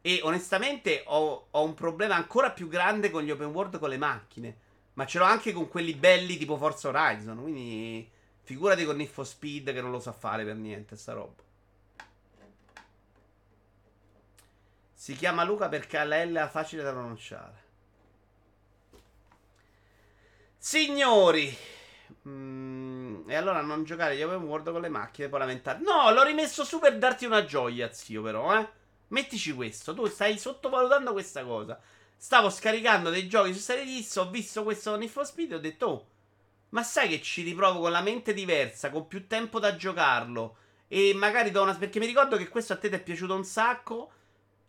Speaker 1: E onestamente ho, ho un problema ancora più grande con gli open world con le macchine. Ma ce l'ho anche con quelli belli tipo Forza Horizon. Quindi figurati con Need for Speed che non lo sa fare per niente sta roba. Si chiama Luca perché ha la L facile da pronunciare. Signori, mm, e allora non giocare gli open world con le macchine poi lamentare. No, l'ho rimesso su per darti una gioia, zio, però, eh. Mettici questo, tu stai sottovalutando questa cosa. Stavo scaricando dei giochi su Serie ho visto questo Need for Speed e ho detto, oh, ma sai che ci riprovo con la mente diversa, con più tempo da giocarlo. E magari do una... Perché mi ricordo che questo a te ti è piaciuto un sacco.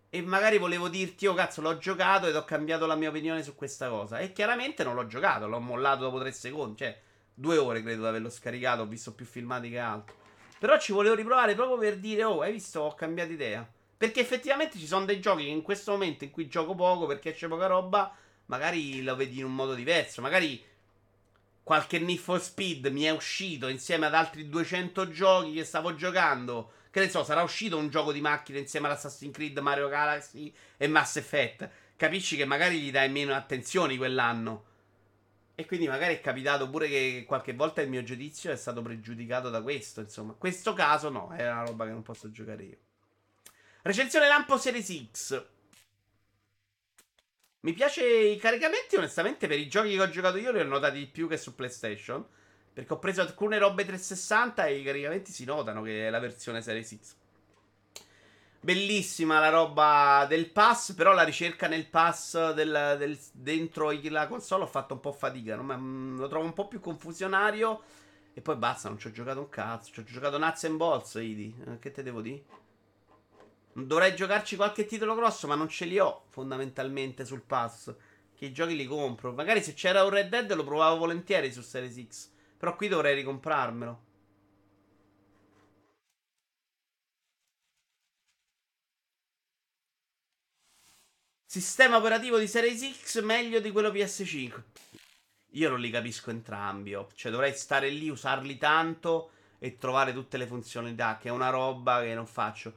Speaker 1: E magari volevo dirti, oh cazzo, l'ho giocato ed ho cambiato la mia opinione su questa cosa. E chiaramente non l'ho giocato, l'ho mollato dopo tre secondi. Cioè, due ore credo di averlo scaricato, ho visto più filmati che altro. Però ci volevo riprovare proprio per dire, oh, hai visto, ho cambiato idea. Perché effettivamente ci sono dei giochi che in questo momento in cui gioco poco perché c'è poca roba, magari lo vedi in un modo diverso. Magari qualche Need for Speed mi è uscito insieme ad altri 200 giochi che stavo giocando. Che ne so, sarà uscito un gioco di macchine insieme ad Assassin's Creed, Mario Galaxy e Mass Effect. Capisci che magari gli dai meno attenzione quell'anno. E quindi magari è capitato pure che qualche volta il mio giudizio è stato pregiudicato da questo. Insomma, questo caso no, è una roba che non posso giocare io. Recensione Lampo Series X. Mi piace i caricamenti, onestamente, per i giochi che ho giocato io li ho notati di più che su PlayStation. Perché ho preso alcune robe 360 e i caricamenti si notano che è la versione Series X. Bellissima la roba del pass, però la ricerca nel pass del, del, dentro la console ho fatto un po' fatica. Non, lo trovo un po' più confusionario. E poi basta, non ci ho giocato un cazzo. Ci ho giocato Nuts and Bolts, Idi. Eh, che te devo dire? Dovrei giocarci qualche titolo grosso, ma non ce li ho fondamentalmente sul pass. Che i giochi li compro. Magari se c'era un Red Dead lo provavo volentieri su Series X. Però qui dovrei ricomprarmelo. Sistema operativo di Series X meglio di quello PS5. Io non li capisco entrambi. oh. Cioè dovrei stare lì, usarli tanto e trovare tutte le funzionalità. Che è una roba che non faccio.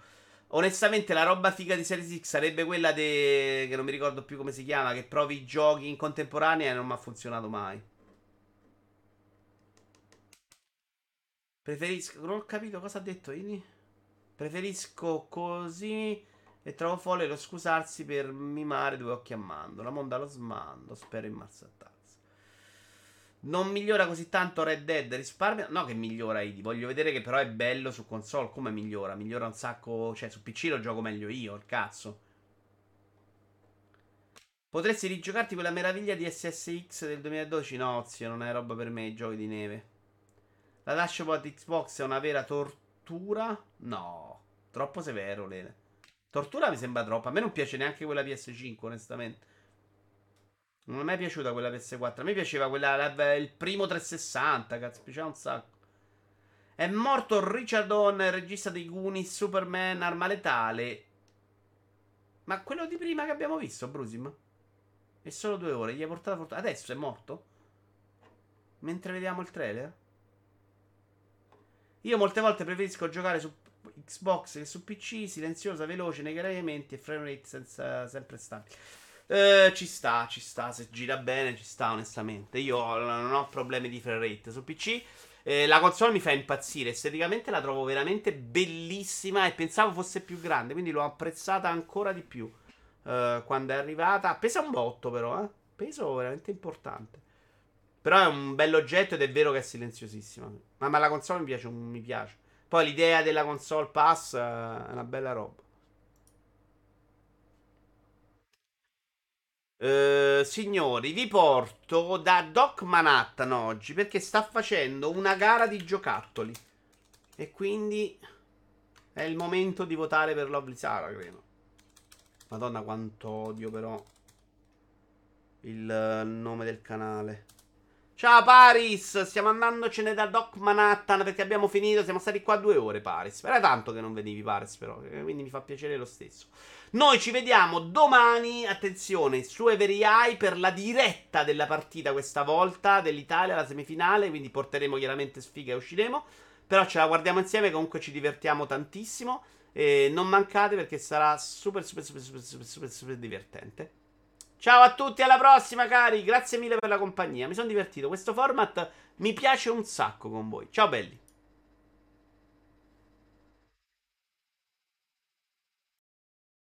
Speaker 1: Onestamente, la roba figa di Series X sarebbe quella de... che non mi ricordo più come si chiama. Che provi i giochi in contemporanea e non mi ha funzionato mai. Preferisco. Non ho capito cosa ha detto Ini. Preferisco così. E trovo folle lo scusarsi per mimare due occhi a mando. La monda lo smando. Spero in marzatazza. Non migliora così tanto Red Dead risparmia. No, che migliora Idi. Voglio vedere che però è bello su console. Come migliora? Migliora un sacco. Cioè, su PC lo gioco meglio io. Il cazzo. Potresti rigiocarti quella meraviglia di SSX del 2012? No, zio, non è roba per me. I giochi di neve. La dashboard Xbox è una vera tortura? No, troppo severo, Lene. Tortura mi sembra troppo. A me non piace neanche quella PS5, onestamente. Non mi è piaciuta quella PS4. A me piaceva quella, la- il primo 360, cazzo, piaceva un sacco. È morto Richard Donner, regista dei Goonies, Superman, Arma Letale. Ma quello di prima che abbiamo visto, Brusim? È solo due ore, gli hai portato fortuna. Adesso è morto? Mentre vediamo il trailer? Io molte volte preferisco giocare su Xbox che su PC, silenziosa, veloce nei caricamenti e frame rate senza, sempre stabili. Eh, ci sta, ci sta, se gira bene ci sta onestamente. Io non ho problemi di frame rate su PC. Eh, la console mi fa impazzire, esteticamente la trovo veramente bellissima e pensavo fosse più grande, quindi l'ho apprezzata ancora di più eh, quando è arrivata. Pesa un botto però, eh. Peso veramente importante. Però è un bell'oggetto ed è vero che è silenziosissima. Ma, ma la console mi piace, mi piace. Poi l'idea della console pass eh, è una bella roba. Eh, signori, vi porto da Doc Manhattan oggi perché sta facendo una gara di giocattoli. E quindi è il momento di votare per Lovely Sara, credo. Madonna, quanto odio però il eh, nome del canale. Ciao Paris, stiamo andandocene da Doc Manhattan perché abbiamo finito, siamo stati qua due ore Paris. Era tanto che non venivi Paris però, eh, quindi mi fa piacere lo stesso. Noi ci vediamo domani, attenzione, su Every Eye per la diretta della partita questa volta dell'Italia, la semifinale, quindi porteremo chiaramente sfiga e usciremo. Però ce la guardiamo insieme, comunque ci divertiamo tantissimo. E non mancate perché sarà super super super super super super, super divertente. Ciao a tutti, alla prossima cari, grazie mille per la compagnia, mi sono divertito, questo format mi piace un sacco con voi. Ciao belli.